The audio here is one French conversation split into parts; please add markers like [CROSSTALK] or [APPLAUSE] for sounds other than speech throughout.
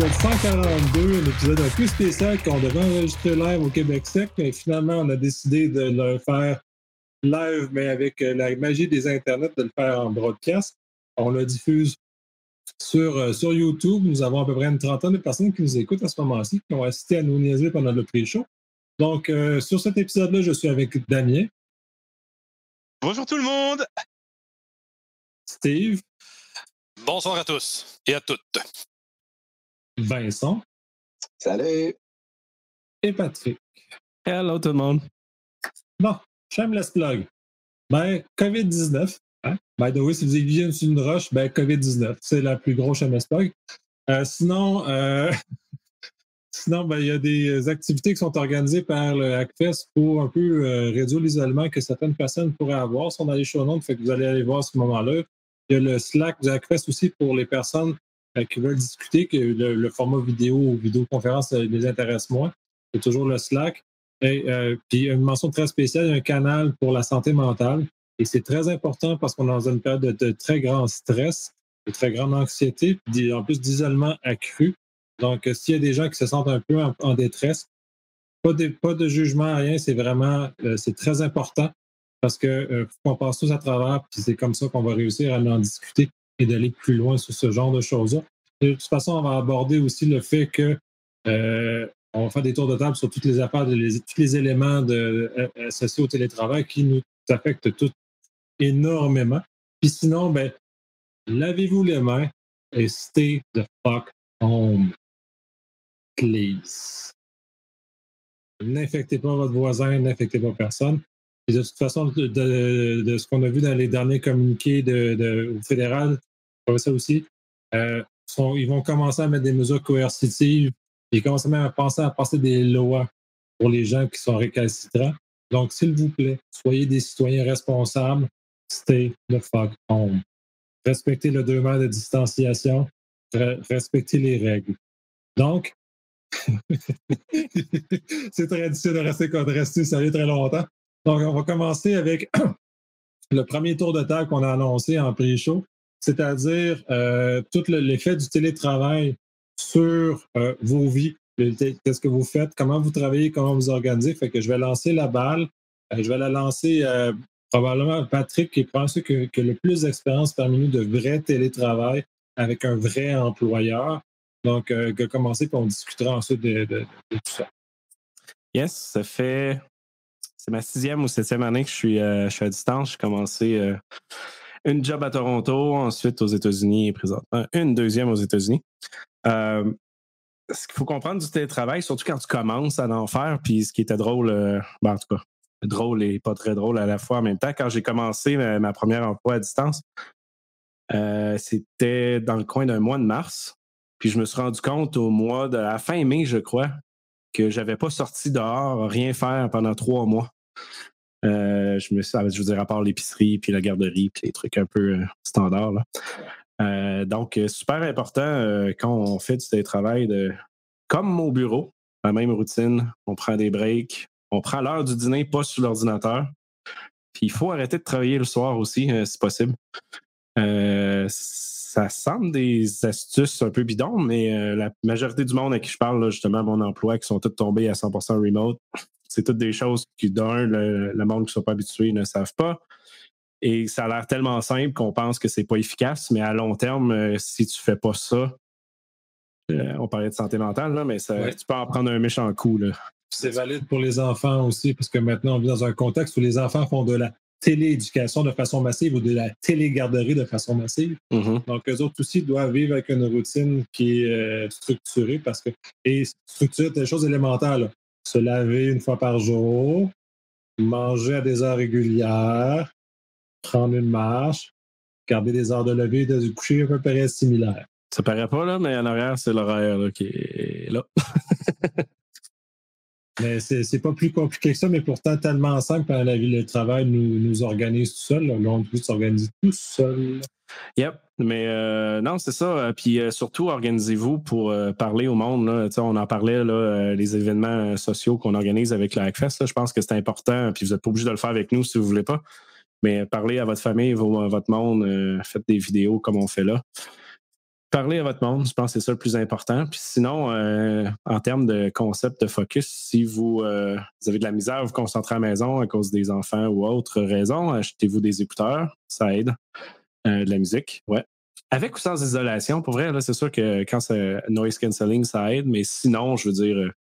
un épisode 142, un épisode un peu spécial qu'on devait enregistrer live au Québec sec, mais finalement, on a décidé de le faire live, mais avec euh, la magie des internets, de le faire en broadcast. On le diffuse sur, euh, sur YouTube. Nous avons à peu près une trentaine de personnes qui nous écoutent à ce moment-ci, qui ont assisté à nous niaiser pendant le pré-show. Donc, euh, sur cet épisode-là, je suis avec Damien. Bonjour tout le monde. Steve. Bonsoir à tous et à toutes. Vincent. Salut. Et Patrick. Hello tout le monde. Bon, shameless plug. Ben, COVID-19. Hein? By the way, si vous êtes sur une roche, ben, COVID-19. C'est la plus grosse shameless plug. Euh, sinon, euh, [LAUGHS] sinon ben, il y a des activités qui sont organisées par le Hackfest pour un peu euh, réduire l'isolement que certaines personnes pourraient avoir. Si on a les show notes, fait que vous allez aller voir à ce moment-là. Il y a le Slack du Hackfest aussi pour les personnes qui veulent discuter, que le, format vidéo ou vidéoconférence les intéresse moins. C'est toujours le Slack. Et puis une mention très spéciale, un canal pour la santé mentale. Et c'est très important parce qu'on est dans une période de, très grand stress, de très grande anxiété, puis en plus d'isolement accru. Donc, s'il y a des gens qui se sentent un peu en, détresse, pas de, pas de jugement, rien, c'est vraiment, c'est très important parce que euh, faut qu'on passe tous à travers, puis c'est comme ça qu'on va réussir à en discuter et d'aller plus loin sur ce genre de choses-là. De toute façon, on va aborder aussi le fait que euh, on va faire des tours de table sur toutes les tous les éléments euh, associés au télétravail qui nous affectent tous énormément. Puis sinon, ben, lavez-vous les mains et stay the fuck home. Please. N'infectez pas votre voisin, n'infectez pas personne. De toute façon, de, ce qu'on a vu dans les derniers communiqués de, de fédéral, ça aussi, euh, ils vont commencer à mettre des mesures coercitives. Ils commencent même à penser à passer des lois pour les gens qui sont récalcitrants. Donc, s'il vous plaît, soyez des citoyens responsables. Stay the fuck home. Respectez le deux mètres de distanciation. Respectez les règles. Donc, [LAUGHS] c'est très difficile de rester, de rester sérieux très longtemps. Donc, on va commencer avec [CLEARS THROAT] le premier tour de table qu'on a annoncé en pré-show, c'est-à-dire euh, tout l'effet du télétravail sur euh, vos vies. Qu'est-ce que vous faites, comment vous travaillez, comment vous organisez? Fait que je vais lancer la balle. Euh, je vais la lancer probablement à Patrick, qui est que, le plus d'expérience parmi nous de vrai télétravail avec un vrai employeur. Donc, que commencer, puis on discutera ensuite de tout ça. Yes, ça fait c'est ma sixième ou septième année que je suis, euh, à distance. J'ai commencé une job à Toronto, ensuite aux États-Unis et présentement une deuxième aux États-Unis. Euh, ce qu'il faut comprendre du télétravail, surtout quand tu commences à en faire, puis ce qui était drôle, ben, en tout cas, drôle et pas très drôle à la fois en même temps, quand j'ai commencé ma, première emploi à distance, c'était dans le coin d'un mois de mars. Puis je me suis rendu compte au mois de la fin mai, je crois, que j'avais pas sorti dehors, rien faire pendant trois mois. Euh, je me suis, je veux dire, à part l'épicerie, puis la garderie, puis les trucs un peu euh, standards. Euh, donc, super important quand on fait du télétravail, de, comme au bureau, la même routine, on prend des breaks, on prend l'heure du dîner, pas sur l'ordinateur. Puis il faut arrêter de travailler le soir aussi, si possible. ça semble des astuces un peu bidons, mais la majorité du monde à qui je parle, justement, mon emploi, qui sont tous tombés à 100% remote, c'est toutes des choses qui, d'un, le, monde qui ne sont pas habitués ne savent pas. Et ça a l'air tellement simple qu'on pense que c'est pas efficace, mais à long terme, euh, si tu fais pas ça, euh, on parlait de santé mentale, là, mais ça, tu peux en prendre un méchant coup. C'est valide pour les enfants aussi, parce que maintenant, on vit dans un contexte où les enfants font de la télééducation de façon massive ou de la télégarderie de façon massive. Mm-hmm. Donc, eux autres aussi doivent vivre avec une routine qui est euh, structurée parce que, et structurée, des choses élémentaires se laver une fois par jour, manger à des heures régulières, prendre une marche, garder des heures de lever et de coucher à peu près similaires. Ça paraît pas, là, mais en arrière, c'est l'horaire qui est là. [LAUGHS] mais c'est pas plus compliqué que ça, mais pourtant tellement simple quand la vie, le travail nous, nous organise tout seul. on peut s'organiser tout seul. Yep. Mais euh, non, c'est ça. Euh, puis euh, surtout, organisez-vous pour parler au monde. Là. On en parlait, là, les événements sociaux qu'on organise avec la Hackfest. Je pense que c'est important. Puis vous n'êtes pas obligé de le faire avec nous si vous ne voulez pas. Mais parlez à votre famille, à votre monde, faites des vidéos comme on fait là. Parlez à votre monde. Je pense que c'est ça le plus important. Puis sinon, euh, en termes de concept de focus, si vous, euh, vous, avez de la misère à vous concentrer à la maison à cause des enfants ou autre raison, achetez-vous des écouteurs. Ça aide. Euh, de la musique, ouais. Avec ou sans isolation, pour vrai, là, c'est sûr que quand c'est noise cancelling, ça aide, mais sinon, je veux dire,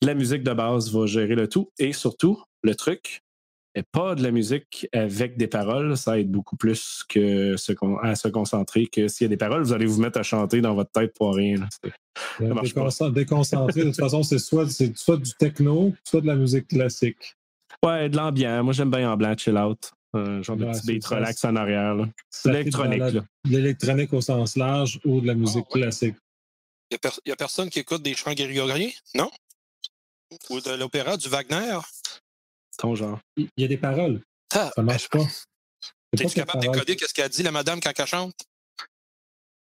la musique de base va gérer le tout. Et surtout, le truc, pas de la musique avec des paroles, ça aide beaucoup plus que à se concentrer que s'il y a des paroles, vous allez vous mettre à chanter dans votre tête pour rien. déconcentré, de toute façon, c'est soit, soit du techno, soit de la musique classique. Ouais, de l'ambiance. Moi, j'aime bien en blanc, chill out. Euh, genre de petit beat relax en arrière. L'électronique. L'électronique au sens large ou de la musique ah, classique. Il n'y a, personne qui écoute des chants grégoriens, non? Ou de l'opéra, du Wagner? Ton genre? Il y a des paroles. ça ça marche pas. Es-tu capable d'écoder qu'est-ce qu'elle dit, la madame, quand elle chante?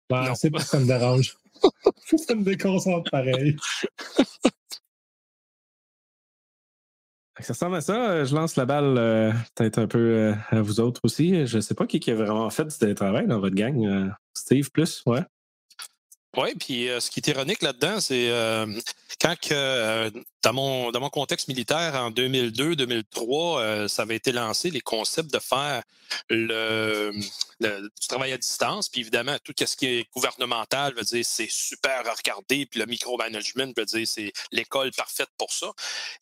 Ben, c'est pas ça me dérange. [LAUGHS] ça me déconcentre pareil. Ça ressemble à ça. Je lance la balle euh, peut-être un peu euh, à vous autres aussi. Je ne sais pas qui, qui a vraiment fait du télétravail dans votre gang. Euh, Steve plus, ouais. Oui, puis ce qui est ironique là-dedans, c'est quand que, dans, mon, dans mon contexte militaire, en 2002-2003, ça avait été lancé, les concepts de faire le, du travail à distance. Puis évidemment, tout ce qui est gouvernemental, veut dire, c'est super à regarder. Puis le micromanagement, veut dire, c'est l'école parfaite pour ça.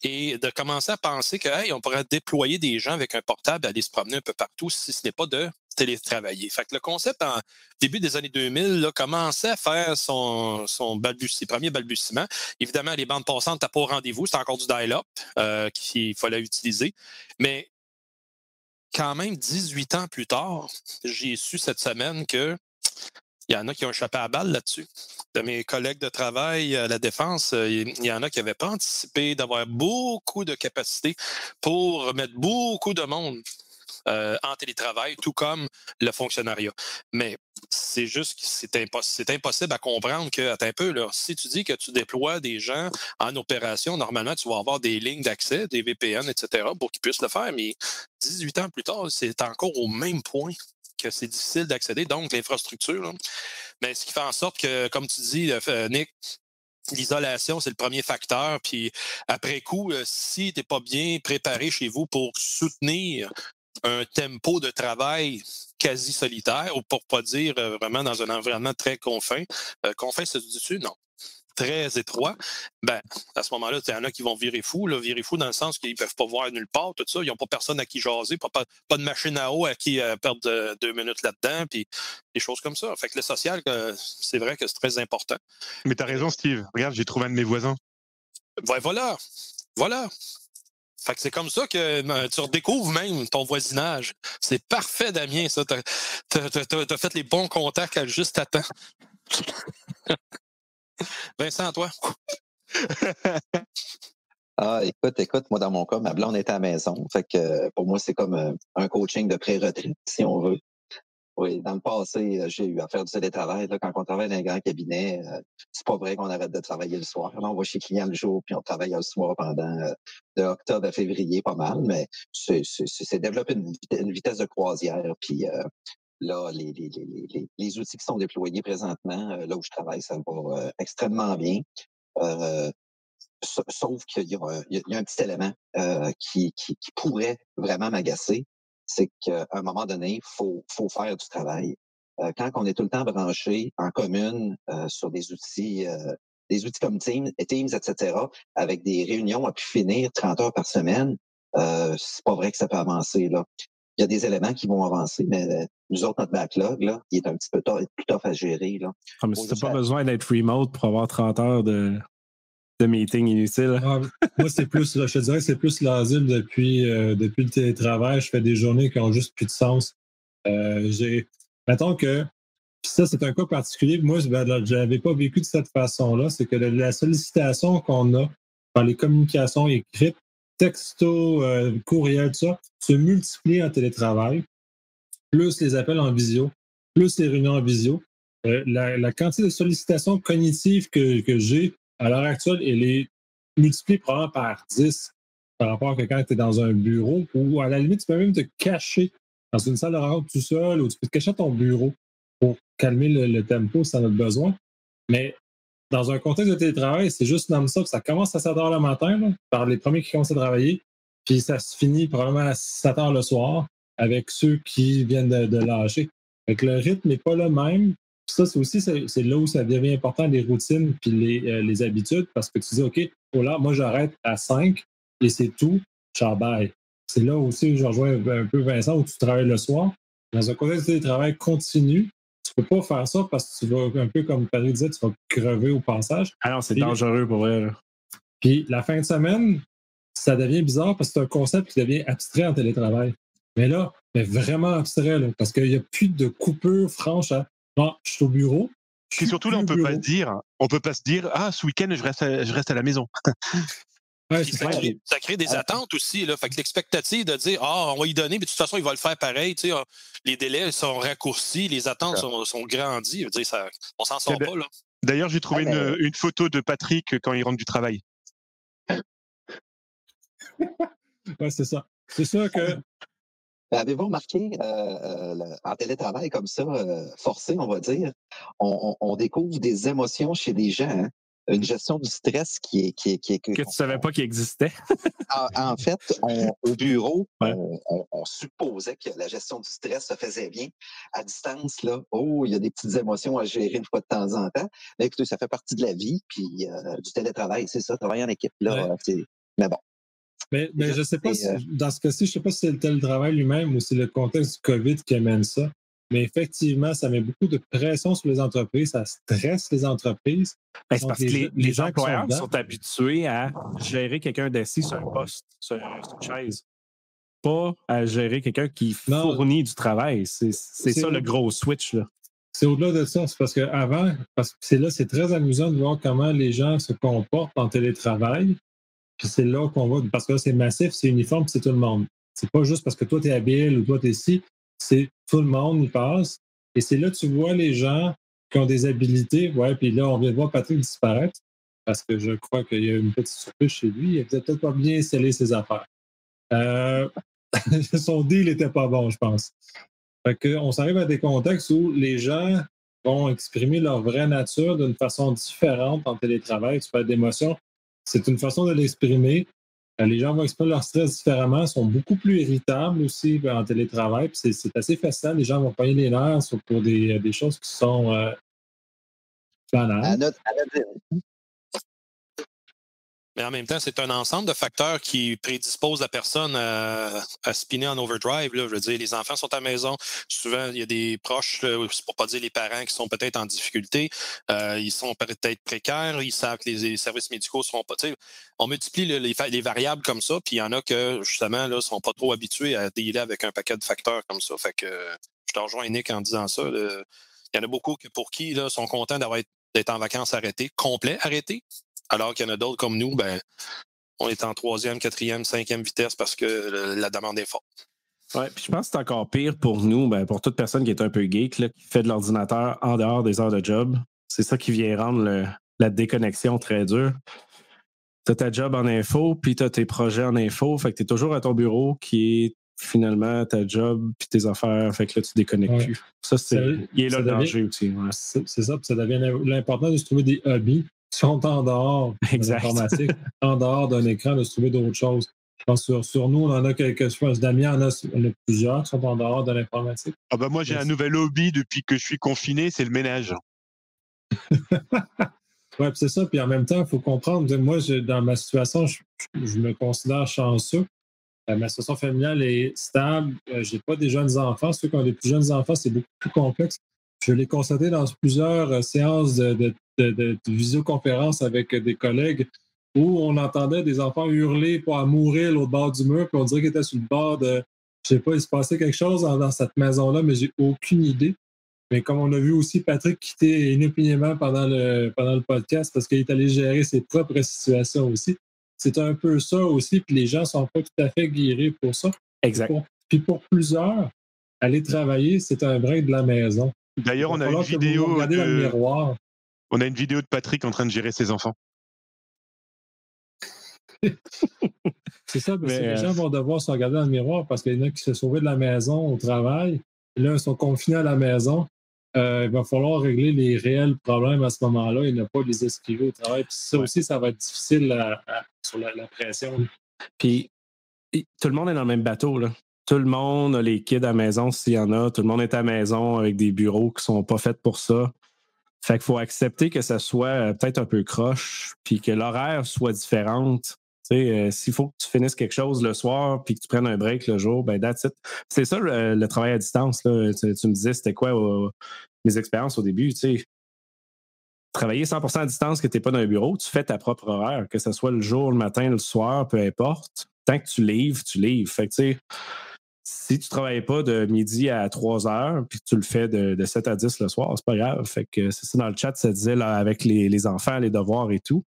Et de commencer à penser que, hey, on pourrait déployer des gens avec un portable, aller se promener un peu partout, si ce n'est pas de télétravailler. Fait que le concept, en début des années 2000, là, commençait à faire son, son ses premiers balbutiements. Évidemment, les bandes passantes n'étaient pas au rendez-vous, c'était encore du dial-up euh, qu'il fallait utiliser. Mais quand même, 18 ans plus tard, j'ai su cette semaine que il y en a qui ont échappé à balle là-dessus. De mes collègues de travail à la défense, euh, il y en a qui n'avaient pas anticipé d'avoir beaucoup de capacités pour mettre beaucoup de monde euh, en télétravail, tout comme le fonctionnariat. Mais c'est juste que c'est impossible à comprendre que, attends un peu, si tu dis que tu déploies des gens en opération, normalement, tu vas avoir des lignes d'accès, des VPN, etc., pour qu'ils puissent le faire. Mais 18 ans plus tard, c'est encore au même point que c'est difficile d'accéder, donc l'infrastructure. Mais ce qui fait en sorte que, comme tu dis, euh, Nick, L'isolation, c'est le premier facteur. Puis après coup, euh, si tu n'es pas bien préparé chez vous pour soutenir un tempo de travail quasi solitaire, ou pour pas dire euh, vraiment dans un environnement très confin. Euh, confin, se dit-tu? Non très étroit, ben, à ce moment-là, il y en a qui vont virer fou, là, virer fou dans le sens qu'ils ne peuvent pas voir nulle part, tout ça. Ils n'ont pas personne à qui jaser, pas, pas, de machine à eau à qui euh, perdre deux minutes là-dedans, puis des choses comme ça. Fait que le social, c'est vrai que c'est très important. Mais tu as raison, Steve. Regarde, j'ai trouvé un de mes voisins. Ben voilà. Voilà. Fait que c'est comme ça que ben, tu redécouvres même ton voisinage. C'est parfait, Damien, ça. T'as as, fait les bons contacts juste à temps. [LAUGHS] Vincent, toi? [LAUGHS] ah, écoute, écoute, moi, dans mon cas, ma blonde était à la maison. Fait que pour moi, c'est comme euh, un coaching de pré-retraite, si on veut. Oui, dans le passé, euh, j'ai eu à faire du télétravail. Là, quand on travaille dans un grand cabinet, euh, c'est pas vrai qu'on arrête de travailler le soir. Là, on va chez client le jour, puis on travaille le soir pendant euh, de octobre à février, pas mal, mais c'est développer une, vitesse de croisière. Puis là, les, les, les, les, outils qui sont déployés présentement, là où je travaille, ça va extrêmement bien. sauf qu'il y, y, a un petit élément qui, qui, qui pourrait vraiment m'agacer c'est qu'à un moment donné, il faut, faut faire du travail. Euh, quand on est tout le temps branché en commune euh, sur des outils, euh, des outils comme Teams, Teams, etc., avec des réunions à pu finir 30 heures par semaine, c'est pas vrai que ça peut avancer. Là. Il y a des éléments qui vont avancer, mais nous autres, notre backlog, là, il est un petit peu plus tough à gérer. Là. Ah, mais pas besoin d'être remote pour avoir 30 heures de, de meeting inutile. Ah, moi, c'est plus, je te dirais que c'est plus l'asile depuis, euh, depuis le télétravail. Je fais des journées qui ont juste plus de sens. Euh, j'ai, mettons que, ça, c'est un cas particulier. Moi, je n'avais pas vécu de cette façon-là. C'est que la sollicitation qu'on a par les communications écrites, texto, euh, courriel, tout ça, se multiplie en télétravail, plus les appels en visio, plus les réunions en visio. la, quantité de sollicitations cognitives que j'ai à l'heure actuelle, elle est multipliée probablement par 10 par rapport à quand tu es dans un bureau ou à la limite, tu peux même te cacher dans une salle de rencontre tout seul ou tu peux te cacher à ton bureau pour calmer le, tempo si on a besoin. Mais dans un contexte de télétravail, c'est juste comme ça. Ça commence à 7 heures le matin, par les premiers qui commencent à travailler, puis ça se finit probablement à 7 heures le soir avec ceux qui viennent de, de lâcher. Fait que le rythme n'est pas le même. Ça, c'est aussi c'est c'est là où ça devient important, les routines puis les, euh, les habitudes, parce que tu dis, OK, oh là, moi, j'arrête à 5 et c'est tout, bye. C'est là aussi où je rejoins un peu Vincent, où tu travailles le soir. Dans un contexte de télétravail continu, tu peux pas faire ça parce que tu vas, un peu comme Paris disait, tu vas crever au passage. Alors, c'est Puis- dangereux pour vrai. Puis la fin de semaine, ça devient bizarre parce que c'est un concept qui devient abstrait en télétravail. Mais là, mais vraiment abstrait, là, parce qu'il n'y a plus de coupure franche à non, je suis au bureau. suis surtout là, on peut pas se dire, on peut pas se dire, ah, ce week-end, je reste, à, je reste à la maison. [LAUGHS] Ouais, ça, ça. crée, ça crée des Ah. attentes aussi. Là. Fait que l'expectative de dire Ah, on va y donner, mais de toute façon, il va le faire pareil. Tu sais, ah, les délais sont raccourcis, les attentes Ça. sont, sont grandies. Je veux dire, ça, on s'en sort Eh ben, pas. Là. D'ailleurs, j'ai trouvé Ah, mais- une, une photo de Patrick quand il rentre du travail. [LAUGHS] Ouais, c'est ça. C'est sûr que Avez-vous remarqué, euh, euh, en télétravail comme ça, euh, forcé, on va dire, on, on- on découvre des émotions chez les gens, hein? une gestion du stress qui est... Qui est, qui est Que tu savais pas qu'il existait. En, en fait, on- au bureau, [LAUGHS] Ouais. on, supposait que la gestion du stress se faisait bien. À distance, là, oh, il y a des petites émotions à gérer une fois de temps en temps. Mais écoutez, ça fait partie de la vie, puis du télétravail, c'est ça, travailler en équipe. Là, Ouais. euh, c'est- Mais bon, Mais, mais je sais pas, si- euh, dans ce cas-ci, je sais pas si c'est le télétravail lui-même ou c'est le contexte du COVID qui amène ça. Mais effectivement, ça met beaucoup de pression sur les entreprises, ça stresse les entreprises. Ben, c'est parce que les les, gens- les les gens qui sont employeurs sont, habitués à gérer quelqu'un d'assis sur un poste, sur, sur une chaise. Pas à gérer quelqu'un qui Non. fournit du travail. C'est ça le gros switch. Là. C'est au-delà de ça, c'est parce qu'avant, parce que c'est là, c'est très amusant de voir comment les gens se comportent en télétravail. Puis c'est là qu'on voit, parce que là, c'est massif, c'est uniforme, c'est tout le monde. C'est pas juste parce que toi, tu es habile ou toi, tu es ici, c'est tout le monde y passe. Et c'est là que tu vois les gens qui ont des habilités. Ouais, puis là, on vient de voir Patrick disparaître parce que je crois qu'il y a une petite surprise chez lui. Il a peut-être pas bien scellé ses affaires. Euh, [LAUGHS] son deal n'était pas bon, je pense. Fait que on s'arrive à des contextes où les gens vont exprimer leur vraie nature d'une façon différente en télétravail. Tu parles d'émotion. C'est une façon de l'exprimer. Euh, Les gens vont exprimer leur stress différemment, sont beaucoup plus irritables aussi ben, en télétravail. C'est assez facile. Les gens vont payer les nerfs pour des, des choses qui sont euh, banales. notre- Mais en même temps, c'est un ensemble de facteurs qui prédisposent la personne à, à spinner en overdrive. Là. Je veux dire, les enfants sont à la maison. Souvent, il y a des proches, pour pas dire les parents, qui sont peut-être en difficulté. Euh, ils sont peut-être précaires. Ils savent que les, services médicaux seront pas. On multiplie le- les, variables comme ça, puis il y en a que, justement, là, sont pas trop habitués à dealer avec un paquet de facteurs comme ça. Fait que euh, je te rejoins, Nick, en disant ça. Il y en a beaucoup que, pour qui là, sont contents d'avoir d'être en vacances arrêtées, complet arrêtés. Alors qu'il y en a d'autres comme nous, ben, on est en troisième, quatrième, cinquième vitesse parce que le- la demande est forte. Ouais, puis je pense que c'est encore pire pour nous, ben, pour toute personne qui est un peu geek, là, qui fait de l'ordinateur en dehors des heures de job. C'est ça qui vient rendre le- la déconnexion très dure. Tu as ta job en info, puis tu as tes projets en info. Fait que tu es toujours à ton bureau qui est finalement ta job puis tes affaires. Fait que là, tu déconnectes Ouais. plus. Ça, c'est. Ça- Il est là ça le devient- danger aussi. ouais. C'est ça, puis ça devient l'important de se trouver des hobbies sont en dehors de l'informatique, en dehors d'un écran, de se trouver d'autres choses. Je sur, sur nous, on en a quelques je pense, Damien en a, en a plusieurs qui sont en dehors de l'informatique. Ah bah moi, j'ai un nouvel hobby depuis que je suis confiné, c'est le ménage. [LAUGHS] Oui, c'est ça. Puis en même temps, il faut comprendre, moi, je- dans ma situation, je, je me considère chanceux. Euh, ma situation familiale est stable. Euh, j'ai pas des jeunes enfants. Ceux qui ont des plus jeunes enfants, c'est beaucoup plus complexe. Je l'ai constaté dans plusieurs euh, séances de, de, de- de- de visioconférence avec euh, des collègues où on entendait des enfants hurler pour à mourir l'autre bord du mur, puis on dirait qu'ils étaient sur le bord de. Je sais pas, il se passait quelque chose dans, dans cette maison-là, mais j'ai aucune idée. Mais comme on a vu aussi Patrick quitter inopinément pendant le, pendant le podcast parce qu'il est allé gérer ses propres situations aussi. C'est un peu ça aussi, puis les gens sont pas tout à fait guéris pour ça. Exact. Pour- puis pour plusieurs, aller travailler, c'est un brin de la maison. D'ailleurs, Il on a une vidéo de, on a une vidéo de Patrick en train de gérer ses enfants. [LAUGHS] C'est ça, parce que les euh, gens vont devoir se regarder dans le miroir parce qu'il y en a qui se sauvaient de la maison au travail. Et là, ils sont confinés à la maison. euh, il va falloir régler les réels problèmes à ce moment-là et ne pas les esquiver au travail. Puis ça aussi, ça va être difficile à- à- sur la, la pression. Puis tout le monde est dans le même bateau. Là. Tout le monde a les kids à la maison s'il y en a. Tout le monde est à la maison avec des bureaux qui sont pas faits pour ça. Fait qu'il faut accepter que ça soit euh, peut-être un peu croche, puis que l'horaire soit différente. Tu sais, euh, s'il faut que tu finisses quelque chose le soir puis que tu prennes un break le jour, ben that's it. C'est ça le, le travail à distance. Tu, me disais, c'était quoi euh, mes expériences au début? Tu sais, travailler 100% à distance, que tu n'es pas dans un bureau, tu fais ta propre horaire, que ce soit le jour, le matin, le soir, peu importe. Tant que tu livres, tu livres. Fait que, tu sais, si tu travailles pas de midi à 3 heures, puis tu le fais de, de 7 à 10 le soir, c'est pas grave. Fait que c'est ça dans le chat, ça disait là, avec les, les enfants, les devoirs et tout.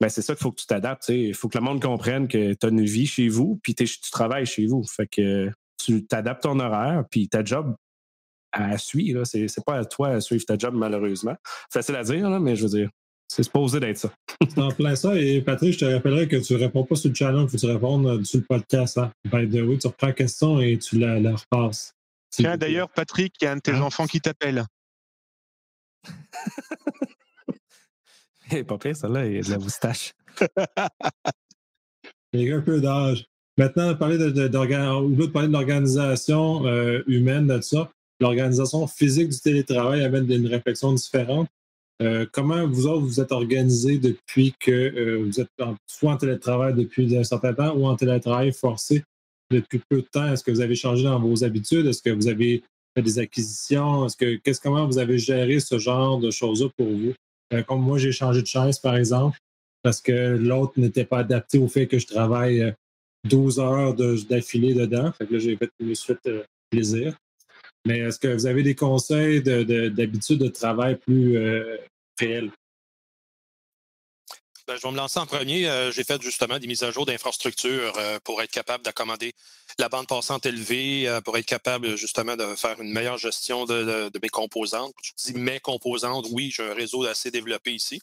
Ben, c'est ça qu'il faut que tu t'adaptes. Il faut que le monde comprenne que tu as une vie chez vous, puis tu travailles chez vous. Fait que tu t'adaptes ton horaire, puis ta job, à suivre. C'est c'est pas à toi à suivre ta job, malheureusement. Facile à dire, là, mais je veux dire, c'est supposé d'être ça. C'est en plein ça. Et Patrick, je te rappellerai que tu ne réponds pas sur le channel, il faut que tu répondes euh, sur le podcast. Hein. By the way, tu reprends la question et tu la, la repasses. Tiens, d'ailleurs, Patrick, il y a un de tes Hein? enfants qui t'appelle. [LAUGHS] Hey, pas pire, celle-là, il y a de la moustache. [LAUGHS] Il y a un peu d'âge. Maintenant, parler de, de, d'organ- au lieu de parler de l'organisation euh, humaine, de ça, l'organisation physique du télétravail amène une réflexion différente. Euh, comment vous autres vous êtes organisés depuis que euh, vous êtes soit en télétravail depuis un certain temps ou en télétravail forcé depuis peu de temps? Est-ce que vous avez changé dans vos habitudes? Est-ce que vous avez fait des acquisitions? Est-ce que qu'est-ce comment vous avez géré ce genre de choses-là pour vous? Euh, comme moi, j'ai changé de chaise, par exemple, parce que l'autre n'était pas adapté au fait que je travaille euh, 12 heures d'affilée dedans. Fait là, j'ai fait, je me suis fait plaisir. Mais est-ce que vous avez des conseils de- de- d'habitude de, travail plus euh, réels? Ben, je vais me lancer en premier. Euh, J'ai fait justement des mises à jour d'infrastructures euh, pour être capable d'accommoder la bande passante élevée, euh, pour être capable justement de faire une meilleure gestion de, mes composantes. Je dis mes composantes, oui, j'ai un réseau assez développé ici.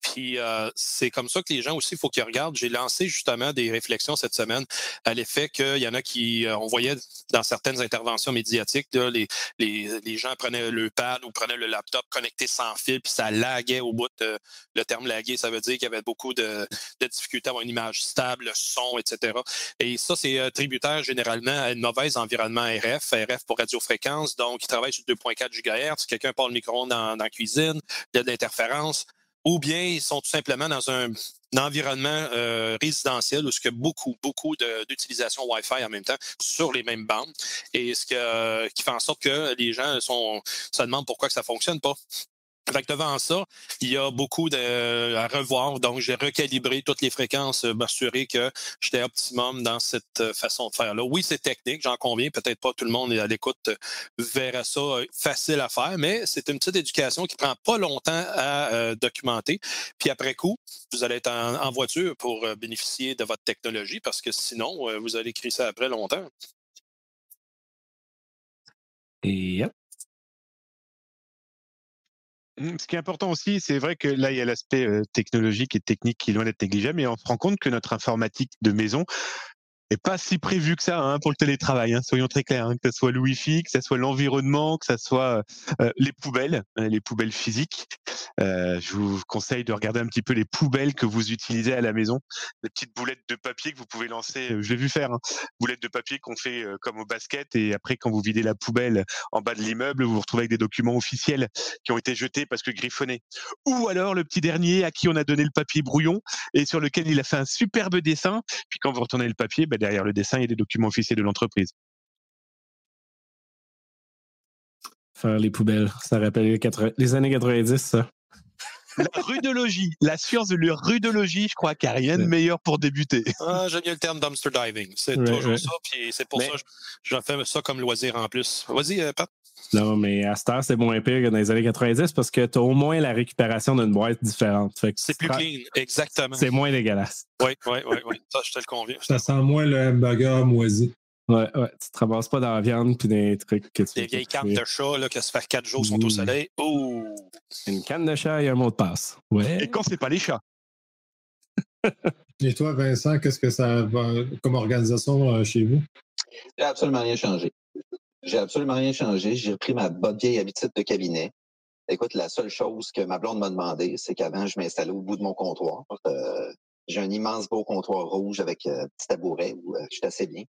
Puis euh, c'est comme ça que les gens aussi, il faut qu'ils regardent. J'ai lancé justement des réflexions cette semaine à l'effet qu'il y en a qui, euh, on voyait dans certaines interventions médiatiques, les, les, les gens prenaient le pad ou prenaient le laptop connecté sans fil, puis ça laguait au bout. de- le terme laguer, ça veut dire qu'il y avait beaucoup de, de difficultés à avoir une image stable, le son, etc. Et ça, c'est euh, tributaire généralement à une mauvaise environnement RF, RF pour radiofréquence, donc ils travaillent sur 2.4 GHz. Quelqu'un parle le micro dans, la cuisine, il y a de l'interférence, ou bien ils sont tout simplement dans un, un environnement euh, résidentiel où il y a beaucoup, beaucoup d'utilisation Wi-Fi en même temps sur les mêmes bandes, et ce qui fait en sorte que les gens sont, se demandent pourquoi que ça fonctionne pas. Que devant ça, il y a beaucoup de, à revoir. Donc, j'ai recalibré toutes les fréquences, euh, m'assurer que j'étais optimum dans cette euh, façon de faire-là. Oui, c'est technique, j'en conviens. Peut-être pas tout le monde à l'écoute euh, verra ça facile à faire, mais c'est une petite éducation qui prend pas longtemps à euh, documenter. Puis après coup, vous allez être en, voiture pour bénéficier de votre technologie parce que sinon, euh, vous allez crier ça après longtemps. Yep. Mm, Ce qui est important aussi, c'est vrai que là, il y a l'aspect euh, technologique et technique qui est loin d'être négligeable, mais on se rend compte que notre informatique de maison est pas si prévue que ça hein, pour le télétravail. hein, soyons très clairs, hein, que ce soit le Wi-Fi, que ce soit l'environnement, que ce soit euh, les poubelles, euh, les poubelles physiques. Euh, je vous conseille de regarder un petit peu les poubelles que vous utilisez à la maison, les petites boulettes de papier que vous pouvez lancer. euh, Je l'ai vu faire, boulettes de papier qu'on fait euh, comme au basket, et après quand vous videz la poubelle en bas de l'immeuble, vous vous retrouvez avec des documents officiels qui ont été jetés parce que griffonnés. Ou alors le petit dernier à qui on a donné le papier brouillon et sur lequel il a fait un superbe dessin. Puis quand vous retournez le papier, ben, derrière le dessin, il y a des documents officiels de l'entreprise. Faire les poubelles. Ça rappelle les, 80 les années 90, ça. La rudologie, la science de la rudologie, je crois qu'il n'y a rien de meilleur pour débuter. Ah, J'aime bien le terme dumpster diving. C'est Ouais, toujours ouais. ça, puis c'est pour Mais- ça que je je fais ça comme loisir en plus. Vas-y, euh, Pat. Non, mais à cette heure, c'est moins pire que dans les années 90 parce que tu as au moins la récupération d'une boîte différente. Fait que C'est plus clean, exactement. C'est moins dégueulasse. Oui, oui, oui, oui. Ça, je te le conviens. Ça sent moins le hamburger moisi. Ouais, ouais. Tu te ramasses pas dans la viande puis des trucs que tu Des vieilles cannes de chat là, qui se fait quatre jours sont au Mmh. soleil. Ouh! Une canne de chat et un mot de passe. Ouais. Et quand c'est pas les chats? [LAUGHS] Et toi, Vincent, qu'est-ce que ça va comme organisation euh, chez vous? J'ai absolument rien changé. J'ai absolument rien changé. J'ai repris ma bonne vieille habitude de cabinet. Écoute, la seule chose que ma blonde m'a demandé, c'est qu'avant, je m'installais au bout de mon comptoir. Euh, j'ai un immense beau comptoir rouge avec un petit tabouret où je suis assez bien.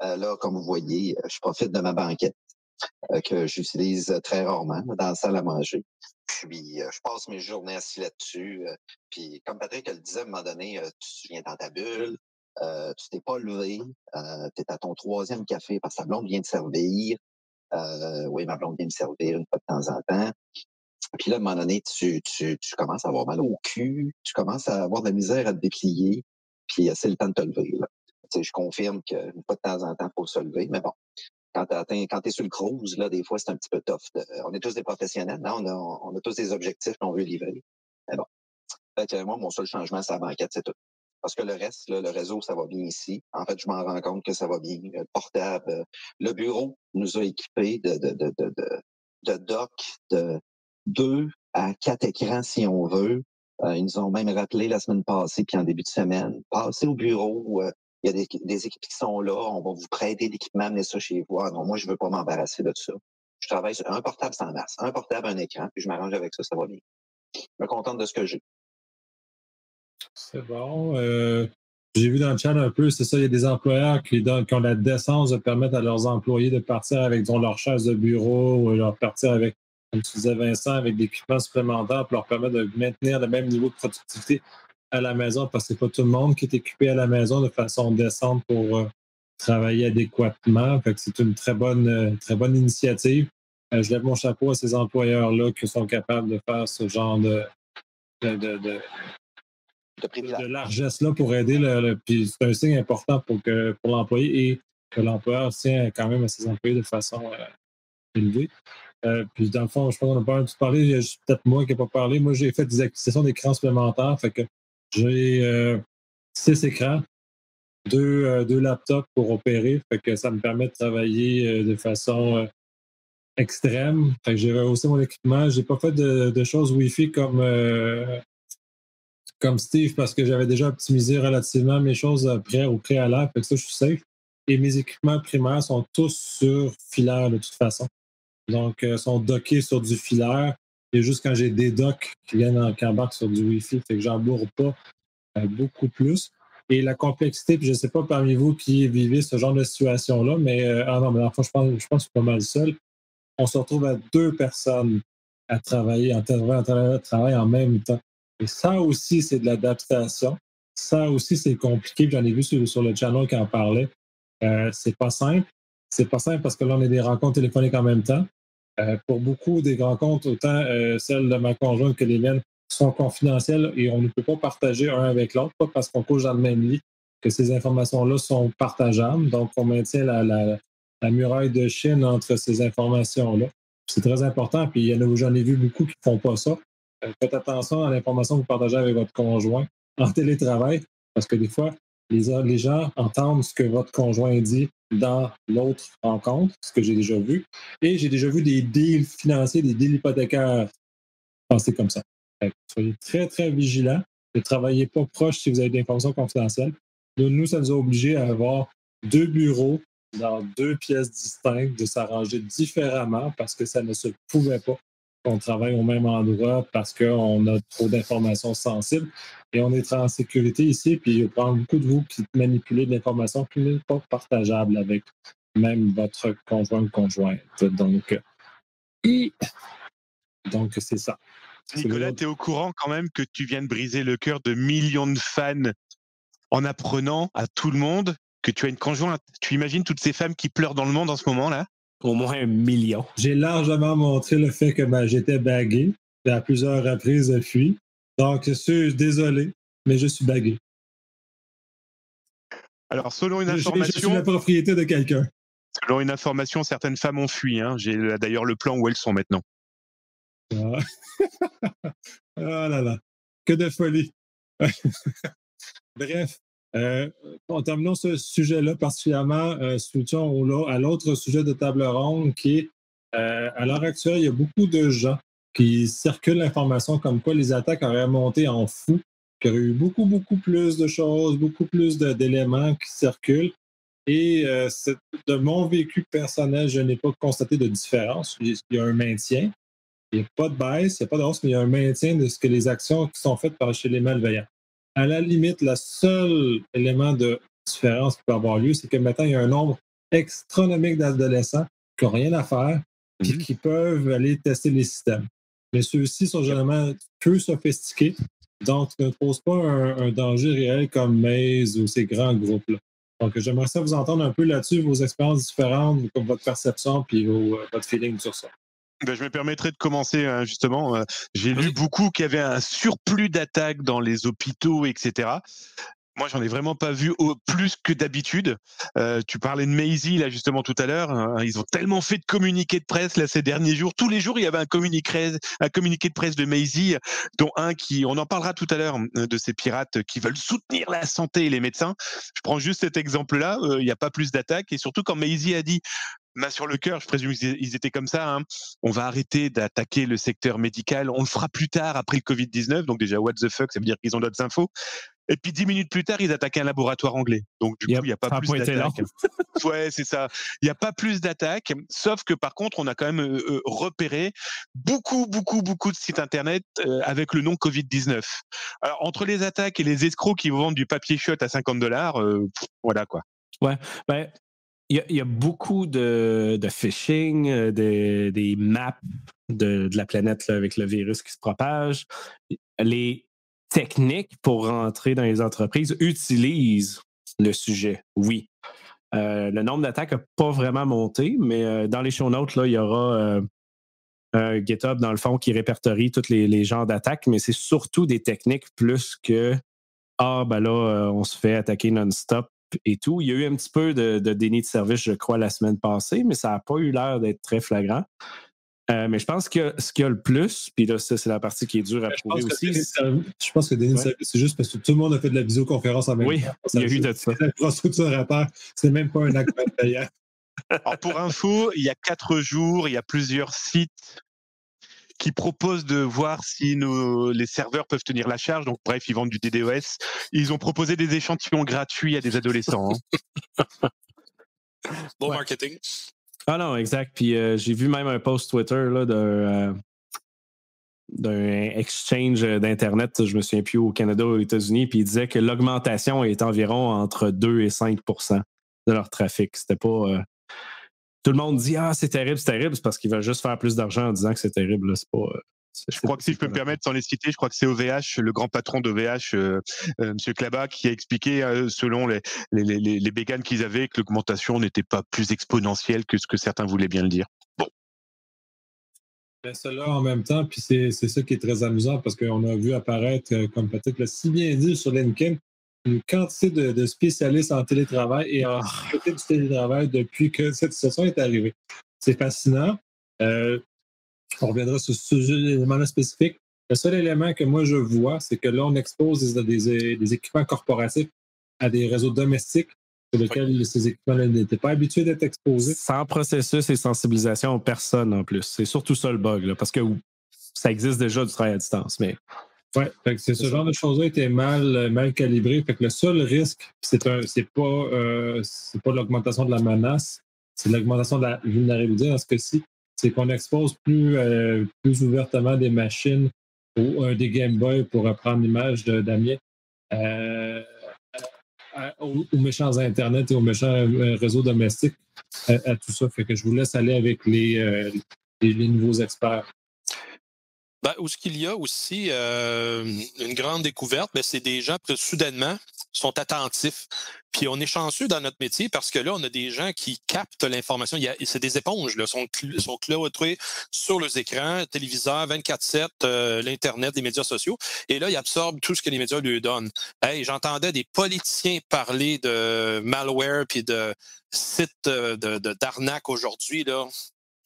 là, comme vous voyez, je profite de ma banquette que j'utilise très rarement dans la salle à manger. Puis, je passe mes journées assis là-dessus. puis, comme Patrick le disait à un moment donné, tu viens dans ta bulle, euh, tu t'es pas levé, euh, tu es à ton troisième café parce que ta blonde vient te servir. Euh, oui, ma blonde vient me servir une fois de temps en temps. Puis là, à un moment donné, tu, tu, tu commences à avoir mal au cul, tu commences à avoir de la misère à te déplier, puis c'est le temps de te lever. Là. Tu sais, je confirme qu'une fois de temps en temps, faut se lever, mais bon, quand tu es sur le cruise, là, des fois, c'est un petit peu tough. on est tous des professionnels, non? On a, on a tous des objectifs qu'on veut livrer. Mais bon. Fait moi, mon seul changement, c'est la banquette, c'est tout. Parce que le reste, le réseau, ça va bien ici. En fait, je m'en rends compte que ça va bien. Le portable, euh, le bureau nous a équipés de, de, de, de, de docks de deux à quatre écrans si on veut. Euh, ils nous ont même rappelé la semaine passée, puis en début de semaine, passez au bureau, euh, il y a des, équipes qui sont là, on va vous prêter l'équipement, amener ça chez vous. Ah non, moi, je veux pas m'embarrasser de ça. Je travaille sur un portable sans masse, un portable, un écran, puis je m'arrange avec ça, ça va bien. Je me contente de ce que j'ai. C'est bon. Euh, j'ai vu dans le chat un peu, c'est ça, il y a des employeurs qui, ont la décence de permettre à leurs employés de partir avec leur chaise de bureau ou leur partir avec, comme tu disais Vincent, avec des équipements supplémentaires pour leur permettre de maintenir le même niveau de productivité à la maison parce que c'est pas tout le monde qui est équipé à la maison de façon décente pour euh, travailler adéquatement. C'est une très bonne, euh, très bonne initiative. je lève mon chapeau à ces employeurs-là qui sont capables de faire ce genre de, de de, largesse là pour aider. Le, puis c'est un signe important pour, que, pour l'employé et que l'employeur tient quand même à ses employés de façon euh, élevée. Euh, puis dans le fond, je pense qu'on n'a pas tout parlé. Il y a peut-être moi qui n'ai pas parlé. Moi, j'ai fait des acquisitions d'écrans supplémentaires. Fait que j'ai euh, six écrans, deux, deux, laptops pour opérer. Fait que ça me permet de travailler de façon extrême. Fait que j'ai rehaussé mon équipement. J'ai pas fait de, de choses Wi-Fi comme comme Steve parce que j'avais déjà optimisé relativement mes choses près au préalable. Fait que ça, je suis safe. Et mes équipements primaires sont tous sur filaire de toute façon. Donc, euh, sont dockés sur du filaire. Et juste quand j'ai des docks qui viennent en embarquent sur du Wi-Fi, fait que j'en bourre pas euh, beaucoup plus. Et la complexité, puis je ne sais pas parmi vous qui vivez ce genre de situation-là, mais euh, ah non, mais enfin, je pense, que je suis pas mal seul. On se retrouve à deux personnes à travailler, en travail en même temps. Et ça aussi, c'est de l'adaptation. Ça aussi, c'est compliqué. J'en ai vu sur, le channel qui en parlait. Euh, c'est pas simple. C'est pas simple parce que là, on a des rencontres téléphoniques en même temps. Euh, pour beaucoup des rencontres, autant euh, celles de ma conjointe que les miennes, sont confidentielles et on ne peut pas partager un avec l'autre, pas parce qu'on couche dans le même lit que ces informations-là sont partageables. Donc, on maintient la, la muraille de Chine entre ces informations-là. C'est très important. Puis, j'en ai vu beaucoup qui ne font pas ça. Euh, faites attention à l'information que vous partagez avec votre conjoint en télétravail, parce que des fois, les, gens entendent ce que votre conjoint dit dans l'autre rencontre, ce que j'ai déjà vu. Et j'ai déjà vu des deals financiers, des deals hypothécaires passer comme ça. soyez très, très vigilants. Ne travaillez pas proche si vous avez des informations confidentielles. Nous, ça nous a obligés à avoir deux bureaux dans deux pièces distinctes, de s'arranger différemment parce que ça ne se pouvait pas on travaille au même endroit parce qu'on a trop d'informations sensibles. Et on est en sécurité ici, puis il prend beaucoup de vous qui manipulez de l'information qui n'est pas partageable avec même votre conjoint ou conjointe. Donc, donc c'est ça. Nicolas, tu es au courant quand même que tu viens de briser le cœur de millions de fans en apprenant à tout le monde que tu as une conjointe. Tu imagines toutes ces femmes qui pleurent dans le monde en ce moment-là? Au moins un million. J'ai largement montré le fait que ben, j'étais bagué. Et à plusieurs reprises, je fuis. Donc, je suis désolé, mais je suis bagué. Alors, selon une information. Je, suis la propriété de quelqu'un. Selon une information, certaines femmes ont fui. Hein. J'ai d'ailleurs le plan où elles sont maintenant. Ah. oh [LAUGHS] là là. Que de folie. [LAUGHS] Bref, euh, en terminant ce sujet-là particulièrement, euh, à l'autre sujet de table ronde qui est, euh, à l'heure actuelle, il y a beaucoup de gens qui circulent l'information comme quoi les attaques auraient monté en fou, qu'il y aurait eu beaucoup, beaucoup plus de choses, beaucoup plus d'éléments qui circulent. Et euh, de mon vécu personnel, je n'ai pas constaté de différence. Il y a un maintien. Il n'y a pas de baisse, il n'y a pas de hausse, mais il y a un maintien de ce que les actions qui sont faites par chez les malveillants. À la limite, le seul élément de différence qui peut avoir lieu, c'est que maintenant, il y a un nombre astronomique d'adolescents qui n'ont rien à faire et mhm. qui peuvent aller tester les systèmes. Mais ceux-ci sont généralement peu sophistiqués, donc ne posent pas un, danger réel comme Maze ou ces grands groupes-là. Donc, j'aimerais ça vous entendre un peu là-dessus, vos expériences différentes, votre perception, puis euh, votre feeling sur ça. Ben, je me permettrai de commencer hein, justement. Euh, j'ai lu beaucoup qu'il y avait un surplus d'attaques dans les hôpitaux, etc. Moi, j'en ai vraiment pas vu au, plus que d'habitude. Euh, tu parlais de Maisie là justement tout à l'heure. Hein, ils ont tellement fait de communiqués de presse là ces derniers jours. Tous les jours, il y avait un communiqué, un communiqué de presse de Maisie, dont un qui, on en parlera tout à l'heure, euh, de ces pirates qui veulent soutenir la santé et les médecins. Je prends juste cet exemple-là. Il n'y a pas plus d'attaques et surtout quand Maisie a dit main sur le cœur, je présume qu'ils étaient comme ça. Hein. On va arrêter d'attaquer le secteur médical. On le fera plus tard après le Covid-19. Donc déjà, what the fuck, ça veut dire qu'ils ont d'autres infos. Et puis dix minutes plus tard, ils attaquaient un laboratoire anglais. Donc du coup, il n'y a pas plus d'attaques. [LAUGHS] ouais, c'est ça. Il n'y a pas plus d'attaques. Sauf que par contre, on a quand même euh, euh, repéré beaucoup, beaucoup, beaucoup de sites internet euh, avec le nom Covid-19. Alors entre les attaques et les escrocs qui vous vendent du papier shot à 50 dollars, voilà quoi. Ouais. Ben, il y, a, beaucoup de, phishing, euh, des maps de, la planète avec le virus qui se propage. Les techniques pour rentrer dans les entreprises utilisent le sujet, oui. Euh, le nombre d'attaques n'a pas vraiment monté, mais euh, dans les show notes, il y aura un GitHub, dans le fond, qui répertorie tous les, les genres d'attaques, mais c'est surtout des techniques plus que Ah, ben là, on se fait attaquer non-stop et tout. Il y a eu un petit peu de, déni de service, je crois, la semaine passée, mais ça n'a pas eu l'air d'être très flagrant. Euh, mais je pense que ce qu'il y a le plus, puis là, ça, c'est la partie qui est dure à prouver aussi. je pense que déni de service, c'est juste parce que tout le monde a fait de la visioconférence en même oui, temps. Oui, il y a eu de ça. L'infrastructure à part, c'est même pas un acte payant. [LAUGHS] pour info, il y a quatre jours, il y a plusieurs sites qui propose de voir si nos, les serveurs peuvent tenir la charge. Donc, bref, ils vendent du DDoS. Ils ont proposé des échantillons gratuits à des adolescents. Hein. bon marketing. Ah non, exact. Puis euh, j'ai vu même un post Twitter là, d'un, euh, d'un exchange d'Internet, je me souviens plus, au Canada ou aux États-Unis, puis il disait que l'augmentation est environ entre 2 et 5% de leur trafic. C'était pas. Euh, tout le monde dit Ah, c'est terrible, c'est terrible, c'est parce qu'ils veulent juste faire plus d'argent en disant que c'est terrible. C'est pas. Euh, je crois que si je peux me permettre, sans les citer, je crois que c'est OVH, le grand patron d'OVH, euh, euh, M. Klaba, qui a expliqué, selon les, les, les, les béganes qu'ils avaient, que l'augmentation n'était pas plus exponentielle que ce que certains voulaient bien le dire. Bon. Ben, cela en même temps, puis c'est ça qui est très amusant parce qu'on a vu apparaître, comme peut-être le si bien dit sur LinkedIn, une quantité de, spécialistes en télétravail et en côté du télétravail depuis que cette situation est arrivée. C'est fascinant. Euh, on reviendra sur ce élément spécifique. Le seul élément que moi je vois, c'est que là, on expose des, équipements corporatifs à des réseaux domestiques sur lesquels ces équipements n'étaient pas habitués d'être exposés. Sans processus et sensibilisation aux personnes en plus. C'est surtout ça le bug, parce que ça existe déjà du travail à distance, mais oui, ce genre de choses-là était mal, euh, mal calibré. Fait que le seul risque, c'est pas, euh, pas l'augmentation de la menace, c'est l'augmentation de la vulnérabilité dans ce cas-ci. C'est qu'on expose plus, euh, plus ouvertement des machines ou des Game Boy, pour reprendre l'image de Damien, aux, méchants Internet et aux méchants réseaux domestiques, à, tout ça. Fait que je vous laisse aller avec les, les nouveaux experts. Ben, où ce qu'il y a aussi euh, une grande découverte, ben, c'est des gens qui soudainement sont attentifs. Puis on est chanceux dans notre métier parce que là, on a des gens qui captent l'information. C'est des éponges, là, sont, sont cloîtrés sur les écrans, téléviseurs, 24-7, euh, l'Internet, les médias sociaux. Et là, ils absorbent tout ce que les médias lui donnent. Hey, j'entendais des politiciens parler de malware puis de sites euh, d'arnaque de, aujourd'hui.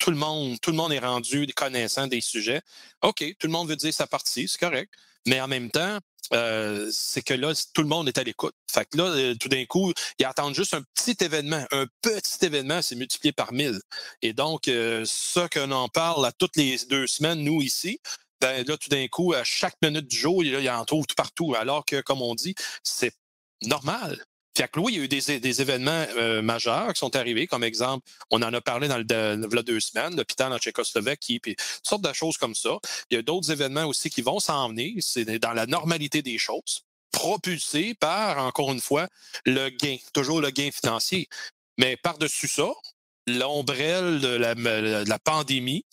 Tout le monde, tout le monde est rendu connaissant des sujets. OK, tout le monde veut dire sa partie, c'est correct. Mais en même temps, euh, c'est que là, tout le monde est à l'écoute. Fait que là, euh, tout d'un coup, ils attendent juste un petit événement. Un petit événement, c'est multiplié par mille. Et donc, euh, ça qu'on en parle à toutes les deux semaines, nous ici, ben là, tout d'un coup, à chaque minute du jour, il y en trouve tout partout. Alors que, comme on dit, c'est normal. Fait que il y a eu des, événements euh, majeurs qui sont arrivés, comme exemple, on en a parlé dans le, deux semaines, l'hôpital en Tchécoslovaquie, puis toutes sortes de choses comme ça. Il y a d'autres événements aussi qui vont s'en venir. C'est dans la normalité des choses, propulsés par, encore une fois, le gain, toujours le gain financier. Mais par-dessus ça, l'ombrelle de la pandémie,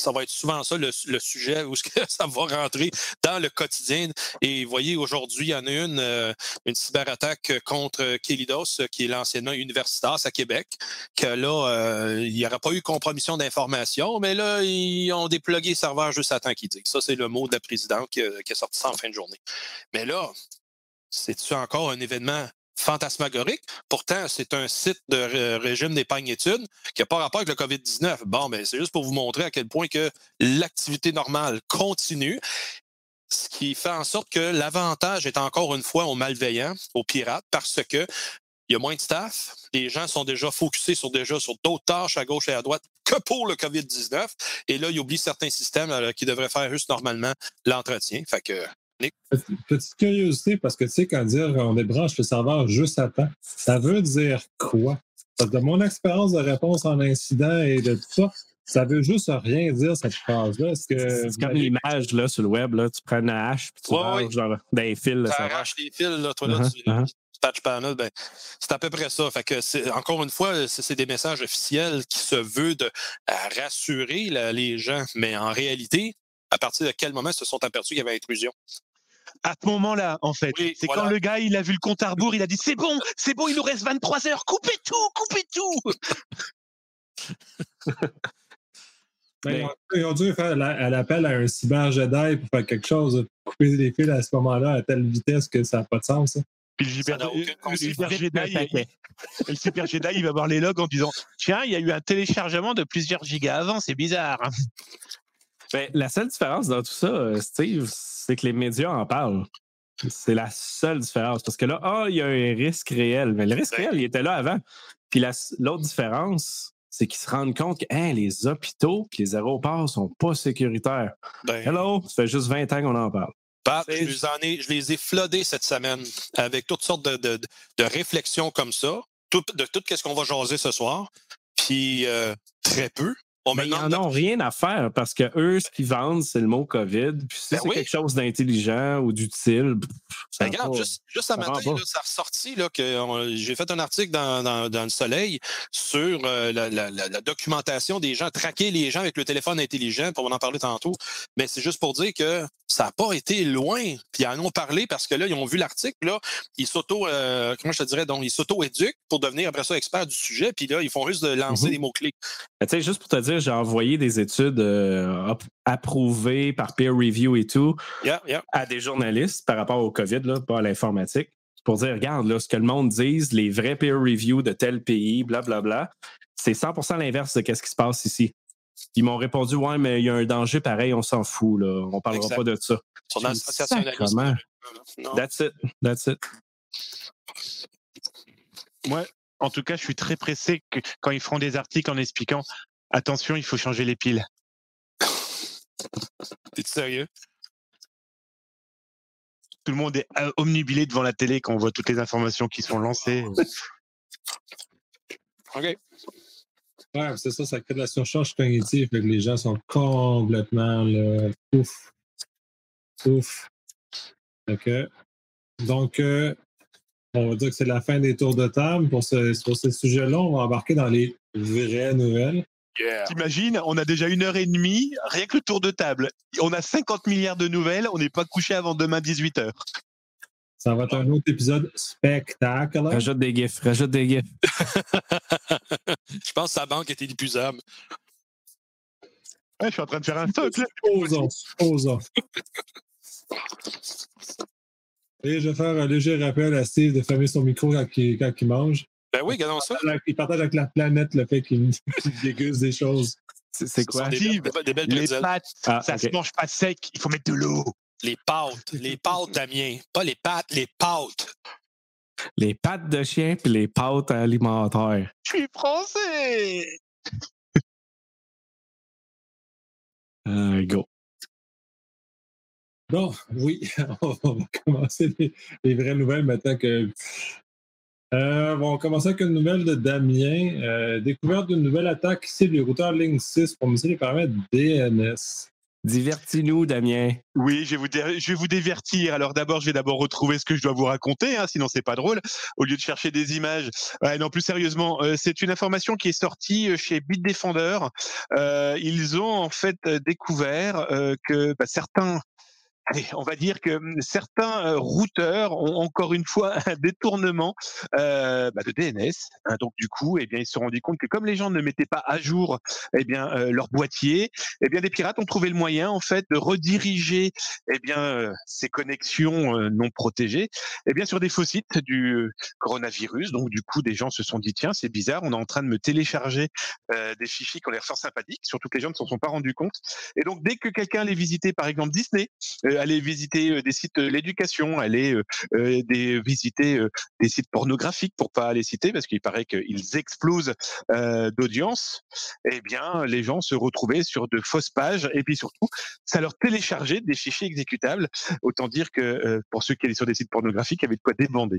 ça va être souvent ça le, sujet où [LAUGHS] ça va rentrer dans le quotidien. Et vous voyez, aujourd'hui, il y en a une, euh, une cyberattaque contre Kelidos, qui est l'anciennement universitaire à Québec, que là, euh, il n'y aura pas eu compromission d'information, mais là, ils ont déplugué le serveur juste à temps qu'ils disent. Ça, c'est le mot de la présidente qui, qui est sorti ça en fin de journée. Mais là, c'est-tu encore un événement fantasmagorique. Pourtant, c'est un site de régime d'épargne-études qui n'a pas rapport avec le COVID-19. Bon, mais ben, c'est juste pour vous montrer à quel point que l'activité normale continue. Ce qui fait en sorte que l'avantage est encore une fois aux malveillants, aux pirates, parce que il y a moins de staff. Les gens sont déjà focusés sur déjà sur d'autres tâches à gauche et à droite que pour le COVID-19. Et là, ils oublient certains systèmes euh, qui devraient faire juste normalement l'entretien. Fait Petite curiosité, parce que tu sais, quand dire on débranche le serveur juste à temps, ça veut dire quoi? Parce que de mon expérience de réponse en incident et de tout ça, ça veut juste rien dire, cette phrase-là. C'est comme l'image là, sur le web, là, tu prends une hache puis tu ouais, genre dans les fils. Tu arraches les fils, là, toi, là, uh-huh, tu uh-huh. patch panel, ben, c'est à peu près ça. Fait que encore une fois, c'est des messages officiels qui se veulent de rassurer les gens, mais en réalité, à partir de quel moment se sont aperçus qu'il y avait intrusion? À ce moment-là, en fait. c'est quand le gars, il a vu le compte à rebours, il a dit c'est bon, c'est bon, il nous reste 23 heures, coupez tout, coupez tout. [LAUGHS] Ben, ils ont dû faire l'appel à un cyber Jedi pour faire quelque chose, couper les fils à ce moment-là à telle vitesse que ça n'a pas de sens. Hein. Puis le super, Jedi, le super Jedi, il va voir les logs en disant Tiens, il y a eu un téléchargement de plusieurs gigas avant, c'est bizarre. Ben, la seule différence dans tout ça, euh, Steve, c'est que les médias en parlent. C'est la seule différence. Parce que là, ah, il y a un risque réel. Mais le risque réel, il était là avant. Puis l'autre différence, c'est qu'ils se rendent compte que hein, les hôpitaux et les aéroports sont pas sécuritaires. Ben, Hello, ça fait juste 20 ans qu'on en parle. je, les je les ai flodés cette semaine avec toutes sortes de, de, de réflexions comme ça, de tout ce qu'on va jaser ce soir. Puis euh, très peu mais ils n'en ont rien à faire parce que eux, ce qu'ils vendent, c'est le mot COVID. Puis si ben c'est quelque chose d'intelligent ou d'utile, ben, regarde, juste, juste ce matin, ça a ressorti là, que j'ai fait un article dans, dans, dans le Soleil sur euh, la, la, la, documentation des gens, traquer les gens avec le téléphone intelligent, pour en parler tantôt. Mais c'est juste pour dire que ça n'a pas été loin. Puis ils en ont parlé parce que là, ils ont vu l'article, là, ils s'auto, euh, comment je te dirais, donc ils s'auto-éduquent pour devenir après ça experts du sujet. Puis là, ils font juste de lancer mm-hmm. des mots-clés. Tu sais, juste pour te dire, j'ai envoyé des études euh, approuvées par peer review et tout à des journalistes par rapport au COVID, là, pas à l'informatique, pour dire, regarde, là, ce que le monde dise, les vrais peer review de tel pays, blablabla, bla, bla, c'est 100 l'inverse de ce qui se passe ici. Ils m'ont répondu, ouais, mais il y a un danger pareil, on s'en fout, là. On parlera pas de ça. Sur l'association That's it. That's it. Moi, en tout cas, je suis très pressé que quand ils feront des articles en expliquant Attention, il faut changer les piles. T'es sérieux? Tout le monde est euh, omnibilé devant la télé quand on voit toutes les informations qui sont lancées. OK. Ouais, c'est ça, ça crée de la surcharge cognitive. que les gens sont complètement là, ouf. Ouf. OK. Donc, euh, on va dire que c'est la fin des tours de table. Pour ce, pour ce sujet-là, on va embarquer dans les vraies nouvelles. T'imagines, on a déjà une heure et demie, rien que le tour de table. On a 50 milliards de nouvelles, on n'est pas couché avant demain 18h. Ça va être un autre épisode spectacle. Rajoute des gifs, rajoute des gifs. [LAUGHS] je pense que sa banque est inépuisable. Ouais, je suis en train de faire un stock. Supposons, supposons. Et je vais faire un léger rappel à Steve de fermer son micro quand il, quand il mange. Ben oui, regardons ça. Il partage avec la planète le fait qu'il [LAUGHS] déguste des choses. C'est quoi? Des, des belles les pâtes, ah, ça se mange pas sec, il faut mettre de l'eau. Les pâtes, les pâtes, Damien. Pas les pâtes, les pâtes. Les pâtes de chien puis les pâtes alimentaires. Je suis français! euh, go. Bon, oui, [LAUGHS] on va commencer les, les vraies nouvelles maintenant que Euh, bon, on va commencer avec une nouvelle de Damien. Euh, découverte d'une nouvelle attaque cible les routeurs Link 6 pour miser les paramètres DNS. Divertis-nous, Damien. Oui, je vais, vous, je vais vous divertir. Alors d'abord, je vais d'abord retrouver ce que je dois vous raconter, hein, sinon c'est pas drôle. Au lieu de chercher des images. non, plus sérieusement, euh, c'est une information qui est sortie euh, chez Bitdefender. Euh, ils ont en fait découvert que bah, certains on va dire que hum, certains euh, routeurs ont encore une fois un détournement euh, bah, de DNS. Hein. donc du coup, eh bien, ils se sont rendus compte que comme les gens ne mettaient pas à jour, eh bien, euh, leur boîtier, eh bien, des pirates ont trouvé le moyen en fait de rediriger, eh bien, ces connexions non protégées, eh bien, sur des faux sites du coronavirus. Donc du coup, des gens se sont dit tiens, c'est bizarre, on est en train de me télécharger des fichiers qui ont l'air fort sympathiques, surtout que les gens ne s'en sont pas rendus compte. Et donc dès que quelqu'un allait visiter, par exemple Disney, aller visiter euh, des sites de l'éducation, aller euh, euh, des, visiter des sites pornographiques pour pas les citer parce qu'il paraît qu'ils explosent d'audience. Eh bien, les gens se retrouvaient sur de fausses pages et puis surtout, ça leur téléchargeait des fichiers exécutables. Autant dire que pour ceux qui allaient sur des sites pornographiques, il y avait de quoi débander.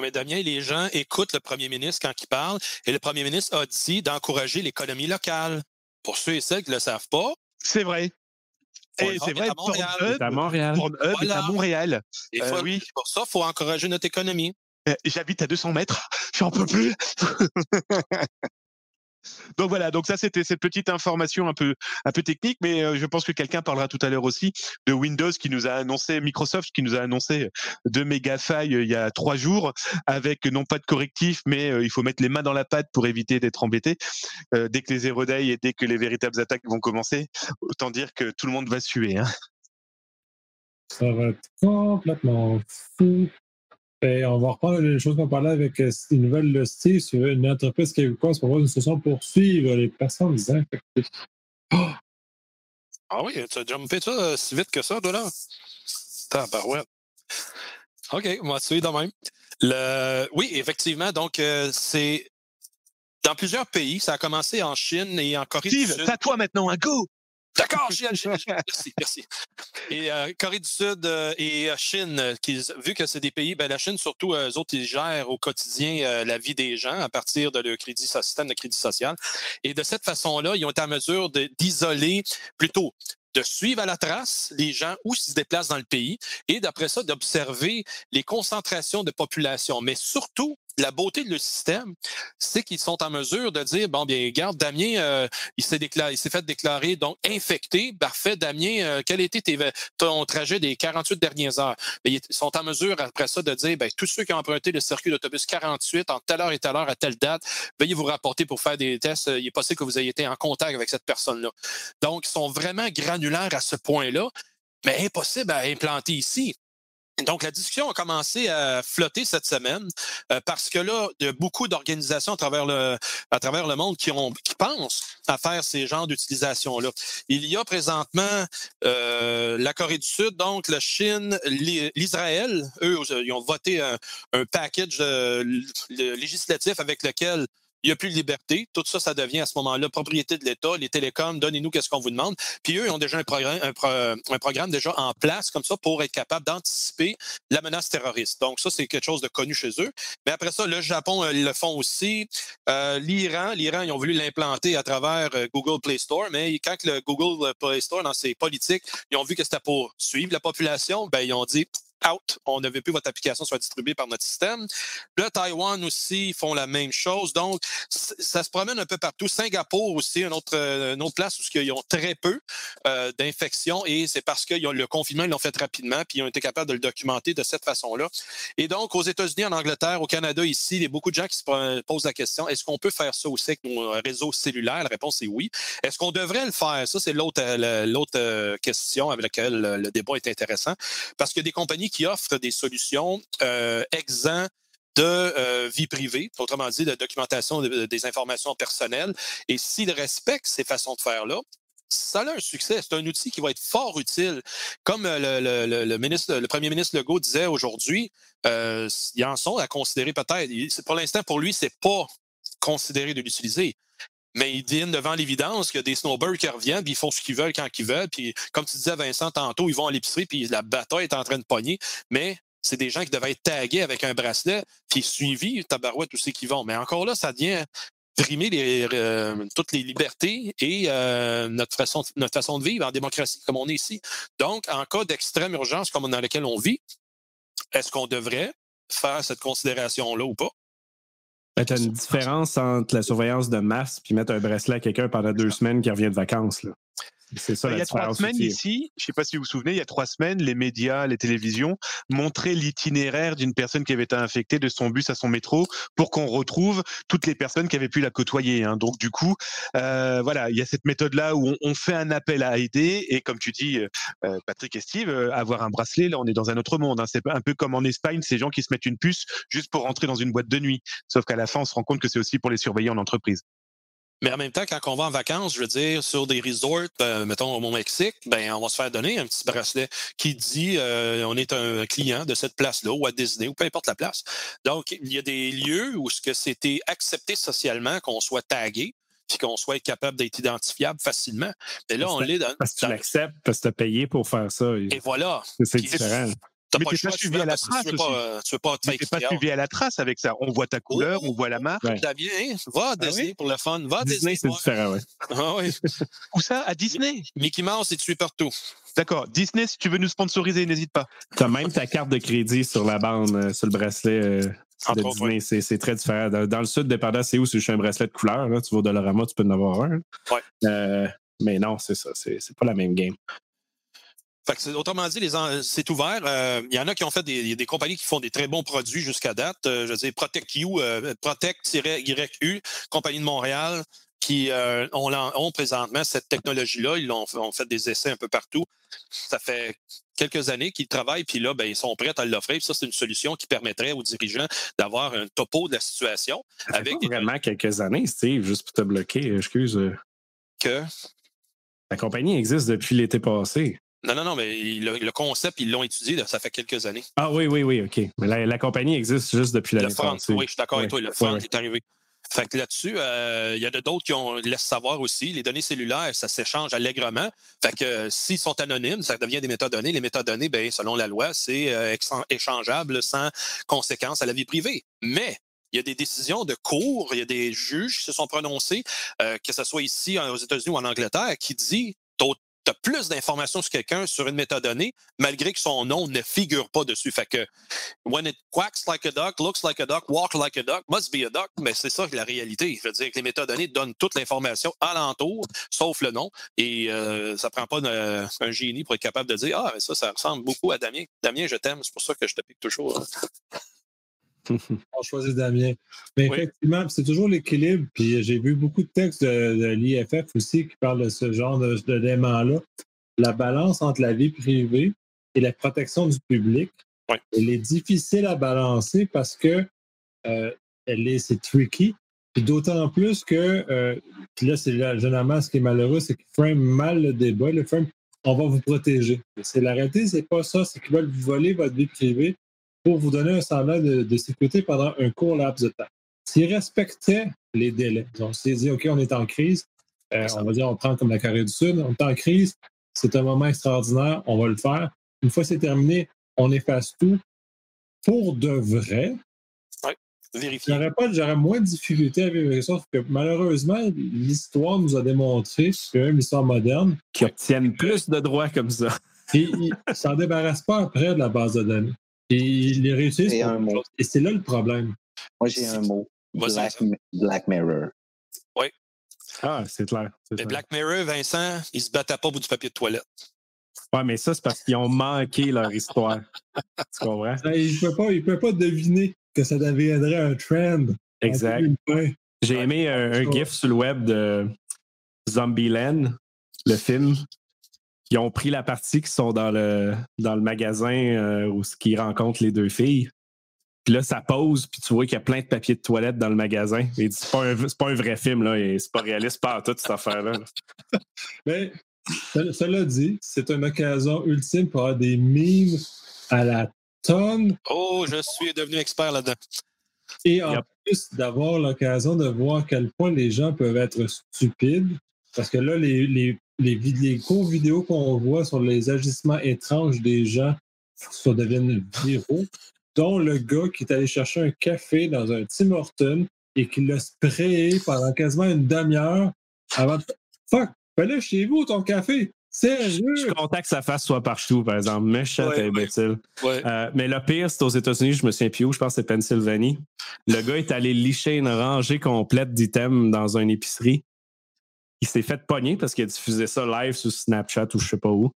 Mais Damien, les gens écoutent le premier ministre quand il parle et le premier ministre a dit d'encourager l'économie locale. Pour ceux et celles qui ne le savent pas, c'est vrai c'est vrai, Pornhub à Montréal. est à Montréal. Et euh, oui. Pour ça, il faut encourager notre économie. Euh, j'habite à 200 mètres, [LAUGHS] j'en peux plus. [LAUGHS] donc voilà, donc ça c'était cette petite information un peu technique, mais euh, je pense que quelqu'un parlera tout à l'heure aussi de Windows qui nous a annoncé Microsoft qui nous a annoncé deux méga failles il y a trois jours avec non pas de correctif, mais il faut mettre les mains dans la pâte pour éviter d'être embêté. dès que les zero day et dès que les véritables attaques vont commencer, autant dire que tout le monde va suer. Hein. Ça va être complètement fou. Et on va reprendre les choses qu'on parlait avec euh, une nouvelle de Steve sur une entreprise qui quoi pour une solution pour suivre les personnes infectées. Oh! Ah oui, tu as jumpé ça euh, si vite que ça, toi là? Tabarouette. OK, on va suivre de même. Le... Oui, effectivement, donc euh, c'est dans plusieurs pays. Ça a commencé en Chine et en Corée du Sud. c'est à toi maintenant, un go! D'accord, merci, merci. Et euh, Corée du Sud euh, et euh, Chine, vu que c'est des pays, ben, la Chine surtout, eux autres, ils gèrent au quotidien la vie des gens à partir de leur crédit, système de crédit social. Et de cette façon-là, ils ont été en mesure d'isoler plutôt de suivre à la trace les gens où ils se déplacent dans le pays et d'après ça d'observer les concentrations de population, mais surtout la beauté de le système, c'est qu'ils sont en mesure de dire bon bien, regarde, Damien, euh, il s'est fait déclarer donc infecté. Parfait, Damien, euh, quel était ton trajet des 48 dernières heures? Ils sont en mesure après ça de dire ben, tous ceux qui ont emprunté le circuit d'autobus 48 en telle heure et telle heure à telle date, veuillez vous rapporter pour faire des tests. Il est possible que vous ayez été en contact avec cette personne-là. Donc, ils sont vraiment granulaires à ce point-là, mais impossible à implanter ici. Donc, la discussion a commencé à flotter cette semaine euh, parce que là, il y a beaucoup d'organisations à travers le à travers le monde qui ont qui pensent à faire ces genres d'utilisation-là. Il y a présentement euh, la Corée du Sud, donc la Chine, l'Israël. Eux, ils ont voté un, un package euh, législatif avec lequel il n'y a plus de liberté. Tout ça, ça devient à ce moment-là propriété de l'État. Les télécoms, donnez-nous qu'est-ce qu'on vous demande. Puis eux, ils ont déjà un programme, un, programme déjà en place comme ça pour être capable d'anticiper la menace terroriste. Donc ça, c'est quelque chose de connu chez eux. Mais après ça, le Japon euh, le font aussi. Euh, L'Iran, l'Iran, ils ont voulu l'implanter à travers euh, Google Play Store, mais quand le Google Play Store, dans ses politiques, ils ont vu que c'était pour suivre la population, ben ils ont dit out. On ne veut plus votre application soit distribuée par notre système. Le Taïwan aussi, font la même chose. Donc, ça se promène un peu partout. Singapour aussi, une autre, euh, une autre place où ils ont très peu euh, d'infections et c'est parce que le confinement, ils l'ont fait rapidement puis ils ont été capables de le documenter de cette façon-là. Et donc, aux États-Unis, en Angleterre, au Canada, ici, il y a beaucoup de gens qui se posent la question, est-ce qu'on peut faire ça aussi avec nos réseaux cellulaires? La réponse est oui. Est-ce qu'on devrait le faire? Ça, c'est l'autre, euh, l'autre question avec laquelle le débat est intéressant parce que des compagnies qui offrent des solutions euh, exemptes de euh, vie privée, autrement dit, de documentation des informations personnelles. Et s'ils respectent ces façons de faire-là, ça a un succès. C'est un outil qui va être fort utile. Comme euh, le premier ministre Legault disait aujourd'hui, euh, ils en sont à considérer peut-être. Pour l'instant, pour lui, c'est pas considéré de l'utiliser. Mais ils viennent devant l'évidence qu'il y a des snowbirds qui reviennent, puis ils font ce qu'ils veulent quand ils veulent. Puis, comme tu disais, Vincent, tantôt, ils vont à l'épicerie, puis la bataille est en train de pogner. Mais c'est des gens qui devaient être tagués avec un bracelet, puis suivis, tabarouette, tous ceux qui vont. Mais encore là, ça vient brimer les, euh, toutes les libertés et euh, notre, façon, notre façon de vivre en démocratie, comme on est ici. Donc, en cas d'extrême urgence comme dans lequel on vit, est-ce qu'on devrait faire cette considération-là ou pas? Tu as une différence entre la surveillance de masse puis mettre un bracelet à quelqu'un pendant deux semaines qui revient de vacances. Là. C'est ça, il y a trois semaines ici, je ne sais pas si vous vous souvenez, il y a trois semaines, les médias, les télévisions montraient l'itinéraire d'une personne qui avait été infectée de son bus à son métro pour qu'on retrouve toutes les personnes qui avaient pu la côtoyer. Hein. Donc du coup, euh, voilà, il y a cette méthode-là où on, fait un appel à aider et comme tu dis, euh, Patrick et Steve, euh, avoir un bracelet, là, on est dans un autre monde. Hein. C'est un peu comme en Espagne, ces gens qui se mettent une puce juste pour rentrer dans une boîte de nuit. Sauf qu'à la fin, on se rend compte que c'est aussi pour les surveiller en entreprise. Mais en même temps, quand on va en vacances, je veux dire, sur des resorts, euh, mettons au Mexique, ben on va se faire donner un petit bracelet qui dit euh, on est un client de cette place-là, ou à Disney, ou peu importe la place. Donc, il y a des lieux où ce que c'était accepté socialement qu'on soit tagué, puis qu'on soit capable d'être identifiable facilement. Mais là, on l'est dans. Parce que tu l'acceptes, parce que tu as payé pour faire ça. Et, voilà. C'est différent. T'as pas, pas suivi à la trace tu veux pas, tu veux pas te pas suivi à la trace avec ça. On voit ta couleur, on voit la marque. Damien, va à ah Disney pour le fun. Va à Disney. C'est différent, ouais. [LAUGHS] Ah, oui. Où ça? À Disney? Mickey Mouse est tué partout. D'accord. Disney, si tu veux nous sponsoriser, n'hésite pas. Tu as même ta carte de crédit sur la bande, euh, sur le bracelet. Euh, de Disney, ouais. c'est très différent. Dans, dans, le sud, dépendant c'est où, c'est juste un bracelet de couleur. Là. Tu vas au Dollarama, tu peux en avoir un. Ouais. Euh, mais non, c'est ça. C'est pas la même game. Fait que autrement dit, c'est ouvert. Euh, il y en a qui ont fait des, des, compagnies qui font des très bons produits jusqu'à date. Euh, je veux dire, Protect You, euh, Protect-YU, compagnie de Montréal, qui euh, ont, ont, présentement cette technologie-là. Ils ont, ont, fait des essais un peu partout. Ça fait quelques années qu'ils travaillent, puis là, ben, ils sont prêts à l'offrir. Ça, c'est une solution qui permettrait aux dirigeants d'avoir un topo de la situation. Ça avec fait vraiment quelques années, Steve, juste pour te bloquer, excuse. Que? La compagnie existe depuis l'été passé. Non, non, non, mais le, concept, ils l'ont étudié, ça fait quelques années. Ah oui, oui, oui, OK. Mais la, la compagnie existe juste depuis l'année passée. Oui, je suis d'accord avec toi. Le front est arrivé. Fait que là-dessus, euh, il y a d'autres qui ont laissent savoir aussi. Les données cellulaires, ça s'échange allègrement. Fait que euh, s'ils sont anonymes, ça devient des métadonnées. Les métadonnées, ben, selon la loi, c'est euh, échangeable sans conséquence à la vie privée. Mais il y a des décisions de cours, il y a des juges qui se sont prononcés, que ce soit ici aux États-Unis ou en Angleterre, qui dit plus d'informations sur quelqu'un sur une métadonnée, malgré que son nom ne figure pas dessus. Fait que when it quacks like a duck, looks like a duck, walks like a duck, must be a duck, mais c'est ça la réalité. Je veux dire que les métadonnées donnent toute l'information alentour, sauf le nom, et euh, ça prend pas un génie pour être capable de dire Ah, mais ça, ça ressemble beaucoup à Damien. Damien, je t'aime, c'est pour ça que je te pique toujours. [LAUGHS] On choisit Damien. Mais effectivement, c'est toujours l'équilibre. Puis j'ai vu beaucoup de textes de, l'IFF aussi qui parlent de ce genre d'éléments-là. La balance entre la vie privée et la protection du public, elle est difficile à balancer parce que euh, elle est, c'est tricky. Puis d'autant plus que, euh, puis là, c'est généralement ce qui est malheureux, c'est qu'ils frame mal le débat. Le frame, on va vous protéger. C'est la réalité, c'est pas ça, c'est qu'ils veulent vous voler votre vie privée pour vous donner un semblant de, sécurité pendant un court laps de temps. S'ils respectaient les délais, donc s'ils dit OK, on est en crise, euh, on va dire, on prend comme la Corée du Sud, on est en crise, c'est un moment extraordinaire, on va le faire. Une fois c'est terminé, on efface tout. Pour de vrai, J'aurais, moins de difficultés à vivre ça, parce que malheureusement, l'histoire nous a démontré, même l'histoire moderne, qui obtiennent plus de droits comme ça. [LAUGHS] Et ils ne s'en débarrassent pas après de la base de données. Et ils les réussissent. Et c'est là le problème. Moi, j'ai un mot. Black, Mirror. Oui. Ah, c'est clair. Les Black Mirror, Vincent, ils se battaient pas au bout du papier de toilette. Ouais, mais ça, c'est parce qu'ils ont manqué leur histoire. tu comprends? Ils ne peuvent, pas, pas deviner que ça deviendrait un trend. Exact. J'ai aimé un, un, GIF sur le web de Zombieland, le film, ils ont pris la partie qui sont dans le, dans le magasin euh, où qui rencontrent les deux filles. Puis là, ça pose, puis tu vois qu'il y a plein de papiers de toilette dans le magasin. Et c'est pas, un, pas un vrai film, là, et c'est pas réaliste pas à toute cette affaire-là. [LAUGHS] Mais cela dit, c'est une occasion ultime pour avoir des mimes à la tonne. Oh, je suis devenu expert là-dedans. Et en plus d'avoir l'occasion de voir à quel point les gens peuvent être stupides, parce que là, les, les les, les courts vidéos qu'on voit sur les agissements étranges des gens ça devienne viraux, dont le gars qui est allé chercher un café dans un Tim Horton et qui l'a sprayé pendant quasiment une demi-heure avant de... Fuck, fallait chez vous ton café. Sérieux? Je suis content que sa face soit partout, par exemple. Méchant Ouais, imbécile. Ouais. Euh, mais le pire, c'est aux États-Unis, je me souviens plus où, je pense que c'est Pennsylvanie. Le gars est allé licher une rangée complète d'items dans une épicerie. Il s'est fait pogner parce qu'il a diffusé ça live sur Snapchat ou je sais pas où.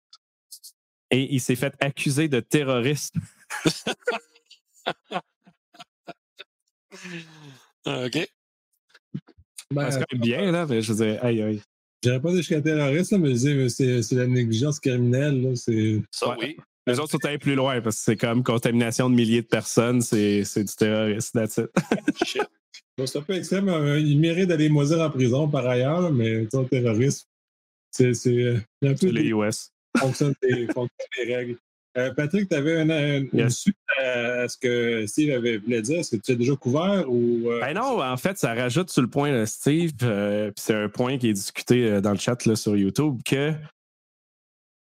Et il s'est fait accuser de terroriste. [LAUGHS] Ah, OK. Ben, C'est quand même bien, là, mais je veux dire, aïe, aïe. J'irais pas jusqu'à terroriste, là, mais je dis, mais c'est c'est la négligence criminelle. là, Ça, Ouais. oui. Les autres sont allés plus loin parce que c'est comme contamination de milliers de personnes, c'est c'est du terrorisme, that's it. Shit. Bon, c'est un peu extrême. euh, Il mérite d'aller moisir en prison par ailleurs, mais ton terrorisme, c'est c'est, euh, un les US. fonctionne des, fonctionne des règles. Euh, Patrick, tu avais un, un- une Yes. suite à, à ce que Steve avait voulu dire? Est-ce que tu as déjà couvert ou. euh, Ben non, en fait, ça rajoute sur le point de Steve, euh, puis c'est un point qui est discuté euh, dans le chat là, sur YouTube, que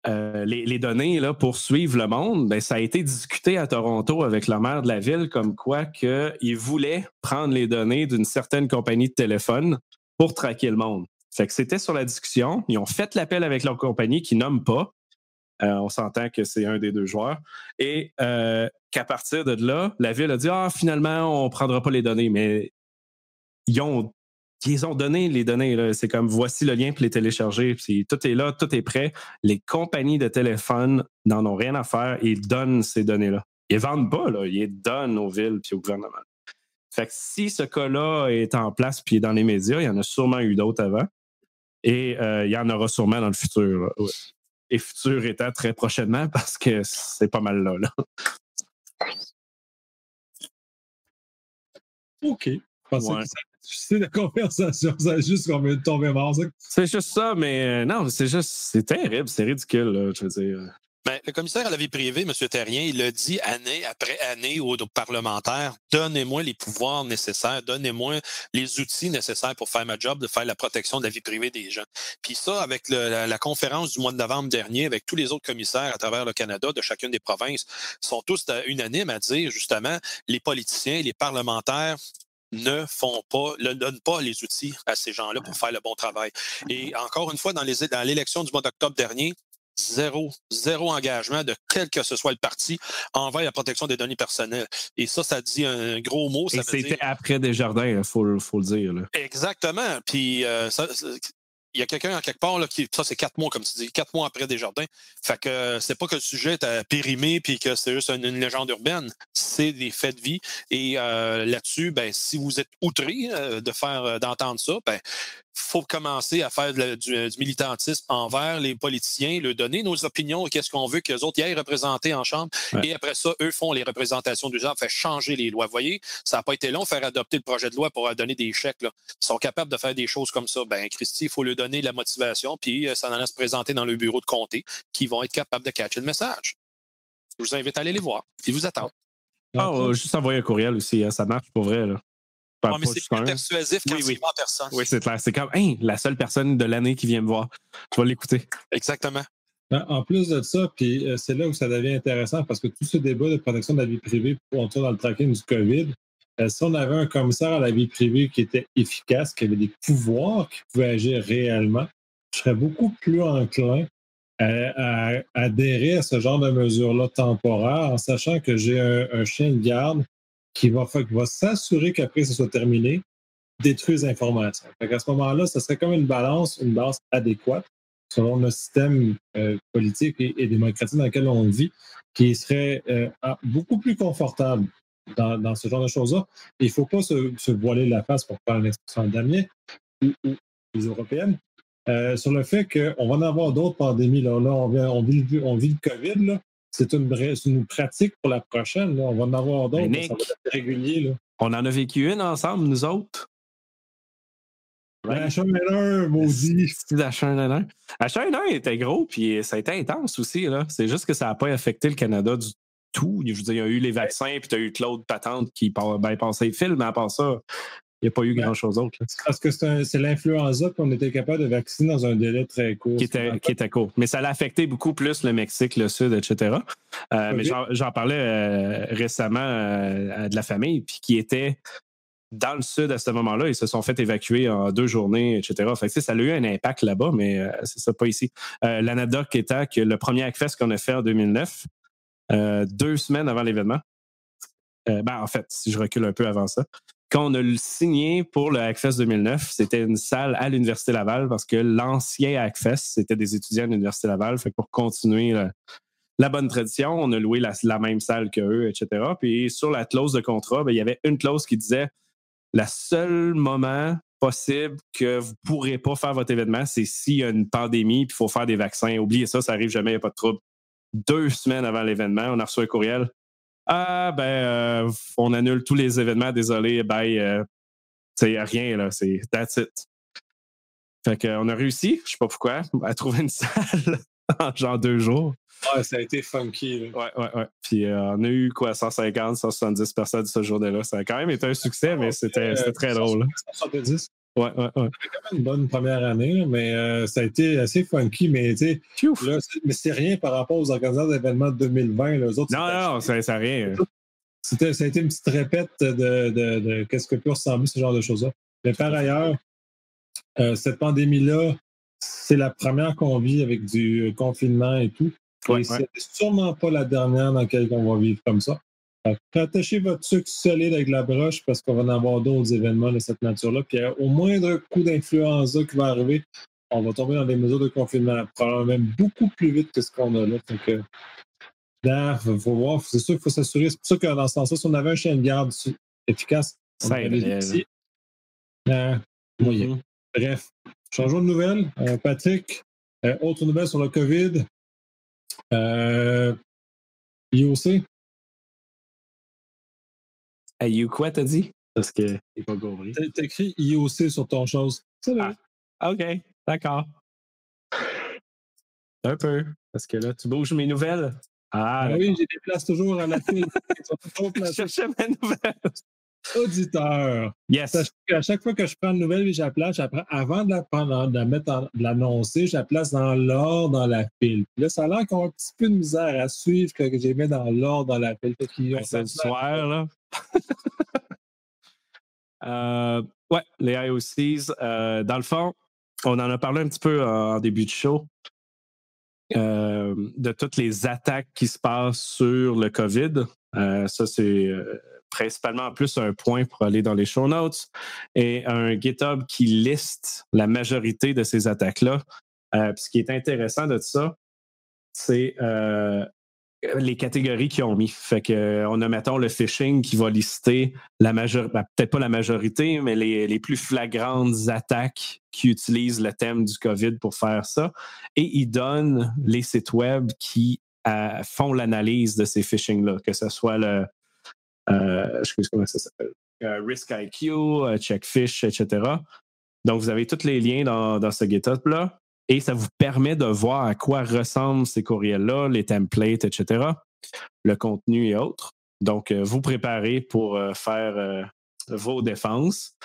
euh, les, données là, pour suivre le monde, ben, ça a été discuté à Toronto avec le maire de la ville, comme quoi qu'il voulait prendre les données d'une certaine compagnie de téléphone pour traquer le monde. Fait que c'était sur la discussion. Ils ont fait l'appel avec leur compagnie qui nomme pas. Euh, on s'entend que c'est un des deux joueurs. Et euh, qu'à partir de là, la ville a dit Ah, finalement, on ne prendra pas les données. Mais ils ont, ils ont donné les données. là. C'est comme voici le lien pour les télécharger. Puis tout est là, tout est prêt. Les compagnies de téléphone n'en ont rien à faire. Ils donnent ces données-là. Ils ne vendent pas, là. ils les donnent aux villes puis au gouvernement. Fait que si ce cas-là est en place puis est dans les médias, il y en a sûrement eu d'autres avant. Et euh, il y en aura sûrement dans le futur. Ouais. Et futur étant très prochainement parce que c'est pas mal là. là. OK. Je pensais Ouais. que ça- c'est la conversation, [LAUGHS] ça a juste qu'on veut tomber mort. ça. C'est juste ça, mais euh, non, c'est juste, c'est terrible, c'est ridicule, là, je veux dire. Ben, le commissaire à la vie privée, M. Terrien, il a dit année après année aux aux parlementaires, donnez-moi les pouvoirs nécessaires, donnez-moi les outils nécessaires pour faire ma job, de faire la protection de la vie privée des gens. Puis ça, avec le- la, la conférence du mois de novembre dernier, avec tous les autres commissaires à travers le Canada, de chacune des provinces, sont tous euh, unanimes à dire, justement, les politiciens, les parlementaires ne font pas, ne donnent pas les outils à ces gens-là pour faire le bon travail. Et encore une fois, dans les- dans l'élection du mois d'octobre dernier, zéro, zéro engagement de quel que ce soit le parti envers la protection des données personnelles. Et ça, ça dit un gros mot. Ça Et c'était dire... après Desjardins, il faut, le- faut le dire. Là. Exactement. Puis euh, ça- il y a quelqu'un en quelque part qui ça c'est quatre mois comme tu dis, quatre mois après Desjardins. Fait que euh, c'est pas que le sujet est périmé puis que c'est juste une, légende urbaine, c'est des faits de vie. Et euh, là-dessus, ben si vous êtes outré euh, de faire d'entendre ça, ben faut commencer à faire de la- du, du militantisme envers les politiciens, leur donner nos opinions, qu'est-ce qu'on veut que les autres y aillent représentés en chambre. Ouais. Et après ça, eux font les représentations du genre, fait changer les lois. Vous voyez, ça n'a pas été long faire adopter le projet de loi pour euh, donner des chèques. Là. Ils sont capables de faire des choses comme ça. Ben, Christy, il faut leur donner la motivation, puis euh, ça en allait se présenter dans le bureau de comté, qui vont être capables de catcher le message. Je vous invite à aller les voir. Ils vous attendent. Ah, euh, juste envoyer un courriel aussi, hein, ça marche pour vrai. Là. Pas- Ah, mais c'est plus un. persuasif quand Oui, c'est oui. en personne. Oui, c'est clair. C'est comme, hey, la seule personne de l'année qui vient me voir. Je vais l'écouter. Exactement. Ben, En plus de ça, puis euh, c'est là où ça devient intéressant parce que tout ce débat de protection de la vie privée pour entrer dans le tracking du COVID, euh, si on avait un commissaire à la vie privée qui était efficace, qui avait des pouvoirs, qui pouvait agir réellement, je serais beaucoup plus enclin à, à- à adhérer à ce genre de mesures-là temporaires en sachant que j'ai un, un chien de garde qui va, s'assurer qu'après ce soit terminé, détruire les informations. Qu'à ce moment-là, ce serait comme une balance, une balance adéquate selon le système euh, politique et, démocratique dans lequel on vit, qui serait euh, beaucoup plus confortable dans, ce genre de choses-là. Il ne faut pas se, voiler la face pour faire une expression de Damien ou, les européennes euh, sur le fait qu'on va en avoir d'autres pandémies. Là, on, vit, le- COVID. C'est une, pratique pour la prochaine. là. On va en avoir d'autres. Mais là. Ça va Nick- être régulier. Là. On en a vécu une ensemble, nous autres. Ben, H1N1, maudit. C'est H1N1. H1N1 était gros, puis ça a été intense aussi. là. C'est juste que ça n'a pas affecté le Canada du tout. Je veux dire, il y a eu les vaccins, puis tu as eu Claude Patente qui bypassait le fil, mais à part ça, n'y a pas eu grand-chose d'autre. Parce que c'est l'influenza qu'on était capable de vacciner dans un délai très court. Qui était, qui était court. Mais ça l'a affecté beaucoup plus le Mexique, le Sud, etc. Euh, mais j'en parlais euh, récemment euh, de la famille, puis qui était dans le Sud à ce moment-là. Ils se sont fait évacuer en deux journées, etc. Fait ça a eu un impact là-bas, mais c'est ça, pas ici. L'anecdote étant que le premier Hackfest qu'on a fait en 2009, deux semaines avant l'événement, ben, en fait, si je recule un peu avant ça, quand on a signé pour le Hackfest 2009, c'était une salle à l'Université Laval parce que l'ancien Hackfest, c'était des étudiants de l'Université Laval. Pour continuer la, bonne tradition, on a loué la, même salle qu'eux, etc. Puis sur la clause de contrat, ben, il y avait une clause qui disait le seul moment possible que vous ne pourrez pas faire votre événement, c'est s'il y a une pandémie et il faut faire des vaccins. Oubliez ça, ça arrive jamais, il n'y a pas de trouble. Deux semaines avant l'événement, on a reçu un courriel. Ah, ben, euh, on annule tous les événements, désolé, bye. Euh, c'est rien, là, c'est that's it. Fait qu'on a réussi, je sais pas pourquoi, à trouver une [LAUGHS] salle en genre deux jours. Ouais, ça a été funky. Là. Ouais, ouais, ouais. Puis euh, on a eu quoi, 150, 170 personnes ce jour-là. Ça a quand même été un succès, mais c'était très drôle. 170? Ouais, ouais, ouais. C'était quand même une bonne première année, mais euh, ça a été assez funky. Mais tu sais, mais c'est rien par rapport aux organisateurs d'événements de 2020. Là. autres, non, non, ça, ça rien. C'était, ça a été une petite répète de, de, de qu'est-ce que peut ressembler ce genre de choses-là. Mais par ailleurs, euh, cette pandémie-là, c'est la première qu'on vit avec du confinement et tout. et c'est sûrement pas la dernière dans laquelle on va vivre comme ça. Attachez votre sucre solide avec la broche parce qu'on va en avoir d'autres événements de cette nature-là. Puis au moindre coup d'influenza qui va arriver, on va tomber dans des mesures de confinement, probablement même beaucoup plus vite que ce qu'on a là. Donc, il faut voir, c'est sûr qu'il faut s'assurer. C'est pour ça que dans ce sens-là, si on avait un chien de garde efficace, ça irait. Euh, moyen. Bref, changeons de nouvelles. Euh, Patrick, euh, autre nouvelle sur le COVID. IOC, you quoi, t'as dit? Parce que j'ai pas compris. T'as écrit IOC sur ton chose. C'est ah, OK, d'accord. Un peu. Parce que là, tu bouges mes nouvelles. Ah, ah oui, j'ai des places toujours à la file. Je cherchais mes nouvelles. Auditeur. Yes. À chaque fois que je prends une nouvelle et je la place, avant de la, prendre, de la mettre de l'annoncer, je la place dans l'ordre dans la file. là, ça a l'air qu'on a un petit peu de misère à suivre que j'ai mis dans l'ordre dans la file. C'est le soir, là. [LAUGHS] Euh, ouais, les IOCs. Euh, dans le fond, on en a parlé un petit peu en début de show. Euh, de toutes les attaques qui se passent sur le COVID. ça, c'est principalement plus un point pour aller dans les show notes et un GitHub qui liste la majorité de ces attaques-là. ce qui est intéressant de ça, c'est les catégories qu'ils ont mis. Fait euh, on a, mettons, le phishing qui va lister la majorité, ben, peut-être pas la majorité, mais les, plus flagrantes attaques qui utilisent le thème du COVID pour faire ça. Et ils donnent les sites web qui euh, font l'analyse de ces phishing-là, que ce soit le. Euh, sais comment ça s'appelle? Risk IQ, Checkfish, etc. Donc, vous avez tous les liens dans, ce GitHub-là et ça vous permet de voir à quoi ressemblent ces courriels-là, les templates, etc., le contenu et autres. Donc, euh, vous préparez pour euh, faire euh, vos défenses.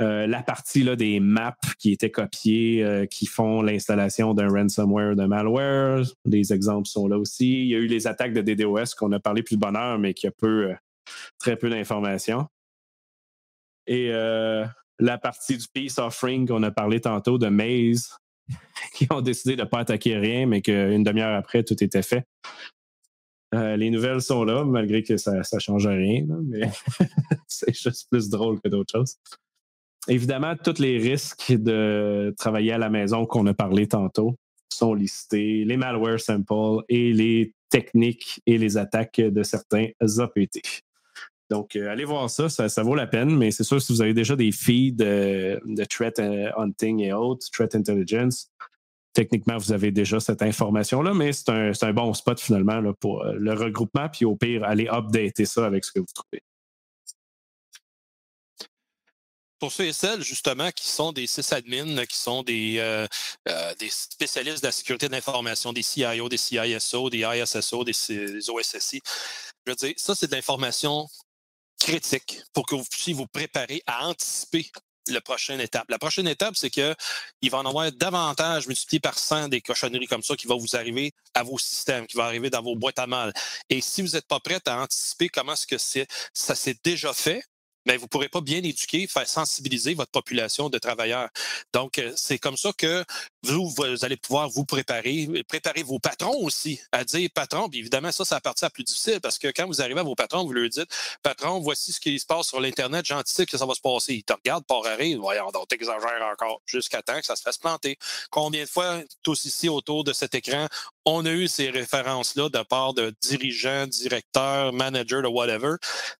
la partie là, des maps qui étaient copiées, qui font l'installation d'un ransomware, d'un malware. Les exemples sont là aussi. Il y a eu les attaques de DDoS qu'on a parlé plus de bonheur, mais qui a peu, très peu d'informations. Et la partie du peace offering qu'on a parlé tantôt de Maze, [LAUGHS] qui ont décidé de ne pas attaquer rien, mais qu'une demi-heure après, tout était fait. Euh, les nouvelles sont là, malgré que ça ne change rien, mais [LAUGHS] c'est juste plus drôle que d'autres choses. Évidemment, tous les risques de travailler à la maison qu'on a parlé tantôt sont listés, les malware samples et les techniques et les attaques de certains APT. Donc, euh, allez voir ça, ça, vaut la peine, mais c'est sûr, si vous avez déjà des feeds de, threat euh, hunting et autres, threat intelligence, techniquement, vous avez déjà cette information-là, mais c'est un, bon spot finalement pour euh, le regroupement, puis au pire, allez updater ça avec ce que vous trouvez. Pour ceux et celles, justement, qui sont des sysadmins, qui sont des, des spécialistes de la sécurité de l'information, des CIO, des CISO, des ISSO, des, des OSSI, je veux dire, ça, c'est de l'information critique pour que vous puissiez vous préparer à anticiper la prochaine étape. La prochaine étape, c'est que il va en avoir davantage multiplié par 100 des cochonneries comme ça qui vont vous arriver à vos systèmes, qui vont arriver dans vos boîtes à mal. Et si vous n'êtes pas prêt à anticiper comment ce que c'est, ça s'est déjà fait, mais vous ne pourrez pas bien éduquer, faire sensibiliser votre population de travailleurs. Donc, euh, c'est comme ça que vous, vous allez pouvoir vous préparer, préparer vos patrons aussi à dire patron. Puis évidemment, ça, c'est la partie la plus difficile parce que quand vous arrivez à vos patrons, vous leur dites patron, voici ce qui se passe sur l'Internet, j'anticipe que ça va se passer. Ils te regardent, par arrêt, voyons donc, t'exagères encore, jusqu'à temps que ça se fasse planter. Combien de fois, tous ici autour de cet écran, on a eu ces références-là de part de dirigeants, directeurs, managers, de whatever,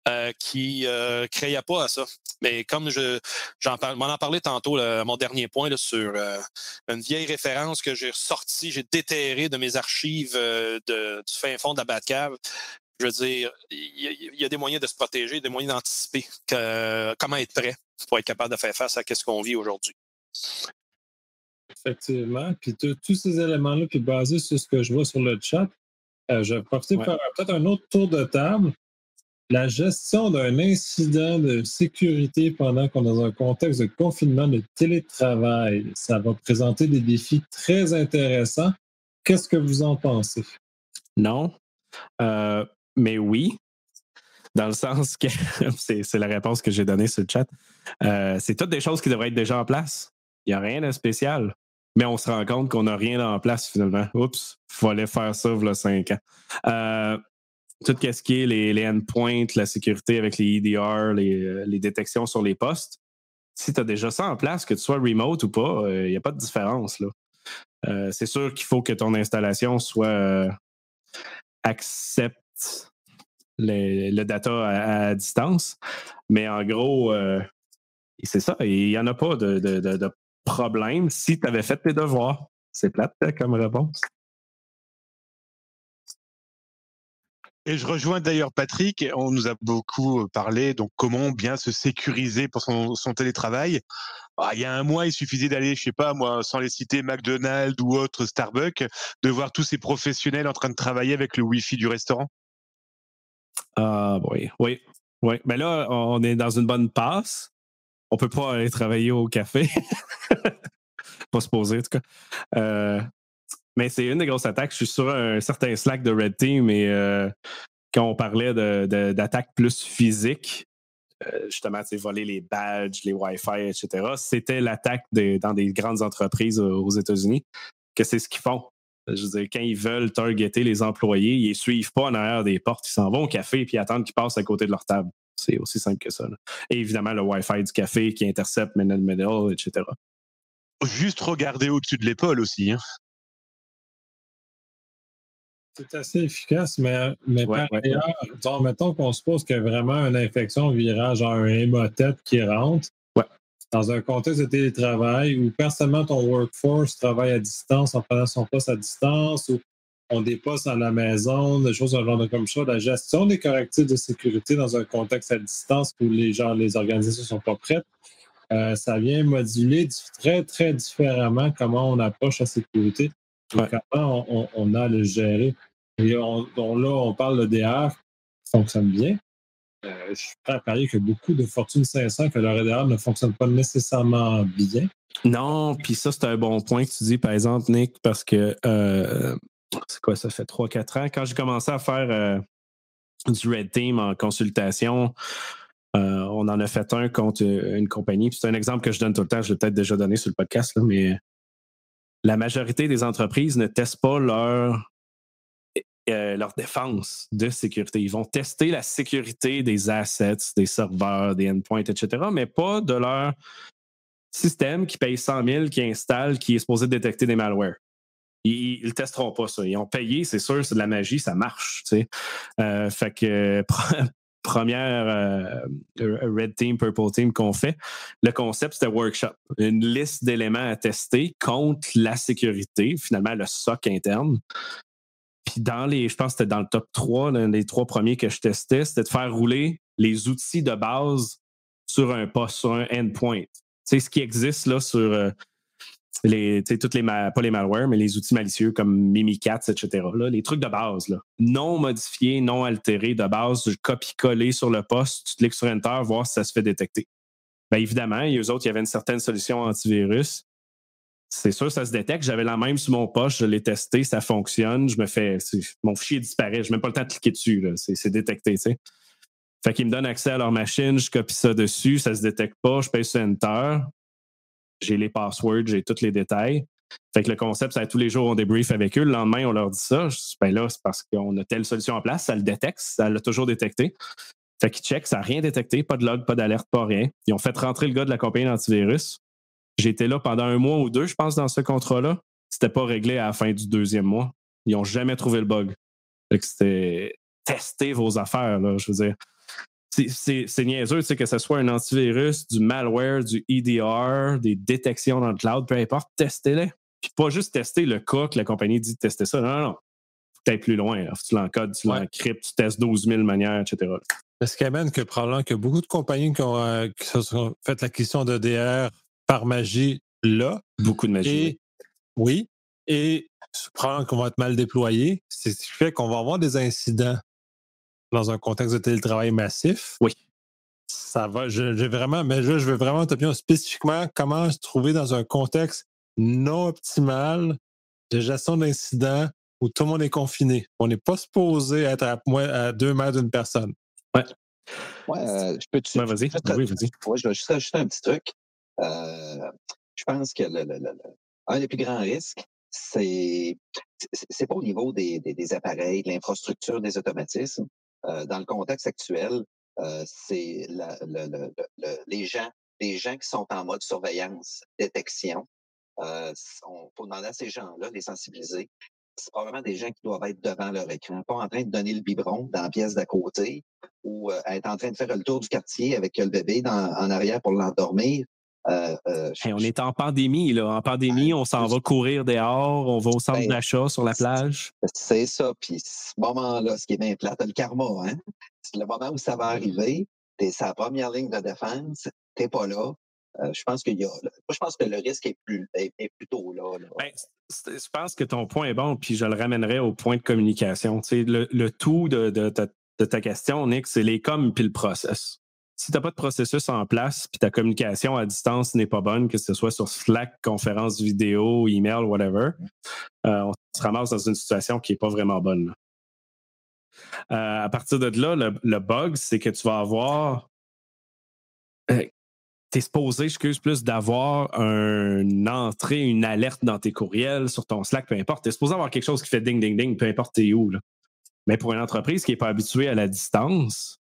euh, qui euh, créaient pas à ça. Mais comme je j'en m'en en parlais tantôt, mon dernier point là, sur euh, une vieille référence que j'ai sortie, j'ai déterré de mes archives euh, de, du fin fond de la Batcave. Je veux dire, il y, a des moyens de se protéger, des moyens d'anticiper comment être prêt pour être capable de faire face à ce qu'on vit aujourd'hui. Effectivement. Puis tous ces éléments-là, puis basés sur ce que je vois sur le chat, euh, je vais profiter pour faire peut-être un autre tour de table. La gestion d'un incident de sécurité pendant qu'on est dans un contexte de confinement de télétravail, ça va présenter des défis très intéressants. Qu'est-ce que vous en pensez? Non, euh, mais oui, dans le sens que [LAUGHS] c'est la réponse que j'ai donnée sur le chat. Euh, c'est toutes des choses qui devraient être déjà en place. Il n'y a rien de spécial. Mais on se rend compte qu'on n'a rien en place finalement. Oups, il fallait faire ça il cinq ans. Euh, tout ce qui est les, endpoints, la sécurité avec les EDR, les, les détections sur les postes, si tu as déjà ça en place, que tu sois remote ou pas, il n'y a pas de différence. là. c'est sûr qu'il faut que ton installation soit accepte le data à, distance. Mais en gros, euh, c'est ça. Il n'y en a pas de, de, problème si tu avais fait tes devoirs. C'est plate hein, comme réponse. Et je rejoins d'ailleurs Patrick. On nous a beaucoup parlé donc comment bien se sécuriser pour son, télétravail. Ah, il y a un mois, il suffisait d'aller, je sais pas moi, sans les citer McDonald's ou autre Starbucks, de voir tous ces professionnels en train de travailler avec le Wi-Fi du restaurant. Ah oui, oui, oui. Mais là, on est dans une bonne passe. On peut pas aller travailler au café. [LAUGHS] pas se poser, en tout cas. Euh, mais c'est une des grosses attaques. Je suis sur un certain Slack de Red Team et euh, quand on parlait d'attaques plus physiques, euh, justement, voler les badges, les Wi-Fi, etc., c'était l'attaque dans des grandes entreprises aux États-Unis, que c'est ce qu'ils font. Je veux dire, quand ils veulent targeter les employés, ils ne suivent pas en arrière des portes. Ils s'en vont au café et attendent qu'ils passent à côté de leur table. C'est aussi simple que ça. Et évidemment, le Wi-Fi du café qui intercepte middle middle, etc. Juste regarder au-dessus de l'épaule aussi. Hein. C'est assez efficace, mais, mais par ailleurs, mettons qu'on suppose qu'il y a vraiment une infection virage à un hémotète qui rentre dans un contexte de télétravail où personnellement ton workforce travaille à distance en prenant son poste à distance ou on postes à la maison, des choses genre comme ça, la gestion des correctifs de sécurité dans un contexte à distance où les gens, les organisations ne sont pas prêtes, euh, ça vient moduler très, très différemment comment on approche la sécurité comment on, a à le gérer. Et on, là, on parle de DR qui fonctionne bien, euh, je suis prêt à parier que beaucoup de Fortune 500 que leur EDR ne fonctionne pas nécessairement bien. Non, puis ça, c'est un bon point que tu dis, par exemple, Nick, parce que euh, c'est quoi, ça fait 3-4 ans? Quand j'ai commencé à faire euh, du Red Team en consultation, on en a fait un contre une compagnie. C'est un exemple que je donne tout le temps, je l'ai peut-être déjà donné sur le podcast, mais la majorité des entreprises ne testent pas leur euh, leur défense de sécurité. Ils vont tester la sécurité des assets, des serveurs, des endpoints, etc., mais pas de leur système qui paye 100 000, qui installe, qui est supposé détecter des malwares. Ils ne testeront pas ça. Ils ont payé, c'est sûr, c'est de la magie, ça marche. Euh, fait que [LAUGHS] première euh, Red Team, Purple Team qu'on fait, le concept, c'était workshop. Une liste d'éléments à tester contre la sécurité, finalement le SOC interne. Puis dans les, je pense que c'était dans le top 3, les trois premiers que je testais, c'était de faire rouler les outils de base sur un poste, sur un endpoint. Tu sais, ce qui existe là sur. Euh, toutes les pas les malwares, mais les outils malicieux comme Mimikatz, etc. Là, les trucs de base, là, non modifiés, non altérés, de base, copie-coller sur le poste, tu cliques sur Enter, voir si ça se fait détecter. Bien évidemment, eux autres, il y avait une certaine solution antivirus. C'est sûr, ça se détecte. J'avais la même sur mon poste, je l'ai testé, ça fonctionne. Je me fais. Mon fichier disparaît. Je n'ai même pas le temps de cliquer dessus. C'est détecté. Fait qu'ils me donnent accès à leur machine, je copie ça dessus, ça se détecte pas, je paye sur Enter j'ai les passwords, j'ai tous les détails. Fait que le concept, c'est tous les jours, on débrief avec eux. Le lendemain, on leur dit ça. Je ben là, c'est parce qu'on a telle solution en place, ça le détecte, ça l'a toujours détecté. Fait qu'ils checkent, ça n'a rien détecté, pas de log, pas d'alerte, pas rien. Ils ont fait rentrer le gars de la compagnie d'antivirus. J'étais là pendant un mois ou deux, je pense, dans ce contrat-là. C'était pas réglé à la fin du deuxième mois. Ils n'ont jamais trouvé le bug. Fait que c'était tester vos affaires, là, je veux dire c'est niaiseux, tu sais, que ce soit un antivirus, du malware, du EDR, des détections dans le cloud, peu importe, testez-les. Puis pas juste tester le cas que la compagnie dit de tester ça. Non, non, non. Faut plus loin. Tu l'encodes, tu l'encryptes, tu testes 12 000 manières, etc. Ce qui amène que probablement que beaucoup de compagnies qui, ont, euh, se sont fait l'acquisition d'EDR par magie là. Beaucoup de magie. oui. Et probablement qu'on va être mal déployé. C'est ce qui fait qu'on va avoir des incidents dans un contexte de télétravail massif. Oui. Ça va, j'ai vraiment, mais là, je veux vraiment opinion spécifiquement comment se trouver dans un contexte non optimal de gestion d'incidents où tout le monde est confiné. On n'est pas supposé être à, à deux mètres d'une personne. Ouais. Ouais, euh, je peux te ouais, vas-y. Oui, vas-y. Ouais, je vais juste ajouter un petit truc. Euh, je pense que le, le, le, un des plus grands risques, c'est c'est pas au niveau des, des, des appareils, de l'infrastructure, des automatismes, euh, dans le contexte actuel, euh, c'est les gens, les gens qui sont en mode surveillance, détection. Euh, on faut demander à ces gens-là, les sensibiliser. C'est probablement des gens qui doivent être devant leur écran, pas en train de donner le biberon dans la pièce d'à côté ou être en train de faire le tour du quartier avec le bébé en arrière pour l'endormir. Euh, euh, on est en pandémie, là. En pandémie, on s'en va courir dehors, on va au centre ben, d'achat sur la plage. C'est ça. Puis ce moment-là, ce qui est bien plate, le karma, hein? C'est le moment où ça va arriver, c'est sa première ligne de défense, t'es pas là. Euh, je pense qu'il y a. je pense que le risque est, plus, est, plutôt là. Ben, je pense que ton point est bon, puis je le ramènerai au point de communication. Le, le tout de, de, de, ta question, Nick, c'est les coms puis le process si tu n'as pas de processus en place, puis ta communication à distance n'est pas bonne, que ce soit sur Slack, conférence vidéo, email, whatever, euh, on se ramasse dans une situation qui n'est pas vraiment bonne. Euh, à partir de là, le, bug, c'est que tu vas avoir. Euh, tu es supposé, excuse plus, d'avoir une entrée, une alerte dans tes courriels, sur ton Slack, peu importe. Tu es supposé avoir quelque chose qui fait ding, ding, ding, peu importe t'es où. Mais pour une entreprise qui n'est pas habituée à la distance,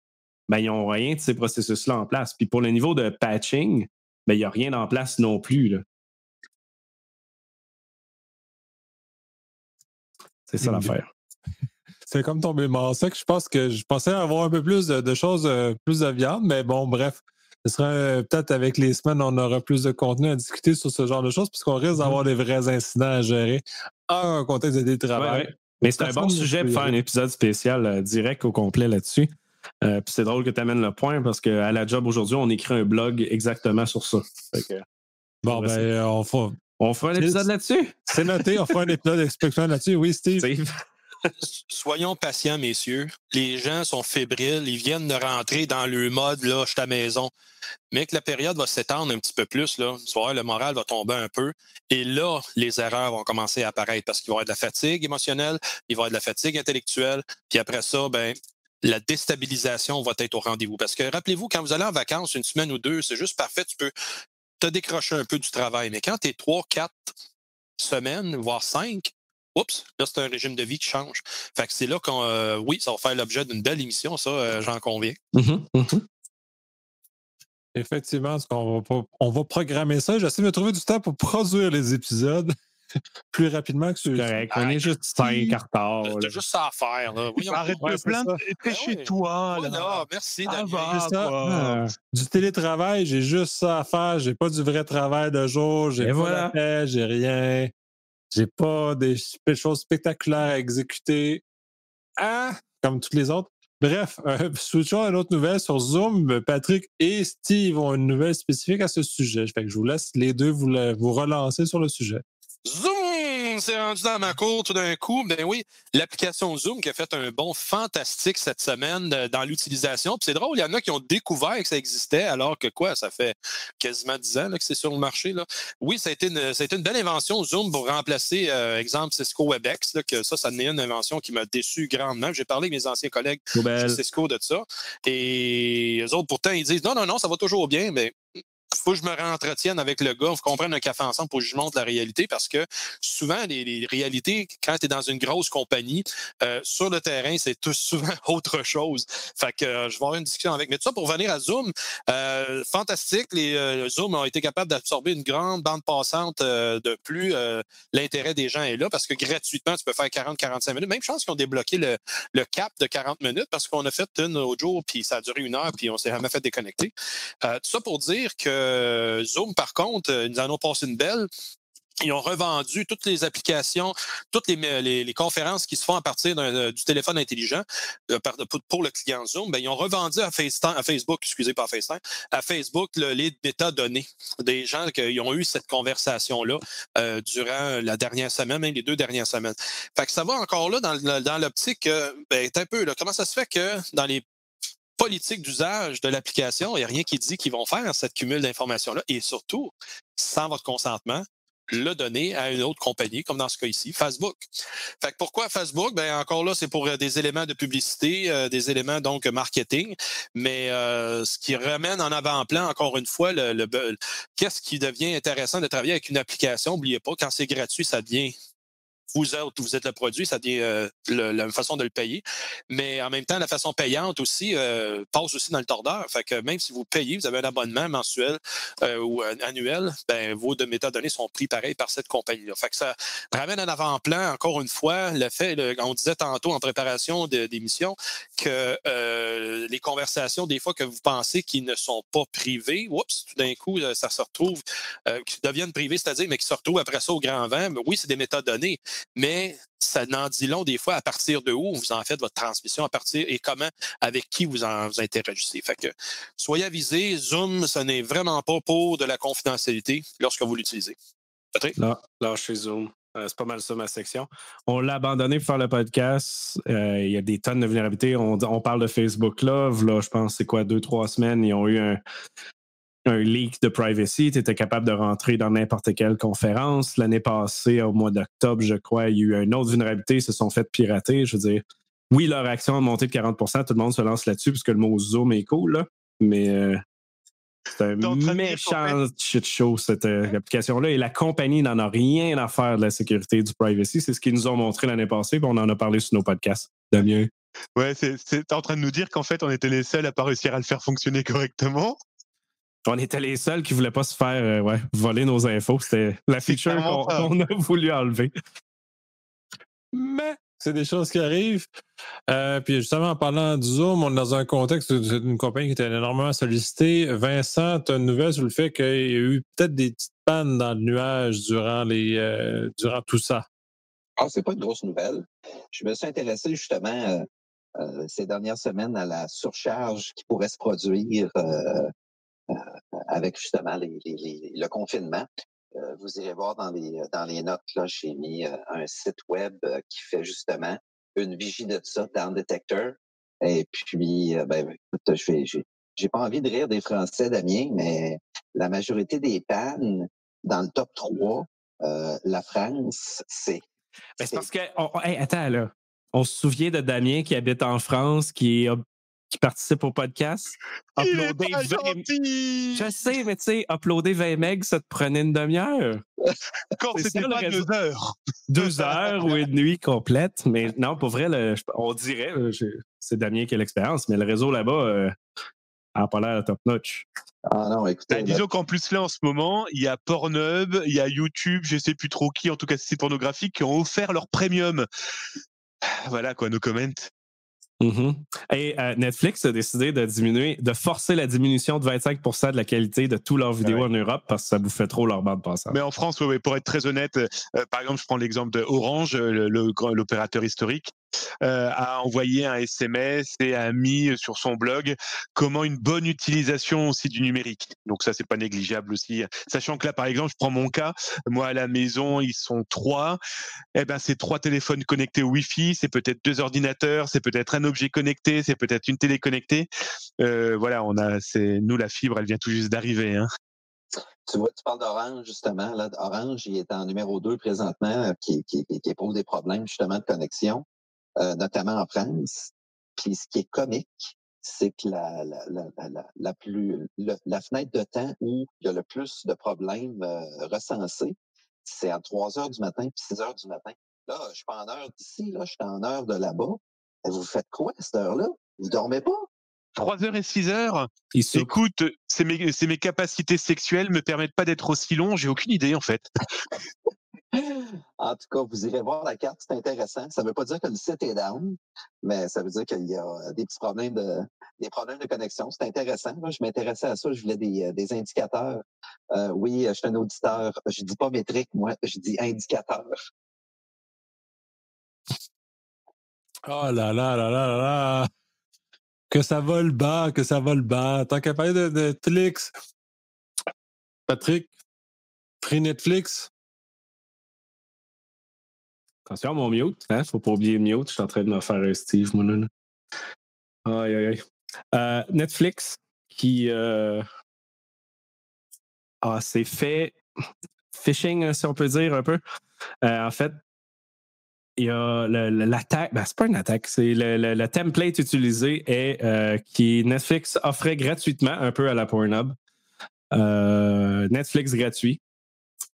ben, ils n'ont rien de ces processus-là en place. Puis pour le niveau de patching, ben, il n'y a rien en place non plus. C'est ça l'affaire. [LAUGHS] C'est comme tomber mort que Je pense que je pensais avoir un peu plus de, choses, euh, plus de viande, mais bon, bref. Ce sera euh, peut-être avec les semaines, on aura plus de contenu à discuter sur ce genre de choses, puisqu'on risque mm-hmm. d'avoir des vrais incidents à gérer en contexte de télétravail. Mais c'est un bon sujet pour faire un épisode spécial euh, direct au complet là-dessus. Euh, puis c'est drôle que tu amènes le point parce qu'à la job aujourd'hui, on écrit un blog exactement sur ça. bon, ben, on fera. On fera un épisode là-dessus. C'est noté, on fera un épisode d'explication là-dessus. Oui, Steve. [LAUGHS] Soyons patients, messieurs. Les gens sont fébriles, ils viennent de rentrer dans le mode là, je suis à maison. Mais que la période va s'étendre un petit peu plus, là, tu vois, le moral va tomber un peu. Et là, les erreurs vont commencer à apparaître parce qu'il va y avoir de la fatigue émotionnelle, il va y avoir de la fatigue intellectuelle. Puis après ça, ben, la déstabilisation va être au rendez-vous. Parce que rappelez-vous, quand vous allez en vacances une semaine ou deux, c'est juste parfait, tu peux te décrocher un peu du travail. Mais quand tu es trois, quatre semaines, voire cinq, oups, là, c'est un régime de vie qui change. Fait que c'est là qu'on, euh, oui, ça va faire l'objet d'une belle émission, ça, euh, j'en conviens. Mm-hmm, mm-hmm. Effectivement, on va, on va programmer ça. J'essaie de trouver du temps pour produire les épisodes. Plus rapidement que celui Correct, on est juste 5 en retard. T'as juste ça à faire. Là. Arrête de plaindre, t'es chez toi. Là. merci. Ah, du télétravail, j'ai juste ça à faire. J'ai pas du vrai travail de jour. J'ai pas voilà. j'ai rien. J'ai pas des choses spectaculaires à exécuter. Ah, comme toutes les autres. Bref, euh, [LAUGHS] switchons à une autre nouvelle sur Zoom. Patrick et Steve ont une nouvelle spécifique à ce sujet. Fait que je vous laisse les deux vous, vous relancer sur le sujet. Zoom! C'est rendu dans ma cour tout d'un coup. Ben oui, l'application Zoom qui a fait un bon fantastique cette semaine euh, dans l'utilisation. c'est drôle, il y en a qui ont découvert que ça existait, alors que quoi, ça fait quasiment dix ans que c'est sur le marché. Là. Oui, ça a, été une, ça a été une belle invention, Zoom, pour remplacer, euh, exemple, Cisco WebEx, là, que ça, ça n'est une invention qui m'a déçu grandement. J'ai parlé avec mes anciens collègues de Cisco de ça. Et eux autres, pourtant, ils disent non, non, non, ça va toujours bien, mais faut que je me réentretienne avec le gars, faut qu'on prenne un café ensemble pour que je montre la réalité parce que souvent, les, réalités, quand tu es dans une grosse compagnie, euh, sur le terrain, c'est [LAUGHS] souvent autre chose. Fait que euh, je vais avoir une discussion avec. Mais tout ça pour venir à Zoom, euh, fantastique. Les Zoom ont été capables d'absorber une grande bande passante de plus. L'intérêt des gens est là parce que gratuitement, tu peux faire 40-45 minutes. Même chance qu'ils ont débloqué le, cap de 40 minutes parce qu'on a fait une autre jour, puis ça a duré une heure, puis on s'est jamais fait déconnecter. tout ça pour dire que euh, Zoom, par contre, euh, ils en ont passé une belle. Ils ont revendu toutes les applications, toutes les, conférences qui se font à partir euh, du téléphone intelligent pour, le client Zoom. Ben, ils ont revendu à, Facebook, excusez pas à FaceTime, à Facebook les métadonnées des gens qui ont eu cette conversation-là durant la dernière semaine, même les deux dernières semaines. Fait que ça va encore là dans, l'optique, ben, un peu, comment ça se fait que dans les politique d'usage de l'application. Il n'y a rien qui dit qu'ils vont faire cette cumul d'informations-là. Et surtout, sans votre consentement, le donner à une autre compagnie, comme dans ce cas ici, Facebook. Fait pourquoi Facebook? Ben encore là, c'est pour euh, des éléments de publicité, euh, des éléments donc marketing, mais euh, ce qui ramène en avant-plan, encore une fois, le, le qu'est-ce qui devient intéressant de travailler avec une application? N'oubliez pas, quand c'est gratuit, ça devient vous êtes, le produit, ça devient euh, la façon de le payer. Mais en même temps, la façon payante aussi euh, passe aussi dans le tordeur. Fait que même si vous payez, vous avez un abonnement mensuel euh, ou annuel, ben, vos de métadonnées sont pris pareil par cette compagnie-là. Fait que ça ramène en avant-plan, encore une fois, le fait, on disait tantôt en préparation d'émission, que les conversations, des fois que vous pensez qu'ils ne sont pas privées, oups, tout d'un coup, ça se retrouve, qui deviennent privées, c'est-à-dire, mais qui se retrouvent après ça au grand vent. Mais oui, c'est des métadonnées, mais ça n'en dit long des fois à partir de où vous en faites votre transmission, à partir et comment, avec qui vous en vous interagissez. Fait que soyez avisés, Zoom, ce n'est vraiment pas pour de la confidentialité lorsque vous l'utilisez. Là, là, chez Zoom. Euh, c'est pas mal ça ma section. On l'a abandonné pour faire le podcast. Euh, il y a des tonnes de vulnérabilités. On, on parle de Facebook là. Là, je pense, c'est quoi, deux, trois semaines, ils ont eu un, un leak de privacy, tu étais capable de rentrer dans n'importe quelle conférence. L'année passée, au mois d'octobre, je crois, il y a eu une autre vulnérabilité, ils se sont fait pirater. Je veux dire, oui, leur action a monté de 40% tout le monde se lance là-dessus parce que le mot Zoom est cool, là, mais euh, c'est un méchant shit show, cette euh, application-là. Et la compagnie n'en a rien à faire de la sécurité et du privacy. C'est ce qu'ils nous ont montré l'année passée, puis on en a parlé sur nos podcasts. Damien? Ouais, c'est en train de nous dire qu'en fait, on était les seuls à pas réussir à le faire fonctionner correctement. On était les seuls qui ne voulaient pas se faire euh, voler nos infos. C'était la feature qu'on a voulu enlever. Mais c'est des choses qui arrivent. Euh, puis justement, en parlant du Zoom, on est dans un contexte d'une compagnie qui était énormément sollicitée. Vincent, tu as une nouvelle sur le fait qu'il y a eu peut-être des petites pannes dans le nuage durant, les, euh, durant tout ça. Ah, c'est pas une grosse nouvelle. Je me suis intéressé justement ces dernières semaines à la surcharge qui pourrait se produire euh, avec justement le confinement. Euh, vous irez voir dans les, dans les notes, là, j'ai mis euh, un site web qui fait justement une vigie de ça, Down Detector. Et puis, ben, écoute, je vais, j'ai pas envie de rire des Français, Damien, mais la majorité des pannes dans le top 3, la France, c'est. Ben, c'est parce que, attends, là. On se souvient de Damien qui habite en France, qui a qui participe au podcast. Uploader 20... Je sais, mais tu sais, uploader 20 megs, ça te prenait une demi-heure. [LAUGHS] Quand c'était pas deux heures. Deux heures ou une nuit complète. Mais non, pour vrai, on dirait, c'est Damien qui a l'expérience, mais le réseau là-bas euh, a pas l'air top notch. Ah non, écoutez. Ben, disons qu'en plus là, en ce moment, il y a Pornhub, il y a YouTube, je sais plus trop qui, en tout cas c'est pornographique, qui ont offert leur premium. [SIGHS] Voilà quoi, nos comments. Mm-hmm. Et euh, Netflix a décidé de diminuer, de forcer la diminution de 25% de la qualité de tous leurs vidéos en Europe parce que ça bouffait trop leur bande passante. Mais en France, pour être très honnête, euh, par exemple, je prends l'exemple de Orange, l'opérateur historique. A envoyé un SMS et a mis sur son blog comment une bonne utilisation aussi du numérique. Donc ça, c'est pas négligeable aussi. Sachant que là, par exemple, je prends mon cas. Moi, à la maison, ils sont trois. Eh ben, c'est trois téléphones connectés au Wi-Fi. C'est peut-être deux ordinateurs. C'est peut-être un objet connecté. C'est peut-être une télé connectée. Euh, voilà, on a, c'est nous la fibre, elle vient tout juste d'arriver. Hein. Tu vois, tu parles d'Orange, justement. Là, Orange, il est en numéro 2 présentement, euh, qui, qui, qui pose des problèmes, justement, de connexion, euh, notamment en France. Puis ce qui est comique, c'est que la, la, la, la, plus, la fenêtre de temps où il y a le plus de problèmes euh, recensés, c'est à 3 heures du matin puis 6 heures du matin. Là, je suis pas en heure d'ici, là, je suis en heure de là-bas. Vous faites quoi à cette heure-là? Vous dormez pas? 3 heures et 6 heures? Écoute, c'est mes, mes, capacités sexuelles me permettent pas d'être aussi long. J'ai aucune idée, en fait. [LAUGHS] en tout cas, vous irez voir la carte, c'est intéressant. Ça ne veut pas dire que le site est down, mais ça veut dire qu'il y a des petits problèmes de, des problèmes de connexion. C'est intéressant. Je m'intéressais à ça. Je voulais des, des indicateurs. Euh, oui, je suis un auditeur. Je dis pas métrique, moi. Je dis indicateur. Oh là là là là là là! Que ça vole bas, que ça vole bas. Tant qu'à parler de Netflix, Patrick, Free Netflix? Attention, mon mute, hein? Faut pas oublier le mute. Je suis en train de me faire un Steve, moi, là. Aïe, aïe, aïe. Euh, Netflix, qui euh, ah, s'est fait phishing, si on peut dire, un peu. Euh, en fait, il y a l'attaque, ben, c'est pas une attaque, c'est le, template utilisé euh, qui Netflix offrait gratuitement un peu à la Pornhub. Netflix gratuit.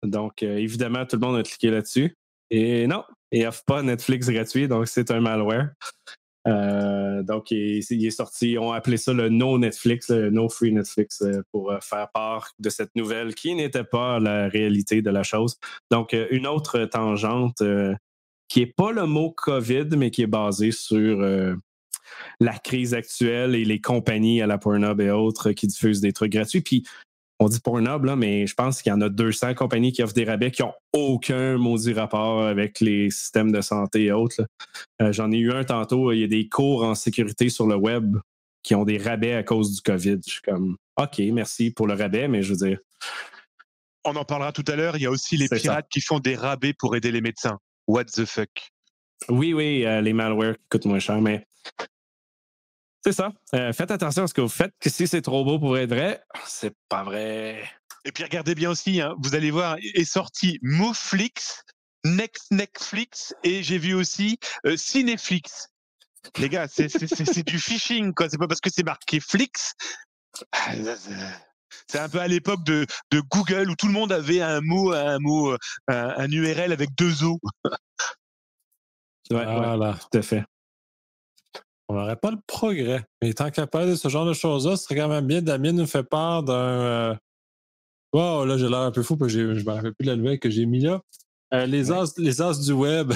Donc, évidemment, tout le monde a cliqué là-dessus. Et non, il n'offre pas Netflix gratuit, donc c'est un malware. donc, il, est sorti, ont appelé ça le No Netflix, le No Free Netflix, pour faire part de cette nouvelle qui n'était pas la réalité de la chose. Donc, une autre tangente qui n'est pas le mot COVID, mais qui est basé sur euh, la crise actuelle et les compagnies à la Pornhub et autres qui diffusent des trucs gratuits. Puis on dit Pornhub, là, mais je pense qu'il y en a 200 compagnies qui offrent des rabais qui n'ont aucun maudit rapport avec les systèmes de santé et autres. Euh, j'en ai eu un tantôt, il y a des cours en sécurité sur le web qui ont des rabais à cause du COVID. Je suis comme, OK, merci pour le rabais, mais je veux dire. On en parlera tout à l'heure. Il y a aussi les pirates qui font des rabais pour aider les médecins. What the fuck? Oui, oui, euh, les malwares coûtent moins cher, mais c'est ça. Euh, faites attention à ce que vous faites, que si c'est trop beau pour être vrai, c'est pas vrai. Et puis regardez bien aussi, hein, vous allez voir, est sorti Moflix, Next Netflix, et j'ai vu aussi euh, Cineflix. Les gars, c'est du phishing, quoi. C'est pas parce que c'est marqué Flix. C'est un peu à l'époque de, de, Google où tout le monde avait un mot, un mot, euh, un, URL avec deux O. ouais, voilà, tout à fait. On n'aurait pas le progrès. Mais tant qu'à parler de ce genre de choses-là, ce serait quand même bien. Damien nous fait part d'un. Euh... Wow, là, j'ai l'air un peu fou parce que je ne me rappelle plus de la nouvelle que j'ai mis là. Euh, les, as, les as du web.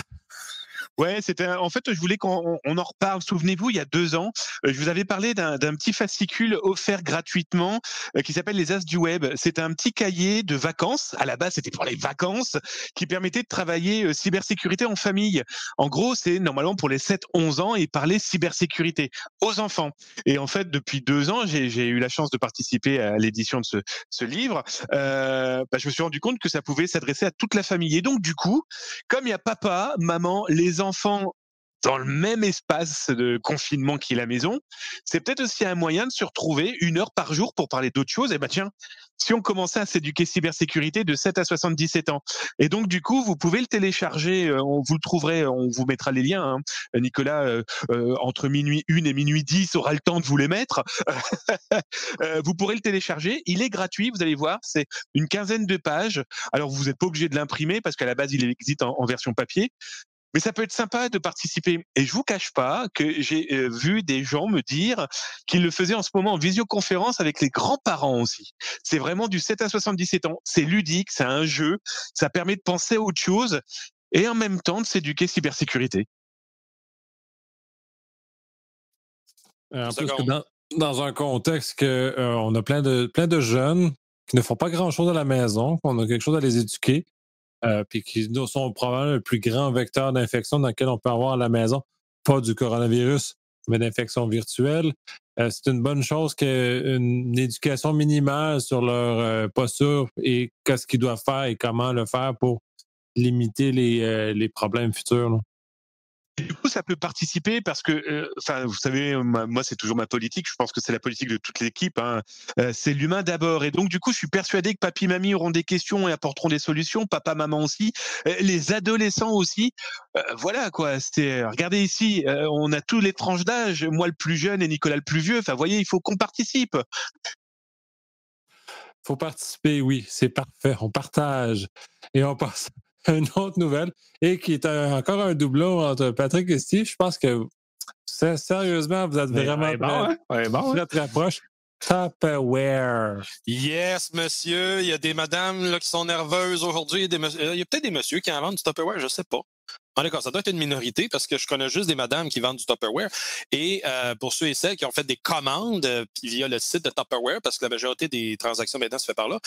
Ouais, c'était en fait, je voulais qu'on en reparle. Souvenez-vous, il y a deux ans, euh, je vous avais parlé d'un petit fascicule offert gratuitement euh, qui s'appelle les As du Web. C'est un petit cahier de vacances. À la base, c'était pour les vacances qui permettait de travailler euh, cybersécurité en famille. En gros, c'est normalement pour les 7-11 ans et parler cybersécurité aux enfants. Et en fait, depuis deux ans, j'ai eu la chance de participer à l'édition de ce, ce livre. Euh, bah, je me suis rendu compte que ça pouvait s'adresser à toute la famille. Et donc, du coup, comme il y a papa, maman, les enfants dans le même espace de confinement qui est la maison, c'est peut-être aussi un moyen de se retrouver une heure par jour pour parler d'autres choses. Et bah tiens, si on commençait à s'éduquer cybersécurité de 7 à 77 ans. Et donc du coup, vous pouvez le télécharger, euh, on vous le trouverez, on vous mettra les liens. Hein. Nicolas, euh, euh, entre minuit 1 et minuit 10, aura le temps de vous les mettre. [LAUGHS] vous pourrez le télécharger, il est gratuit, vous allez voir, c'est une quinzaine de pages. Alors vous n'êtes pas obligé de l'imprimer parce qu'à la base, il existe en version papier, mais ça peut être sympa de participer. Et je vous cache pas que j'ai euh, vu des gens me dire qu'ils le faisaient en ce moment en visioconférence avec les grands-parents aussi. C'est vraiment du 7 à 77 ans. C'est ludique, c'est un jeu, ça permet de penser à autre chose et en même temps de s'éduquer cybersécurité. Euh, en plus que dans, un contexte que euh, on a plein de plein de jeunes qui ne font pas grand chose à la maison, qu'on a quelque chose à les éduquer. Euh, puis qui sont probablement le plus grand vecteur d'infection dans lequel on peut avoir à la maison. pas du coronavirus, mais d'infection virtuelle. Euh, c'est une bonne chose qu'une éducation minimale sur leur euh, posture et qu'est-ce qu'ils doivent faire et comment le faire pour limiter les, problèmes futurs. Du coup, ça peut participer parce que, euh, enfin, vous savez, moi, c'est toujours ma politique. Je pense que c'est la politique de toute l'équipe. hein. Euh, c'est l'humain d'abord. Et donc, du coup, je suis persuadé que papy, mamie auront des questions et apporteront des solutions. Papa, maman aussi. Euh, les adolescents aussi. Voilà quoi. C'est. Regardez ici, on a tous les tranches d'âge. Moi, le plus jeune et Nicolas le plus vieux. Enfin, voyez, il faut qu'on participe. faut participer, oui, c'est parfait. On partage. Et on passe [LAUGHS] une autre nouvelle, et qui est un- encore un doublon entre Patrick et Steve. Je pense que, c'est- sérieusement, vous êtes vraiment bon, hein? Ouais, bon, hein? très, très proche. Tupperware. Yes, monsieur. Il y a des madames là, qui sont nerveuses aujourd'hui. Il y a, des mons- il y a peut-être des messieurs qui en vendent du Tupperware, je sais pas. Tout cas, ça doit être une minorité parce que je connais juste des madames qui vendent du Tupperware. Et euh, pour ceux et celles qui ont fait des commandes euh, via le site de Tupperware, parce que la majorité des transactions maintenant se fait par là,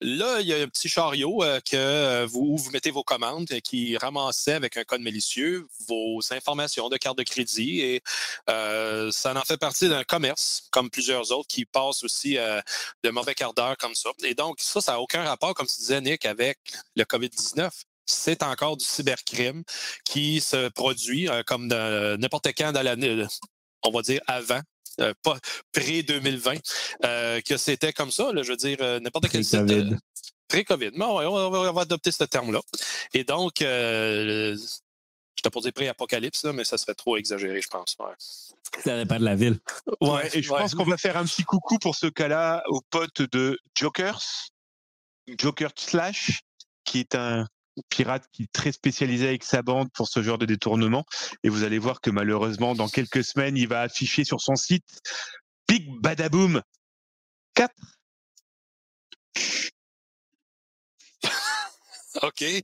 là, il y a un petit chariot euh, que vous, où vous mettez vos commandes qui ramassait avec un code malicieux vos informations de carte de crédit. Et ça en fait partie d'un commerce, comme plusieurs autres, qui passent aussi de mauvais quart d'heure comme ça. Et donc, ça, ça n'a aucun rapport, comme tu disais, Nick, avec le COVID-19. C'est encore du cybercrime qui se produit euh, comme de- n'importe quand dans l'année, euh, on va dire avant. euh, pas pré-2020, euh, que c'était comme ça, là, je veux dire, euh, n'importe quel site. Pré-Covid. euh, Pré-COVID. Bon, on, va, on va adopter ce terme-là. Et donc, euh, je t'ai pas dire pré-apocalypse, mais ça serait trop exagéré, je pense. Ouais. Ça dépend de la ville. Ouais, et je ouais. pense qu'on va faire un petit coucou pour ce cas-là aux potes de Jokers, Joker Slash, qui est un pirate qui est très spécialisé avec sa bande pour ce genre de détournement. Et vous allez voir que malheureusement, dans quelques semaines, il va afficher sur son site Big Badaboom 4. [LAUGHS] OK. [LAUGHS]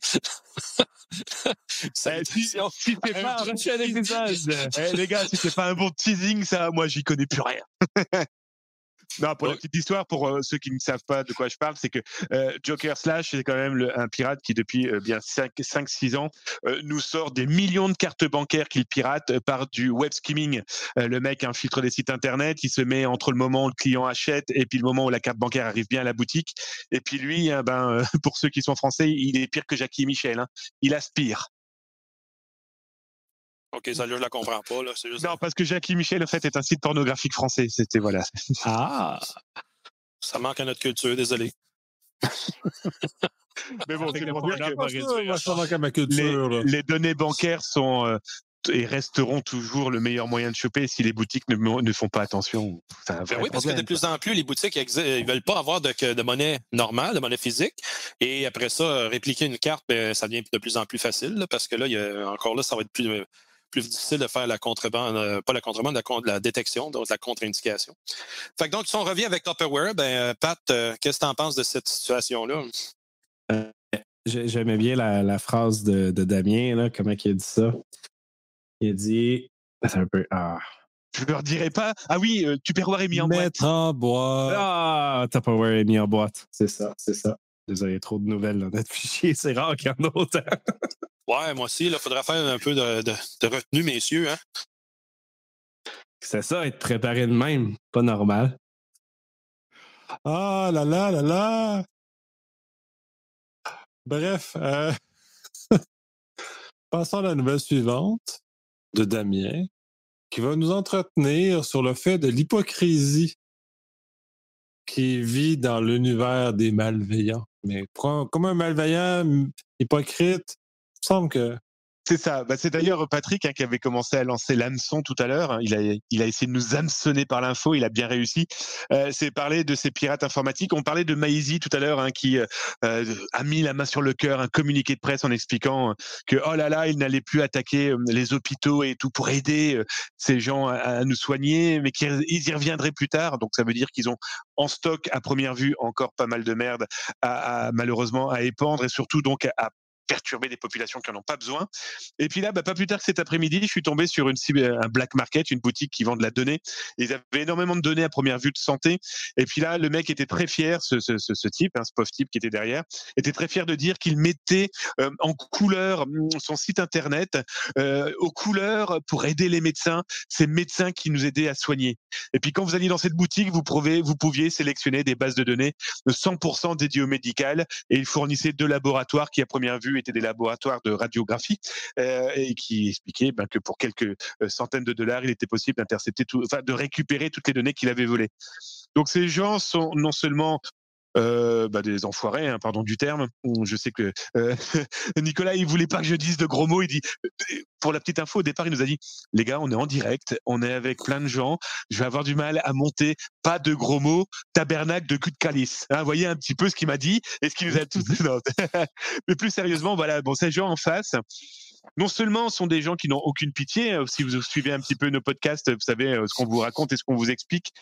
Eh, si, si c'est pas un. [LAUGHS] Eh, les gars, si c'est pas un bon teasing, ça, moi, j'y connais plus rien. Non, pour la Ouais. petite histoire, pour euh, ceux qui ne savent pas de quoi je parle, c'est que euh, Joker Slash, c'est quand même le- un pirate qui, depuis euh, bien 5-6 ans, euh, nous sort des millions de cartes bancaires qu'il pirate euh, par du web skimming. Euh, le mec infiltre des sites internet, il se met entre le moment où le client achète et puis le moment où la carte bancaire arrive bien à la boutique. Et puis lui, hein, ben, euh, [LAUGHS] pour ceux qui sont français, il est pire que Jackie Michel. hein. Il aspire. OK, ça, là, je la comprends pas. Là. C'est juste... Non, parce que Jackie Michel, en fait, est un site pornographique français. C'était, voilà. Ah! Ça manque à notre culture, désolé. [LAUGHS] Mais bon, c'est dire que Moi, je manque à ma les, les données bancaires sont euh, et resteront toujours le meilleur moyen de choper si les boutiques ne, ne font pas attention. C'est un Ben oui, parce que de plus en plus, les boutiques exi- ils veulent pas avoir de, de monnaie normale, de monnaie physique. Et après ça, euh, répliquer une carte, ben, ça devient de plus en plus facile, là, parce que là, il y a, encore là, ça va être plus, euh, plus difficile de faire la contrebande, euh, pas la contrebande, la, la détection, donc la contre-indication. Fait que donc, si on revient avec Tupperware, ben, euh, Pat, euh, qu'est-ce que tu en penses de cette situation-là? J'ai- J'aimais bien la, la phrase de, de Damien, là, comment il a dit ça? Il a dit. C'est un peu. Ah. Je leur dirai pas. Ah oui, euh, Tupperware est mis en boîte. Mettre en bois. Ah, Tupperware est mis en boîte. C'est ça, c'est ça. Désolé, trop de nouvelles dans notre [LAUGHS] fichier. C'est rare qu'il y en a autant. Ouais, moi aussi, il faudrait faire un peu de, de- de retenue, messieurs. Hein? C'est ça, être préparé de même. Pas normal. Ah là là là là. Bref, euh, [LAUGHS] passons à la nouvelle suivante de Damien, qui va nous entretenir sur le fait de l'hypocrisie qui vit dans l'univers des malveillants. Mais comme un malveillant hypocrite, il me semble que C'est ça. Bah, c'est d'ailleurs Patrick hein, qui avait commencé à lancer l'hameçon tout à l'heure. Il a, il a essayé de nous hameçonner par l'info. Il a bien réussi. Euh, c'est parler de ces pirates informatiques. On parlait de Maïzy tout à l'heure hein, qui euh, euh, a mis la main sur le cœur, un communiqué de presse en expliquant euh, que oh là là, il n'allait plus attaquer euh, les hôpitaux et tout pour aider euh, ces gens à, nous soigner, mais qu'ils ils y reviendraient plus tard. Donc ça veut dire qu'ils ont en stock à première vue encore pas mal de merde à, à- malheureusement à épandre et surtout donc à perturber des populations qui n'en ont pas besoin. Et puis là, bah, pas plus tard que cet après-midi, je suis tombé sur un black market, une boutique qui vend de la donnée. Ils avaient énormément de données à première vue de santé. Et puis là, le mec était très fier, ce, type, hein, ce pauvre type qui était derrière, était très fier de dire qu'il mettait euh, en couleur mm, son site internet euh, aux couleurs pour aider les médecins, ces médecins qui nous aidaient à soigner. Et puis quand vous alliez dans cette boutique, vous, vous pouviez sélectionner des bases de données de 100% dédiées au médical et il fournissait deux laboratoires qui à première vue étaient des laboratoires de radiographie euh, et qui expliquaient ben, que pour quelques euh, centaines de dollars, il était possible d'intercepter tout, enfin de récupérer toutes les données qu'il avait volées. Donc ces gens sont non seulement euh, bah, des enfoirés, hein, pardon du terme. Je sais que [LAUGHS] Nicolas, il voulait pas que je dise de gros mots. Il dit, pour la petite info, au départ, il nous a dit, les gars, on est en direct, on est avec plein de gens. Je vais avoir du mal à monter. Pas de gros mots. Tabernacle de cul de calice. Hein, voyez un petit peu ce qu'il m'a dit et ce qu'il nous a tous. [LAUGHS] Mais plus sérieusement, voilà. Bon, ces gens en face non seulement sont des gens qui n'ont aucune pitié, euh, si vous suivez un petit peu nos podcasts, vous savez euh, ce qu'on vous raconte et ce qu'on vous explique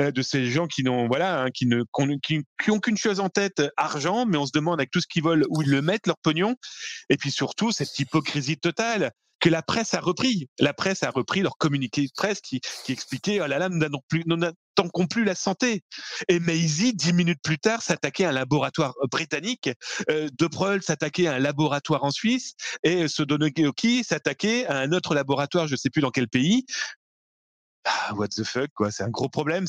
euh, de ces gens qui n'ont voilà, hein, qui ne qui, ont qu'une chose en tête, argent, mais on se demande avec tout ce qu'ils veulent où ils le mettent leur pognon, et puis surtout cette hypocrisie totale que la presse a repris. La presse a repris leur communiqué de presse qui, expliquait oh là là, nous n'attendons plus la santé. Et Maisie, dix minutes plus tard, s'attaquait à un laboratoire britannique. Euh, De Preul s'attaquait à un laboratoire en Suisse. Et Sodonoki s'attaquait à un autre laboratoire, je sais plus dans quel pays. Ah, what the fuck, quoi. C'est un gros problème.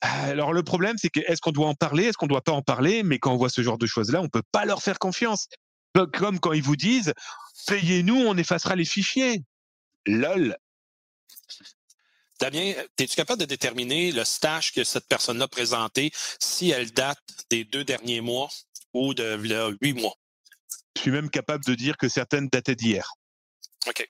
Alors le problème, c'est que est-ce qu'on doit en parler, est-ce qu'on doit pas en parler Mais quand on voit ce genre de choses-là, on peut pas leur faire confiance. Comme quand ils vous disent, payez-nous, on effacera les fichiers. LOL. Damien, es-tu capable de déterminer le stage que cette personne-là présenté, si elle date des deux derniers mois ou de huit mois? Je suis même capable de dire que certaines dataient d'hier. OK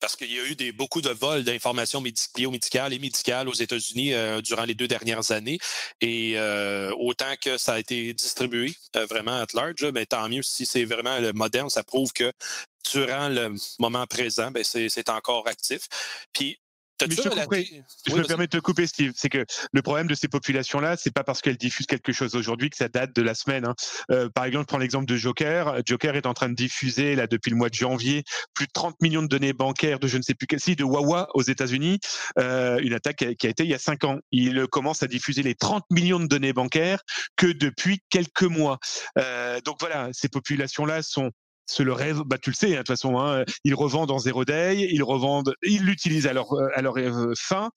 parce qu'il y a eu des, beaucoup de vols d'informations biomédicales et médicales aux États-Unis euh, durant les deux dernières années. Et euh, autant que ça a été distribué euh, vraiment à large, mais tant mieux si c'est vraiment moderne, ça prouve que durant le moment présent, ben, c'est encore actif. Puis je, me permets de te couper, Steve. C'est que le problème de ces populations-là, c'est pas parce qu'elles diffusent quelque chose aujourd'hui que ça date de la semaine. Hein. Euh, par exemple, je prends l'exemple de Joker. Joker est en train de diffuser là depuis le mois de janvier plus de 30 millions de données bancaires de je ne sais plus quel si de Wawa aux États-Unis. Euh, une attaque qui a, été il y a cinq ans. Il commence à diffuser les 30 millions de données bancaires que depuis quelques mois. Euh, donc voilà, ces populations-là sont c'est le rêve. Bah, tu le sais, hein, de toute façon, hein, ils revendent en zéro day, ils revendent, ils l'utilisent à leur, à leur euh, fin,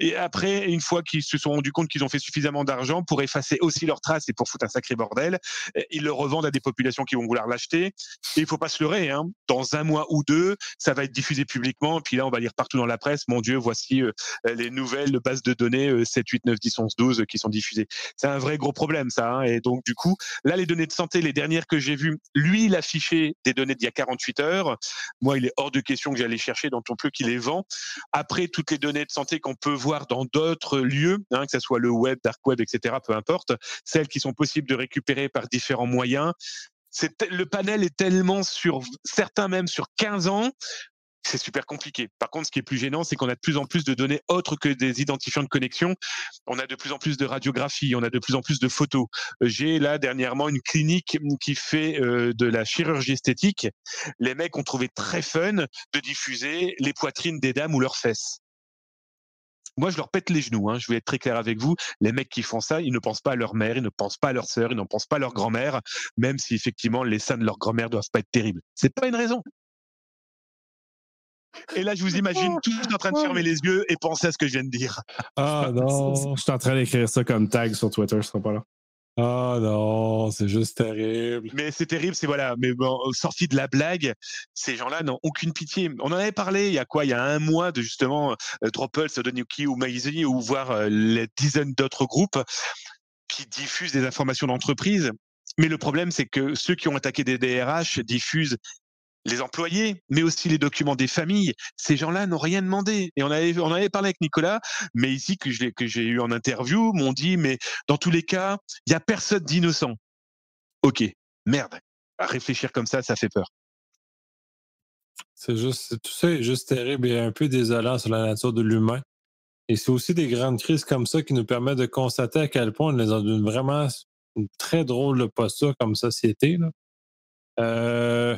et après, une fois qu'ils se sont rendus compte qu'ils ont fait suffisamment d'argent pour effacer aussi leurs traces et pour foutre un sacré bordel, eh, ils le revendent à des populations qui vont vouloir l'acheter. Et il faut pas se leurrer, hein. Dans un mois ou deux, ça va être diffusé publiquement. Puis là, on va lire partout dans la presse, mon Dieu, voici euh, les nouvelles bases de données 7, 8, 9, 10, 11, 12 qui sont diffusées. C'est un vrai gros problème, ça. Hein. Et donc, du coup, là, les données de santé, les dernières que j'ai vues, lui, il affichait des données d'il y a 48 heures. Moi, il est hors de question que j'allais chercher dans ton plus qu'il les vend. Après, toutes les données de santé qu'on peut voir dans d'autres lieux, hein, que ce soit le web, dark web, etc., peu importe, celles qui sont possibles de récupérer par différents moyens. Le panel est tellement sur, certains même sur 15 ans, c'est super compliqué. Par contre, ce qui est plus gênant, c'est qu'on a de plus en plus de données autres que des identifiants de connexion. On a de plus en plus de radiographie, on a de plus en plus de photos. J'ai là dernièrement une clinique qui fait euh, de la chirurgie esthétique. Les mecs ont trouvé très fun de diffuser les poitrines des dames ou leurs fesses moi, je leur pète les genoux. Hein, je vais être très clair avec vous. Les mecs qui font ça, ils ne pensent pas à leur mère, ils ne pensent pas à leur sœur, ils ne pensent pas à leur grand-mère, même si effectivement les seins de leur grand-mère doivent pas être terribles. C'est pas une raison. Et là, je vous imagine tous en train de fermer les yeux et penser à ce que je viens de dire. Ah [LAUGHS] non, je suis en train d'écrire ça comme tag sur Twitter, ce sera pas là. Ah non, c'est juste terrible. Mais c'est terrible, c'est voilà. Mais bon, sorti de la blague, ces gens-là n'ont aucune pitié. On en avait parlé il y a quoi? Il y a un mois de justement euh, Sodonuki ou Maisie ou voir euh, les dizaines d'autres groupes qui diffusent des informations d'entreprise. Mais le problème, c'est que ceux qui ont attaqué des DRH diffusent les employés, mais aussi les documents des familles. Ces gens-là n'ont rien demandé. Et on avait, on avait parlé avec Nicolas, mais ici que j'ai, eu en interview, m'ont dit, mais dans tous les cas, il y a personne d'innocent. Ok, merde. À réfléchir comme ça, ça fait peur. C'est juste, tout ça est juste terrible et un peu désolant sur la nature de l'humain. Et c'est aussi des grandes crises comme ça qui nous permettent de constater à quel point on est dans une vraiment une très drôle posture comme société. Là. Euh,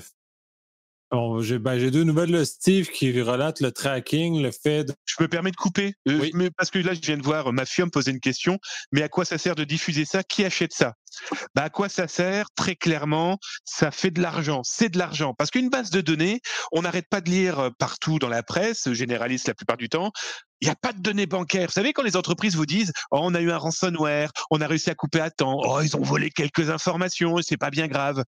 j'ai ben, j'ai deux nouvelles de Steve qui relatent le tracking, le fait de... Je me permets de couper, euh, Oui. mais parce que là, je viens de voir Mafia me poser une question. Mais à quoi ça sert de diffuser ça? Qui achète ça? Bah, À quoi ça sert? Très clairement, ça fait de l'argent. C'est de l'argent. Parce qu'une base de données, on n'arrête pas de lire euh, partout dans la presse, généraliste la plupart du temps. Il n'y a pas de données bancaires. Vous savez, quand les entreprises vous disent oh, on a eu un ransomware, on a réussi à couper à temps, oh, ils ont volé quelques informations, c'est pas bien grave.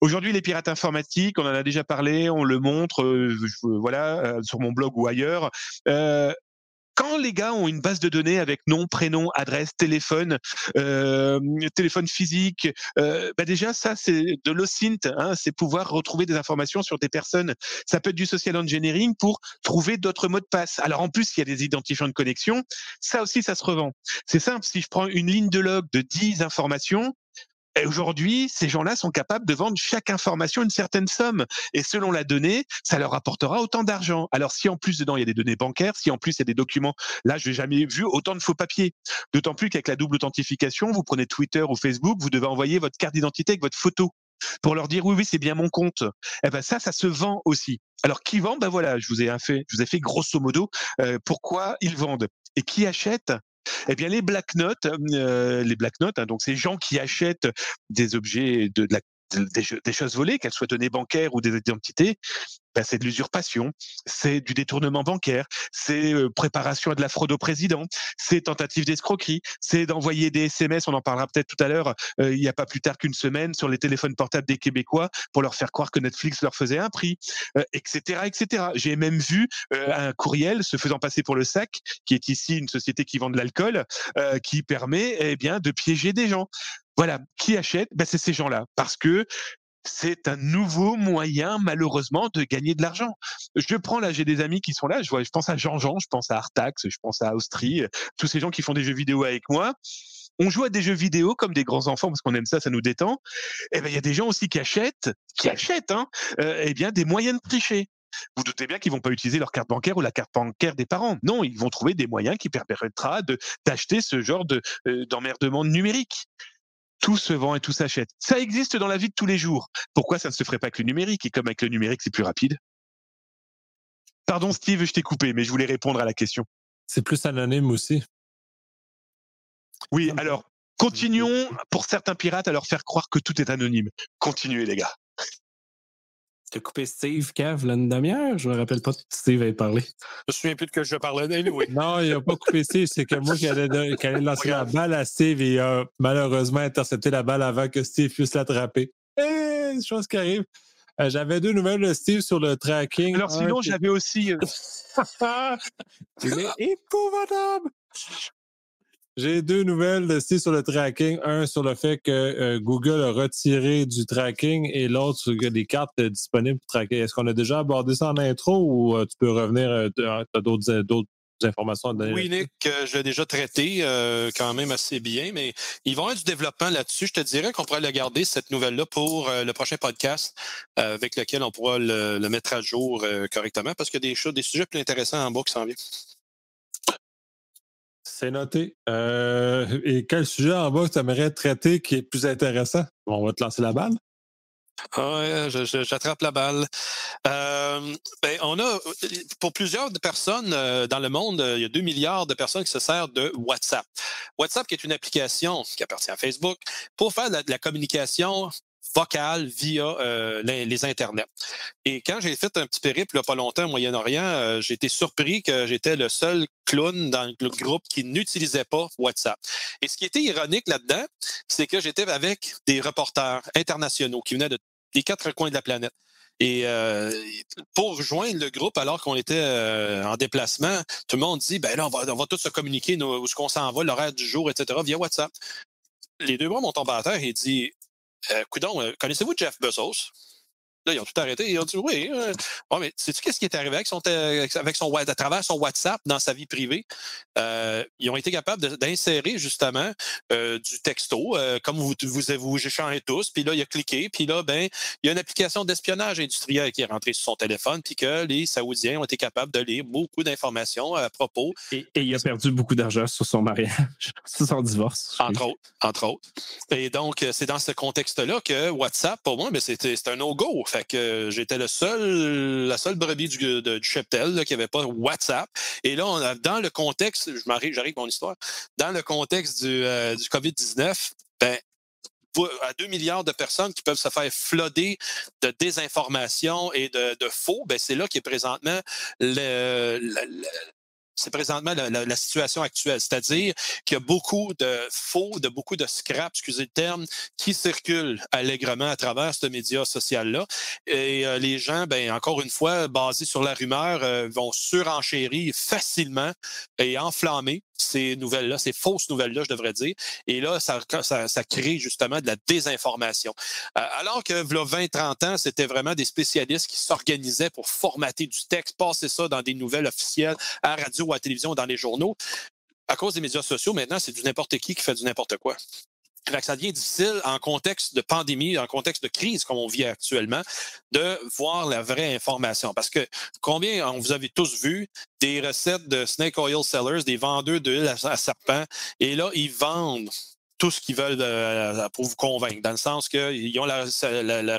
Aujourd'hui, les pirates informatiques, on en a déjà parlé, on le montre, euh, voilà, euh, sur mon blog ou ailleurs. Euh, quand les gars ont une base de données avec nom, prénom, adresse, téléphone, euh, téléphone physique, euh, bah déjà ça c'est de l'OSINT, hein, c'est pouvoir retrouver des informations sur des personnes. Ça peut être du social engineering pour trouver d'autres mots de passe. Alors en plus il y a des identifiants de connexion, ça aussi ça se revend. C'est simple, si je prends une ligne de log de 10 informations, aujourd'hui, ces gens-là sont capables de vendre chaque information une certaine somme. Et selon la donnée, ça leur apportera autant d'argent. Alors, si en plus dedans, il y a des données bancaires, si en plus il y a des documents, là, je n'ai jamais vu autant de faux papiers. D'autant plus qu'avec la double authentification, vous prenez Twitter ou Facebook, vous devez envoyer votre carte d'identité avec votre photo pour leur dire oui, oui, c'est bien mon compte. Eh ben ça, ça se vend aussi. Alors, qui vend? Ben voilà, je vous ai fait, je vous ai fait grosso modo euh, pourquoi ils vendent et qui achète? Eh bien, les black notes, euh, les black notes, hein, donc ces gens qui achètent des objets des, des, choses volées, qu'elles soient données bancaires ou des identités, ben c'est de l'usurpation, c'est du détournement bancaire, c'est euh, préparation à de la fraude au président, c'est tentative d'escroquerie, c'est d'envoyer des SMS, on en parlera peut-être tout à l'heure, euh, il n'y a pas plus tard qu'une semaine, sur les téléphones portables des Québécois pour leur faire croire que Netflix leur faisait un prix, euh, etc., etc. J'ai même vu euh, un courriel se faisant passer pour le SAC, qui est ici une société qui vend de l'alcool, qui permet eh bien de piéger des gens. Voilà, qui achète? Ben, C'est ces gens-là, parce que c'est un nouveau moyen, malheureusement, de gagner de l'argent. Je prends là, j'ai des amis qui sont là, je, vois, je pense à Jean-Jean, je pense à Artax, je pense à Austrie, tous ces gens qui font des jeux vidéo avec moi. On joue à des jeux vidéo comme des grands enfants parce qu'on aime ça, ça nous détend. Et ben il y a des gens aussi qui achètent, qui achètent, hein, euh, eh bien des moyens de tricher. Vous doutez bien qu'ils vont pas utiliser leur carte bancaire ou la carte bancaire des parents. Non, ils vont trouver des moyens qui permettra d'acheter ce genre de euh, d'emmerdement numérique tout se vend et tout s'achète. Ça existe dans la vie de tous les jours. Pourquoi ça ne se ferait pas avec le numérique? Et comme avec le numérique, c'est plus rapide. Pardon Steve, je t'ai coupé, mais je voulais répondre à la question. C'est plus anonyme aussi. Oui, alors, continuons pour certains pirates à leur faire croire que tout est anonyme. Continuez les gars. Tu as coupé Steve? Cav l'année demi-heure? Je me rappelle pas que Steve avait parlé. Je me souviens plus de que je parlais. Oui. [LAUGHS] Non, il n'a pas coupé Steve. C'est que moi qui allais, qui allais lancer la balle à Steve et il a malheureusement intercepté la balle avant que Steve puisse l'attraper. Eh, chose qui arrive. Euh, J'avais deux nouvelles de Steve sur le tracking. Alors sinon, j'avais aussi... euh, [LAUGHS] est épouvantable! J'ai deux nouvelles Steve sur le tracking. Un sur le fait que euh, Google a retiré du tracking et l'autre sur les cartes euh, disponibles pour traquer. Est-ce qu'on a déjà abordé ça en intro ou euh, tu peux revenir, tu as d'autres d'autres informations à donner? Oui, Nick, je l'ai déjà traité quand même assez bien, mais ils vont avoir du développement là-dessus. Je te dirais qu'on pourrait le garder, cette nouvelle-là, pour le prochain podcast avec lequel on pourra le, le mettre à jour correctement parce qu'il y a des choses, des sujets plus intéressants en bas qui s'en viennent. C'est noté. Euh, et quel sujet en bas tu aimerais traiter qui est plus intéressant? On va te lancer la balle. Ah j'attrape la balle. Euh, ben, on a, pour plusieurs personnes euh, dans le monde, il y a 2 milliards de personnes qui se servent de WhatsApp. WhatsApp, qui est une application qui appartient à Facebook, pour faire de la communication vocale via euh, les, les internets. Et quand j'ai fait un petit périple pas longtemps au Moyen-Orient, euh, j'ai été surpris que j'étais le seul clown dans le groupe qui n'utilisait pas WhatsApp. Et ce qui était ironique là-dedans, c'est que j'étais avec des reporters internationaux qui venaient de des quatre coins de la planète. Et euh, pour rejoindre le groupe, alors qu'on était euh, en déplacement, tout le monde dit ben là, on va, on va tous se communiquer nos- où est-ce qu'on s'en va, l'horaire du jour, etc., via WhatsApp. Les deux bras m'ont tombé à terre et dit euh, Coudon, euh, connaissez-vous Jeff Bezos? Là, ils ont tout arrêté. Ils ont dit oui. Euh, mais sais-tu qu'est-ce qui est arrivé avec son, avec son à travers son WhatsApp dans sa vie privée? Euh, ils ont été capables d'insérer justement euh, du texto, comme vous vous, vous échangez tous. Puis là, il a cliqué. Puis là, ben, il y a une application d'espionnage industriel qui est rentrée sur son téléphone, puis que les Saoudiens ont été capables de lire beaucoup d'informations à propos. Et, il a perdu beaucoup d'argent sur son mariage, [LAUGHS] sur son divorce. Entre autres, entre autres. Et donc, c'est dans ce contexte-là que WhatsApp, pour moi, ben, c'était un no-go. Fait que j'étais le seul, la seule brebis du, cheptel qui n'avait pas WhatsApp. Et là, on a, dans le contexte, je m'arrive, j'arrive mon histoire, dans le contexte du, euh, du COVID-19, ben, à 2 milliards de personnes qui peuvent se faire flooder de désinformation et de, faux, ben c'est là qui est présentement le, c'est présentement la, situation actuelle. C'est-à-dire qu'il y a beaucoup de faux, de beaucoup de scraps, excusez le terme, qui circulent allègrement à travers ce média social-là. Et euh, les gens, ben encore une fois, basés sur la rumeur, euh, vont surenchérir facilement et enflammer ces nouvelles-là, ces fausses nouvelles-là, je devrais dire. Et là, ça, crée justement de la désinformation. Euh, alors que, là, 20-30 ans, c'était vraiment des spécialistes qui s'organisaient pour formater du texte, passer ça dans des nouvelles officielles, à la radio à la télévision, dans les journaux. À cause des médias sociaux, maintenant, c'est du n'importe qui qui fait du n'importe quoi ça devient difficile en contexte de pandémie, en contexte de crise comme on vit actuellement, de voir la vraie information. Parce que combien, on vous avez tous vu des recettes de snake oil sellers, des vendeurs d'huile à serpent, et là, ils vendent tout ce qu'ils veulent euh, pour vous convaincre, dans le sens qu'ils ont la,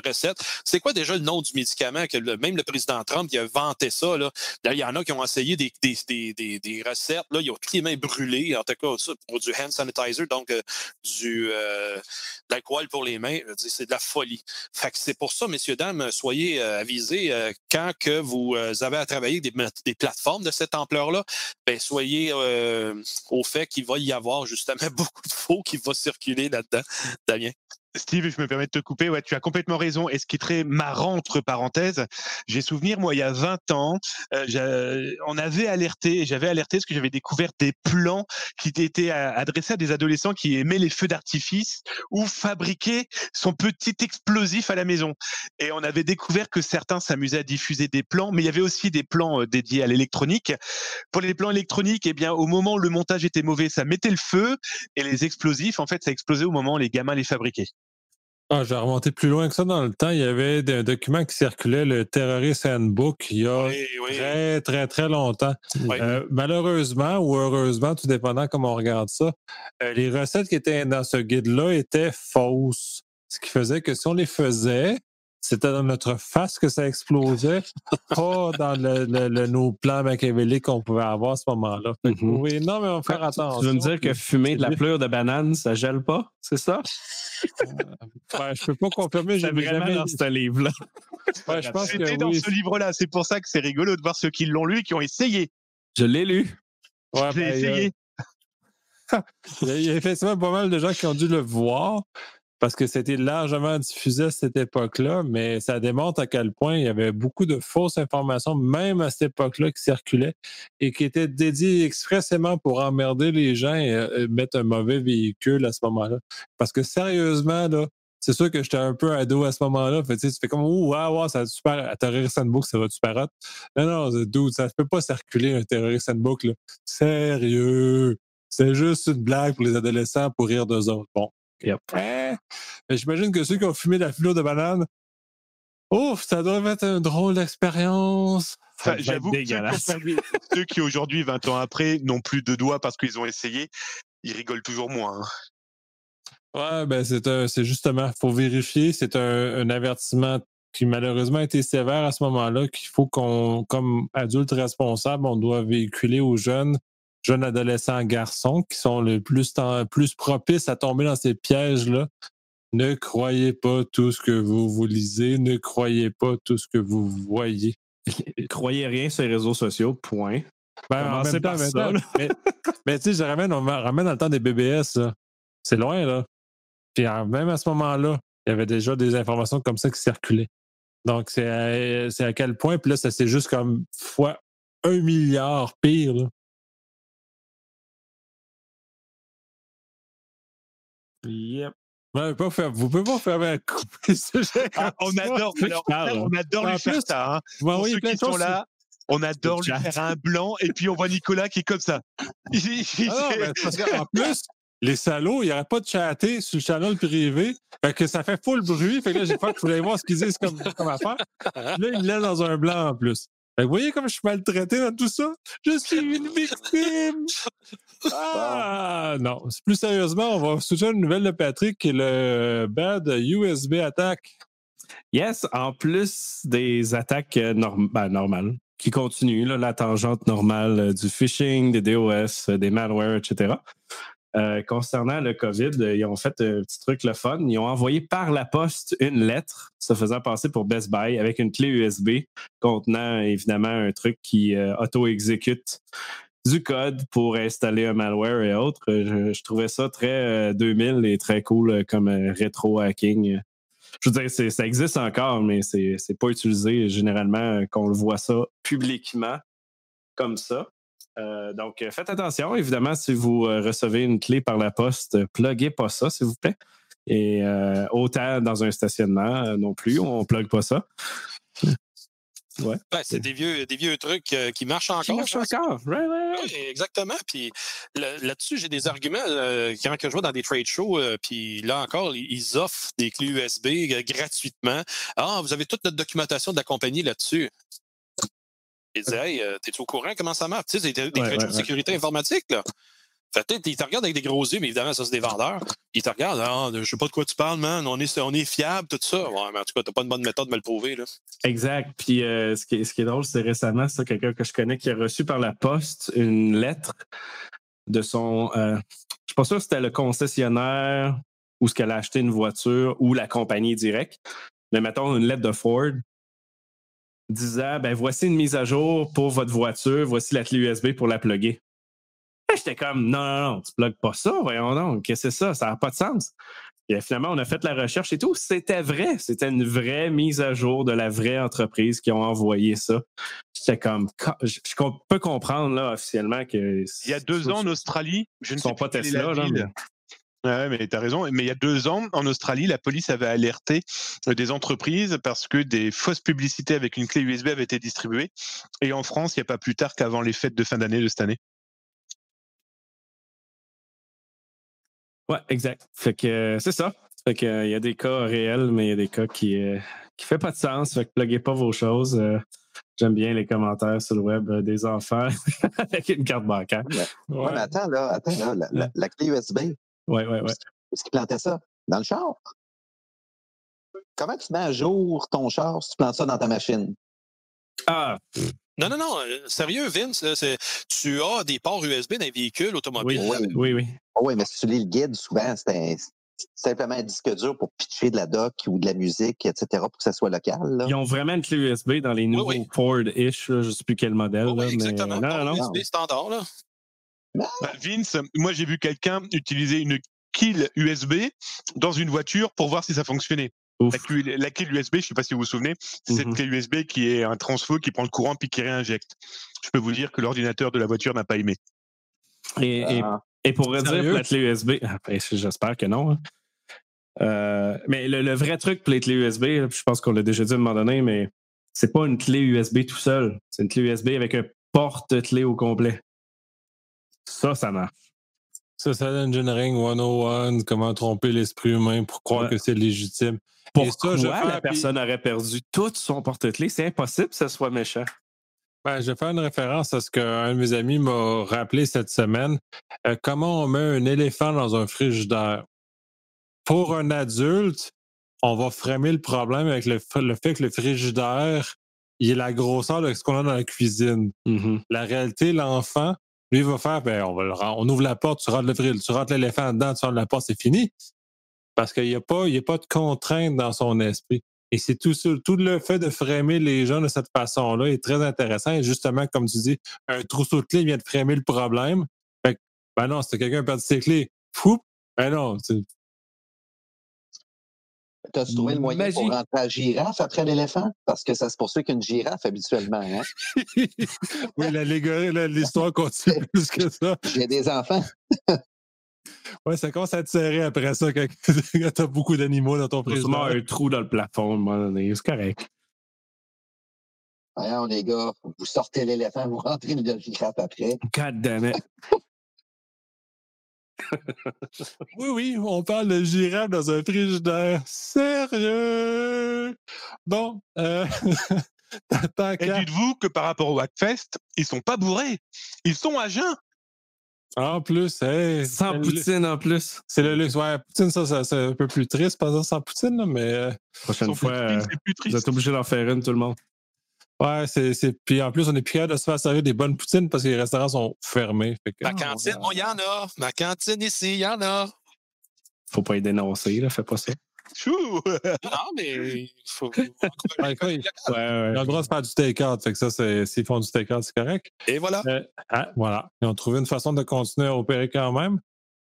recette. C'est quoi déjà le nom du médicament que même le président Trump il a vanté ça? Là? il y en a qui ont essayé des, des, recettes. Là, ils ont toutes les mains brûlées, en tout cas pour du hand sanitizer, donc euh, du euh, l'alcool pour les mains. C'est de la folie. Fait que c'est pour ça, messieurs, dames, soyez avisés quand que vous avez à travailler des, des plateformes de cette ampleur-là, ben, soyez au fait qu'il va y avoir justement [LAUGHS] beaucoup de faux qui vont circuler là-dedans, Damien. Steve, je me permets de te couper. Ouais, tu as complètement raison. Et ce qui est très marrant, entre parenthèses, j'ai souvenir, moi, il y a 20 ans, euh, on avait alerté, j'avais alerté parce que j'avais découvert des plans qui étaient adressés à des adolescents qui aimaient les feux d'artifice ou fabriquaient son petit explosif à la maison. Et on avait découvert que certains s'amusaient à diffuser des plans, mais il y avait aussi des plans euh, dédiés à l'électronique. Pour les plans électroniques, eh bien, au moment où le montage était mauvais, ça mettait le feu et les explosifs, en fait, ça explosait au moment où les gamins les fabriquaient. Ah, je vais remonter plus loin que ça dans le temps. Il y avait un document qui circulait, le Terrorist Handbook, il y a très, très, très longtemps. Euh, malheureusement ou heureusement, tout dépendant comment on regarde ça, euh, les recettes qui étaient dans ce guide-là étaient fausses. Ce qui faisait que si on les faisait, c'était dans notre face que ça explosait, [LAUGHS] pas dans le, le, nos plans machiavéliques qu'on pouvait avoir à ce moment-là. Mm-hmm. Oui, non, mais on va faire attention. Tu veux me dire que fumer de la pleure de banane, ça gèle pas? C'est ça? euh, ouais, je peux pas confirmer. J'ai vraiment jamais... dans ce livre-là. [LAUGHS] Ouais, je pense que dans ce livre-là. C'est pour ça que c'est rigolo de voir ceux qui l'ont lu et qui ont essayé. Je l'ai lu. Ouais, J'ai ben, essayé. [LAUGHS] Il y a effectivement pas mal de gens qui ont dû le voir parce que c'était largement diffusé à cette époque-là, mais ça démontre à quel point il y avait beaucoup de fausses informations, même à cette époque-là, qui circulaient et qui étaient dédiées expressément pour emmerder les gens et euh, mettre un mauvais véhicule à ce moment-là. Parce que sérieusement, là, c'est sûr que j'étais un peu ado à ce moment-là. Fait, tu fais comme, ouh, wow, ça va super, terrorist handbook, ça va super hot? Non, non, ça ne peut pas circuler un terrorist handbook, là. Sérieux. C'est juste une blague pour les adolescents pour rire d'eux autres. Bon, J'imagine que ceux qui ont fumé de la fleur de banane, ouf, ça doit être une drôle d'expérience. J'avoue que ceux, qui aujourd'hui, 20 ans après, n'ont plus de doigts parce qu'ils ont essayé, ils rigolent toujours moins. Hein. Ouais, ben c'est c'est justement, faut vérifier. C'est un, un, avertissement qui malheureusement a été sévère à ce moment-là, qu'il faut qu'on, comme adulte responsable, on doit véhiculer aux jeunes jeunes adolescents garçons qui sont le plus, plus propices à tomber dans ces pièges-là. Ne croyez pas tout ce que vous, vous lisez, ne croyez pas tout ce que vous voyez. [LAUGHS] croyez rien sur les réseaux sociaux, point. Ben, en même temps, [LAUGHS] mais, tu sais, je ramène, on ramène dans le temps des BBS, c'est loin, là. Puis même à ce moment-là, il y avait déjà des informations comme ça qui circulaient. Donc, c'est à, à, quel point, puis là, ça c'est juste comme fois un milliard pire. Là. Yep. Ouais, pas faire, vous pouvez pas fermer un coup. [LAUGHS] Ah, on adore, alors, on adore En lui faire plus, ça. Hein. Vous Pour m'envoyez ceux plein qui sont là, on adore lui faire un blanc et puis on voit Nicolas qui est comme ça. [LAUGHS] Il- il- Ah non, parce qu'en plus, les salauds, il n'y aurait pas de chatter sur le channel privé. Fait que ça fait full bruit. Fait que là, j'ai fait que je voulais voir ce qu'ils disent comme, comme affaire. Là, il me laisse dans un blanc en plus. Vous voyez comme je suis maltraité dans tout ça? Je suis une victime! Ah! Non. Plus sérieusement, on va soutenir une nouvelle de Patrick qui est le bad USB attack. Yes, en plus des attaques euh, norm- ben, normales qui continuent, là, la tangente normale euh, du phishing, des DOS, euh, des malwares, etc. Euh, concernant le COVID, euh, ils ont fait un petit truc le fun. Ils ont envoyé par la poste une lettre se faisant passer pour Best Buy avec une clé USB contenant évidemment un truc qui euh, auto-exécute du code pour installer un malware et autres. Je, trouvais ça très euh, 2000 et très cool comme rétro-hacking. Je veux dire, ça existe encore, mais c'est pas utilisé généralement qu'on le voit ça publiquement comme ça. Euh, donc, euh, faites attention. Évidemment, si vous euh, recevez une clé par la poste, pluguez pas ça, s'il vous plaît. Et euh, autant dans un stationnement non plus, on plug pas ça. Ouais, c'est des vieux, des vieux trucs euh, qui marchent encore. Qui marche ça. encore. Right, right, right. Oui, exactement. Puis là- là-dessus, j'ai des arguments. euh, quand que je vois dans des trade shows, euh, puis là encore, ils- offrent des clés USB gratuitement. Ah, vous avez toute notre documentation de la compagnie là-dessus. Ils disent, hey, euh, t'es-tu au courant comment ça marche? Tu sais, c'est des, des Ouais, de ouais. sécurité informatique, là. Fait ils te regardent avec des gros yeux, mais évidemment, ça, c'est des vendeurs. Ils te regardent, ah, je sais pas de quoi tu parles, man. On est, on est fiable, tout ça. Ouais, mais en tout cas, t'as pas une bonne méthode de me le prouver, là. Exact. Puis euh, ce, qui est, ce qui est drôle, c'est récemment, c'est quelqu'un que je connais qui a reçu par la poste une lettre de son. euh, je suis pas sûr si c'était le concessionnaire ou ce qu'elle a acheté une voiture ou la compagnie directe. Mais mettons une lettre de Ford disant ben voici une mise à jour pour votre voiture, voici la clé USB pour la plugger. J'étais comme non, non, non, tu plugues pas ça, voyons donc, qu'est-ce que c'est ça? Ça n'a pas de sens. Et finalement, on a fait la recherche et tout. C'était vrai. C'était une vraie mise à jour de la vraie entreprise qui ont envoyé ça. J'étais comme, je, peux comprendre là officiellement que. Il y a deux ans en Australie, je ne sont sais pas Tesla, là, ville. Ouais, mais tu as raison. Mais il y a deux ans, en Australie, la police avait alerté euh, des entreprises parce que des fausses publicités avec une clé USB avaient été distribuées. Et en France, il n'y a pas plus tard qu'avant les fêtes de fin d'année de cette année. Ouais, exact. Fait que euh, c'est ça. Fait que euh, il y a des cas réels, mais il y a des cas qui euh, qui fait pas de sens. Fait que pluguez pas vos choses. Euh, J'aime bien les commentaires sur le web euh, des enfants [LAUGHS] avec une carte bancaire. Ouais, mais attends, là, attends, là, la, la- la clé USB, Ouais, ouais, ouais. où est-ce qu'il plantait ça? Dans le char. Comment tu mets à jour ton char si tu plantes ça dans ta machine? Ah, Non, non, non. euh, Sérieux, Vince, tu as des ports USB dans les véhicules automobiles. Oui. oui, oui. Oh oui, mais si tu lis le guide, souvent, c'est un- c'est simplement un disque dur pour pitcher de la doc ou de la musique, etc., pour que ça soit local. là. Ils ont vraiment une clé USB dans les nouveaux oui. Ford-ish. là, Je ne sais plus quel modèle. Oui, oui, là, mais, exactement. euh, non, non, USB standard, là. Bah, Vince, moi j'ai vu quelqu'un utiliser une kill USB dans une voiture pour voir si ça fonctionnait. La, clé- la kill USB, je ne sais pas si vous vous souvenez, c'est cette Mhm. clé USB qui est un transfo qui prend le courant puis qui réinjecte. Je peux vous dire que l'ordinateur de la voiture n'a pas aimé. Et, et Ah. Et pour la clé USB, j'espère que non. hein. Euh, mais le, le vrai truc pour les clés USB, je pense qu'on l'a déjà dit à un moment donné, mais c'est pas une clé USB tout seul. C'est une clé USB avec un porte-clé au complet. Ça, ça marche. Ça, c'est l'engineering 101, comment tromper l'esprit humain pour croire Ouais. que c'est légitime. Pourquoi ça, je vais faire- la personne aurait perdu tout son porte-clés? C'est impossible que ça soit méchant. Ben, je vais faire une référence à ce qu'un de mes amis m'a rappelé cette semaine. Euh, comment on met un éléphant dans un frigidaire? Pour un adulte, on va framer le problème avec le, fait que le frigidaire, il est la grosseur de ce qu'on a dans la cuisine. Mhm. La réalité, l'enfant, lui, va faire, ben, on, ouvre la porte, tu rentres l'éléphant dedans, tu rentres la porte, c'est fini. Parce qu'il n'y a, pas- de contrainte dans son esprit. Et c'est tout, tout le fait de framer les gens de cette façon-là est très intéressant. Justement, comme tu dis, un trousseau de clés vient de framer le problème. Fait que, ben non, c'était quelqu'un a perdu ses clés. Fou! Ben non, c'est- T'as-tu trouvé le moyen Magie. pour rentrer à girafe après l'éléphant? Parce que ça se poursuit qu'une girafe habituellement. Hein? [LAUGHS] oui, l'histoire continue [LAUGHS] plus que ça. J'ai des enfants. [LAUGHS] Ouais, ça commence à te serrer après ça quand, quand t'as beaucoup d'animaux dans ton Il y a sûrement frigidaire. un trou dans le plafond à un moment donné. C'est correct. Voyons, les gars, vous sortez l'éléphant, vous rentrez le girafe après. God damn it. Oui, oui, on parle de girafe dans un frigidaire. Sérieux? Bon, euh, [LAUGHS] Et dites-vous que par rapport au Hackfest, ils sont pas bourrés. Ils sont à jeun. En plus, hey, Sans le- poutine en plus. C'est le luxe. Ouais, poutine, ça, ça c'est un peu plus triste, pas ça sans poutine, là, mais euh, Prochaine fois, plus euh, plus vous triste. êtes obligé d'en faire une, tout le monde. Ouais, c'est. c'est- Puis en plus, on est plus capable de se faire servir des bonnes poutines parce que les restaurants sont fermés. Fait que, Ma ah, cantine, il y en a. Ma cantine ici, il y en a. Faut pas y dénoncer, là. Fais pas ça. Chou! Non, mais il [LAUGHS] faut. Ouais, écoute, Ouais, Ils ont ouais. le droit de faire du take-out. Fait que ça, c'est- s'ils font du take-out, c'est correct. Et voilà. Euh, ah, voilà. Ils ont trouvé une façon de continuer à opérer quand même.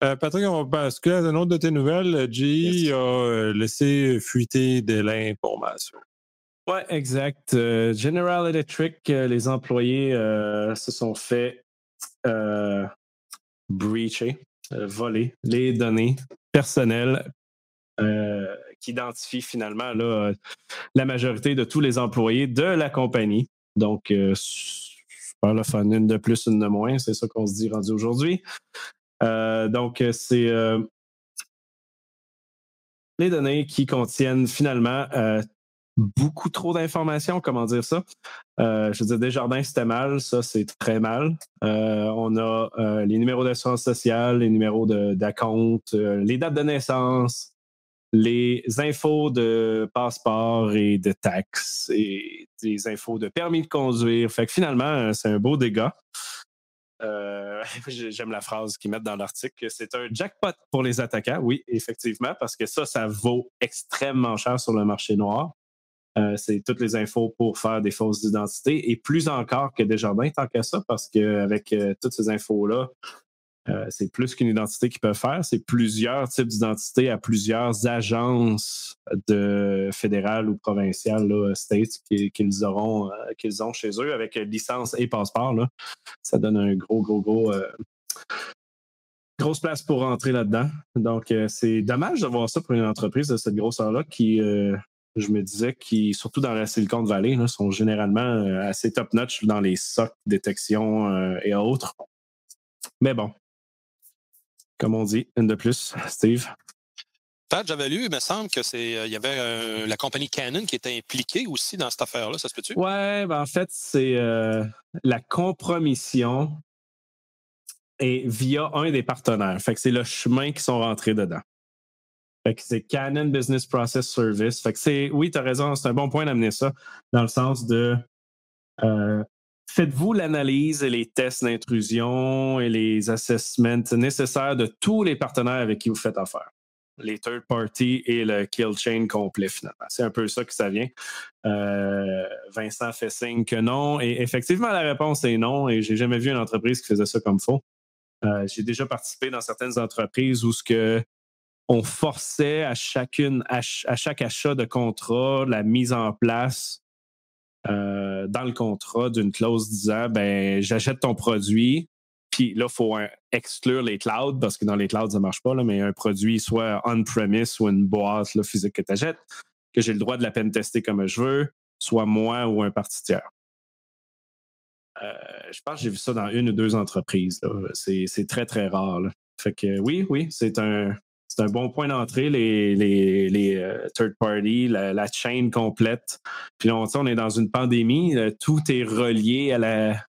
Euh, Patrick, on va basculer à une autre de tes nouvelles. G Yes. a euh, laissé fuiter de l'information. Ouais, exact. Euh, General Electric, euh, les employés euh, se sont fait breacher, voler les données personnelles qui identifient finalement la majorité de tous les employés de la compagnie. Donc, euh, une de plus, une de moins, c'est ça qu'on se dit rendu aujourd'hui. Donc, c'est les données qui contiennent finalement beaucoup trop d'informations, comment dire ça. Euh, je veux dire, Desjardins, c'était mal, ça, c'est très mal. Euh, on a euh, les numéros d'assurance sociale, les numéros d'acompte, les dates de naissance, les infos de passeport et de taxes et des infos de permis de conduire. Fait que finalement, c'est un beau dégât. [LAUGHS] J'aime la phrase qu'ils mettent dans l'article. C'est un jackpot pour les attaquants. Oui, effectivement, parce que ça, ça vaut extrêmement cher sur le marché noir. Euh, c'est toutes les infos pour faire des fausses identités et plus encore que Desjardins, tant qu'à ça, parce qu'avec euh, toutes ces infos-là, euh, c'est plus qu'une identité qu'ils peuvent faire. C'est plusieurs types d'identités à plusieurs agences de fédérales ou provinciales, là, states, qui- qu'ils auront, qu'ils ont chez eux avec licence et passeport. Là. Ça donne un gros, gros, gros. grosse place pour rentrer là-dedans. Donc, c'est dommage de voir ça pour une entreprise de cette grosseur-là qui, je me disais, qui, surtout dans la Silicon Valley, là, sont généralement euh, assez top-notch dans les SOC, détection euh, et autres. Mais bon, comme on dit, une de plus, Steve. J'avais lu, il me semble que c'est, euh, il y avait euh, la compagnie Canon qui était impliquée aussi dans cette affaire-là, ça se peut-tu? Ouais, ben en fait, c'est euh, la compromission et via un des partenaires. Fait que c'est le chemin qui sont rentrés dedans. C'est Canon Business Process Service. Fait que c'est, oui, tu as raison, c'est un bon point d'amener ça dans le sens de euh, faites-vous l'analyse et les tests d'intrusion et les assessments nécessaires de tous les partenaires avec qui vous faites affaire. Les third parties et le kill chain complet, finalement. C'est un peu ça que ça vient. Euh, Vincent fait signe que non. Et effectivement, la réponse est non. Et j'ai jamais vu une entreprise qui faisait ça comme faux. Euh, j'ai déjà participé dans certaines entreprises où ce que on forçait à chacune, à, ch- à chaque achat de contrat, la mise en place euh, dans le contrat d'une clause disant ben j'achète ton produit, puis là, il faut exclure les clouds parce que dans les clouds, ça marche pas, là, mais un produit soit on-premise ou une boîte physique que tu achètes, que j'ai le droit de la peine tester comme je veux, soit moi ou un parti tiers. Euh, je pense que j'ai vu ça dans une ou deux entreprises. C'est très, très rare. Fait que oui, oui, c'est un, c'est un bon point d'entrée, les, euh, third party, la, chaîne complète. Puis sais, on est dans une pandémie, euh, tout est relié à la,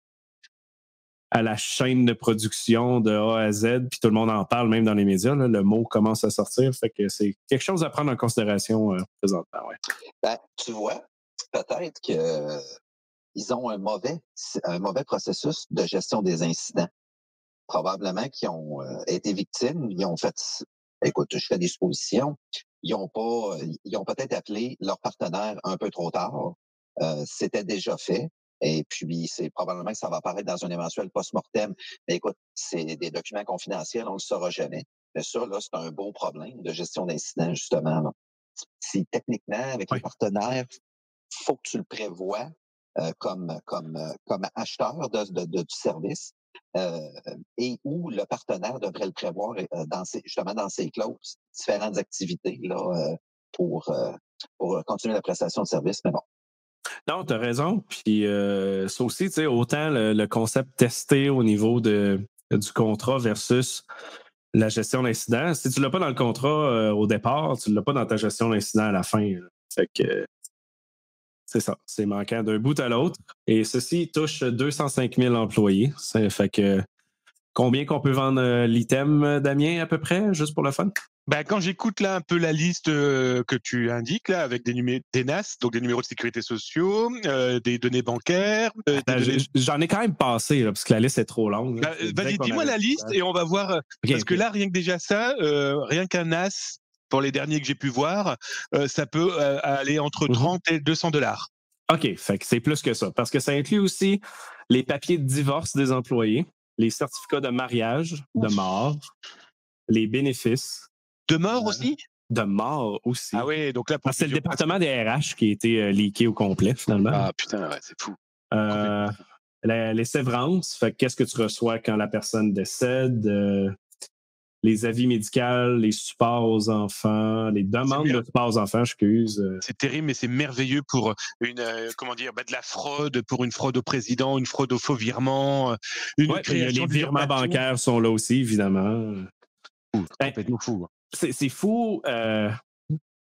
à la chaîne de production de A à Z, puis tout le monde en parle, même dans les médias. là. le mot commence à sortir. Fait que c'est quelque chose à prendre en considération euh, présentement. Ben, tu vois, peut-être que ils ont un mauvais, un mauvais processus de gestion des incidents. Probablement qu'ils ont été victimes, ils ont fait, écoute, je fais des suppositions, ils ont pas, ils ont peut-être appelé leur partenaire un peu trop tard. Euh, C'était déjà fait. Et puis, c'est probablement que ça va apparaître dans un éventuel post-mortem. Mais écoute, c'est des documents confidentiels, on ne le saura jamais. Mais ça, là, c'est un beau problème de gestion d'incidents, justement. là. Si techniquement, avec Oui. les partenaires, faut que tu le prévois euh, comme, comme, euh, comme acheteur de, de- de- du service. Euh, et où le partenaire devrait le prévoir euh, dans ses, justement dans ses clauses, différentes activités là, euh, pour, pour continuer la prestation de service. Mais bon, Non, tu as raison. Puis euh, ça aussi, tu sais, autant le, concept testé au niveau de, du contrat versus la gestion d'incident. Si tu l'as pas dans le contrat au départ, tu l'as pas dans ta gestion d'incident à la fin. Fait que c'est ça. C'est manquant d'un bout à l'autre. Et ceci touche 205 000 employés. Ça fait que combien qu'on peut vendre euh, l'item, Damien, à peu près, juste pour le fun? Ben, quand j'écoute là un peu la liste euh, que tu indiques là avec des des NAS, donc des numéros de sécurité sociaux, euh, des données bancaires, euh, Ben, données- J'en ai quand même passé, là, parce que la liste est trop longue. disais Vas-y, dis-moi la liste et on va voir. euh, Parce que là, rien que déjà ça, euh, rien qu'un NAS, pour les derniers que j'ai pu voir, euh, ça peut euh, aller entre Mhm. 30 et 200 dollars. OK, fait que c'est plus que ça. Parce que ça inclut aussi les papiers de divorce des employés, les certificats de mariage, de mort, les bénéfices De mort Ouais. aussi? de mort aussi. Ah oui, donc là, que c'est le département des RH qui a été euh, leaké au complet, finalement. Ah putain, ouais, c'est fou. Euh, la- les sévrances, fait qu'est-ce que tu reçois quand la personne décède, euh, les avis médicaux, les supports aux enfants, les demandes de supports aux enfants, excuse. euh, C'est terrible, mais c'est merveilleux pour une, euh, comment dire, bah, de la fraude, pour une fraude au président, une fraude au faux virement, euh, une ouais, création les virements bancaires sont là aussi, évidemment. Fou, Ben, complètement fou. c'est c'est fou euh,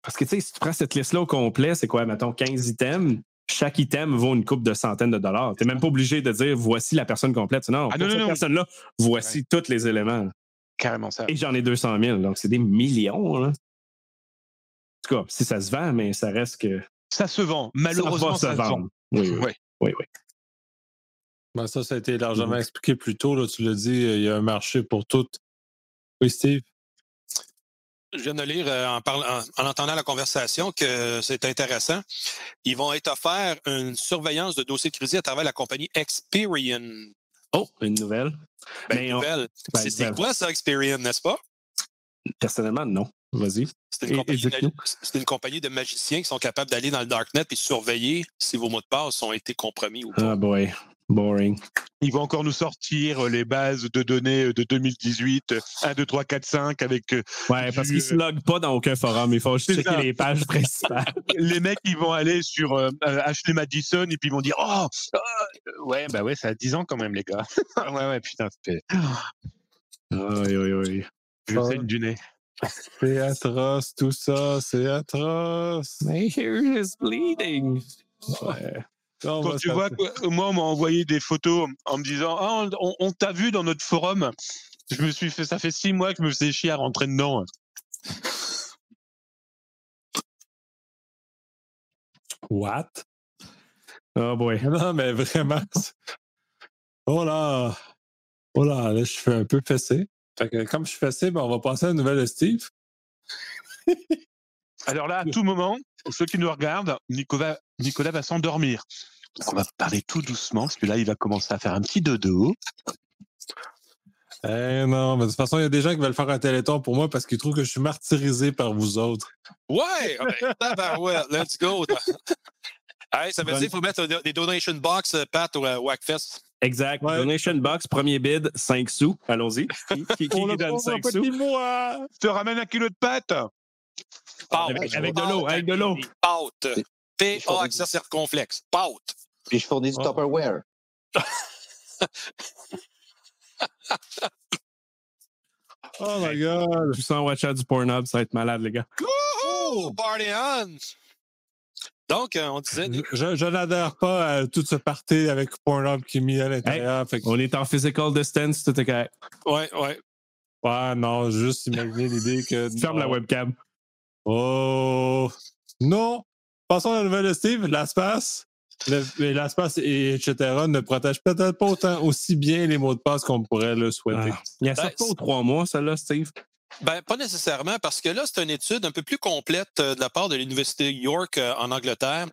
parce que tu sais, si tu prends cette liste-là au complet, c'est quoi, mettons, 15 items. Chaque item vaut une coupe de centaines de dollars. Tu n'es même pas obligé de dire voici la personne complète. Non, Ah, non, non, cette personne-là, voici tous les éléments. Carrément ça. Et j'en ai 200 000, donc c'est des millions. Là. En tout cas, si ça se vend, mais ça reste que. Ça se vend. ça Malheureusement, ça, se se vend. vendre. Oui, oui. Ouais. oui, oui. Ben, ça, ça a été largement expliqué plus tôt. Là, tu l'as dit, il y a un marché pour tout. Oui, Steve? Je viens de lire euh, en, parlant, en, en entendant la conversation que c'est intéressant. Ils vont être offerts une surveillance de dossier de crédit à travers la compagnie Experian. Oh, une nouvelle. Ben, Mais on- nouvelle. ben, c'est c'est nouvelle. quoi ça, Experian, n'est-ce pas? Personnellement, non. Vas-y. C'est une, une compagnie de magiciens qui sont capables d'aller dans le darknet et surveiller si vos mots de passe ont été compromis ou pas. Ah, boy. Boring. Ils vont encore nous sortir euh, les bases de données euh, de 2018, euh, 1, 2, 3, 4, 5, avec euh, Ouais, parce Du- qu'ils se loguent pas dans aucun forum. Il faut juste checker ça. les pages [LAUGHS] principales. les mecs, ils vont aller sur euh, Ashley Madison et puis ils vont dire Oh, euh, ouais, bah ouais, ça a 10 ans quand même, les gars. [LAUGHS] ouais, ouais, putain, c'était. Oui, oui, oui. Je Ah. saigne du nez. C'est atroce, tout ça. C'est atroce. My hair is bleeding. Ouais. Quand va tu vois, que- moi, on m'a envoyé des photos en me disant Ah, on, on t'a vu dans notre forum. Je me suis fait, ça fait six mois que je me faisais chier à rentrer dedans. What? Oh boy. [LAUGHS] Non, mais vraiment. Oh là! Oh là, là, je suis un peu fessé. Fait que comme je suis fessé, ben, on va passer à la nouvelle Steve. Alors là, à [LAUGHS] tout moment, ceux qui nous regardent, Nicolas, Nicolas va s'endormir. Donc, on va parler tout doucement, parce que là, il va commencer à faire un petit dodo. Eh non, mais de toute façon, il y a des gens qui veulent faire un téléthon pour moi parce qu'ils trouvent que je suis martyrisé par vous autres. Ouais! [LAUGHS] ben, tabarouette, let's go! [LAUGHS] hey, ça veut dire qu'il faut mettre des donation box, euh, Pat, au euh, Wackfest. Exact. Ouais. Donation box, premier bid, 5 sous. Allons-y. Qui, qui, donne prend, 5 un sous? petit mois! Je te ramène un kilo de pâtes. Pâte. Avec- avec de l'eau, avec de l'eau. Pâte. P-A accent circonflexe. Pâte. puis je fournis du Oh. Tupperware. [LAUGHS] Oh my god! Je sens watch out du Pornhub, ça va être malade, les gars. Woohoo! Party on! Donc, euh, on disait, Je, je n'adhère pas à tout ce party avec Pornhub qui est mis à l'intérieur. Fait que- On est en physical distance, tout est correct. ouais, ouais. Ouais, non, juste imaginer l'idée que. [LAUGHS] Ferme la webcam. Oh! Non! Passons à la nouvelle de Steve. L'espace, le- mais l'espace et etc. ne protège peut-être pas autant aussi bien les mots de passe qu'on pourrait le souhaiter. Ah. Il y a Ben, ça aux trois mois, celle-là, Steve. Ben, pas nécessairement, parce que là, c'est une étude un peu plus complète euh, de la part de l'Université York euh, en Angleterre,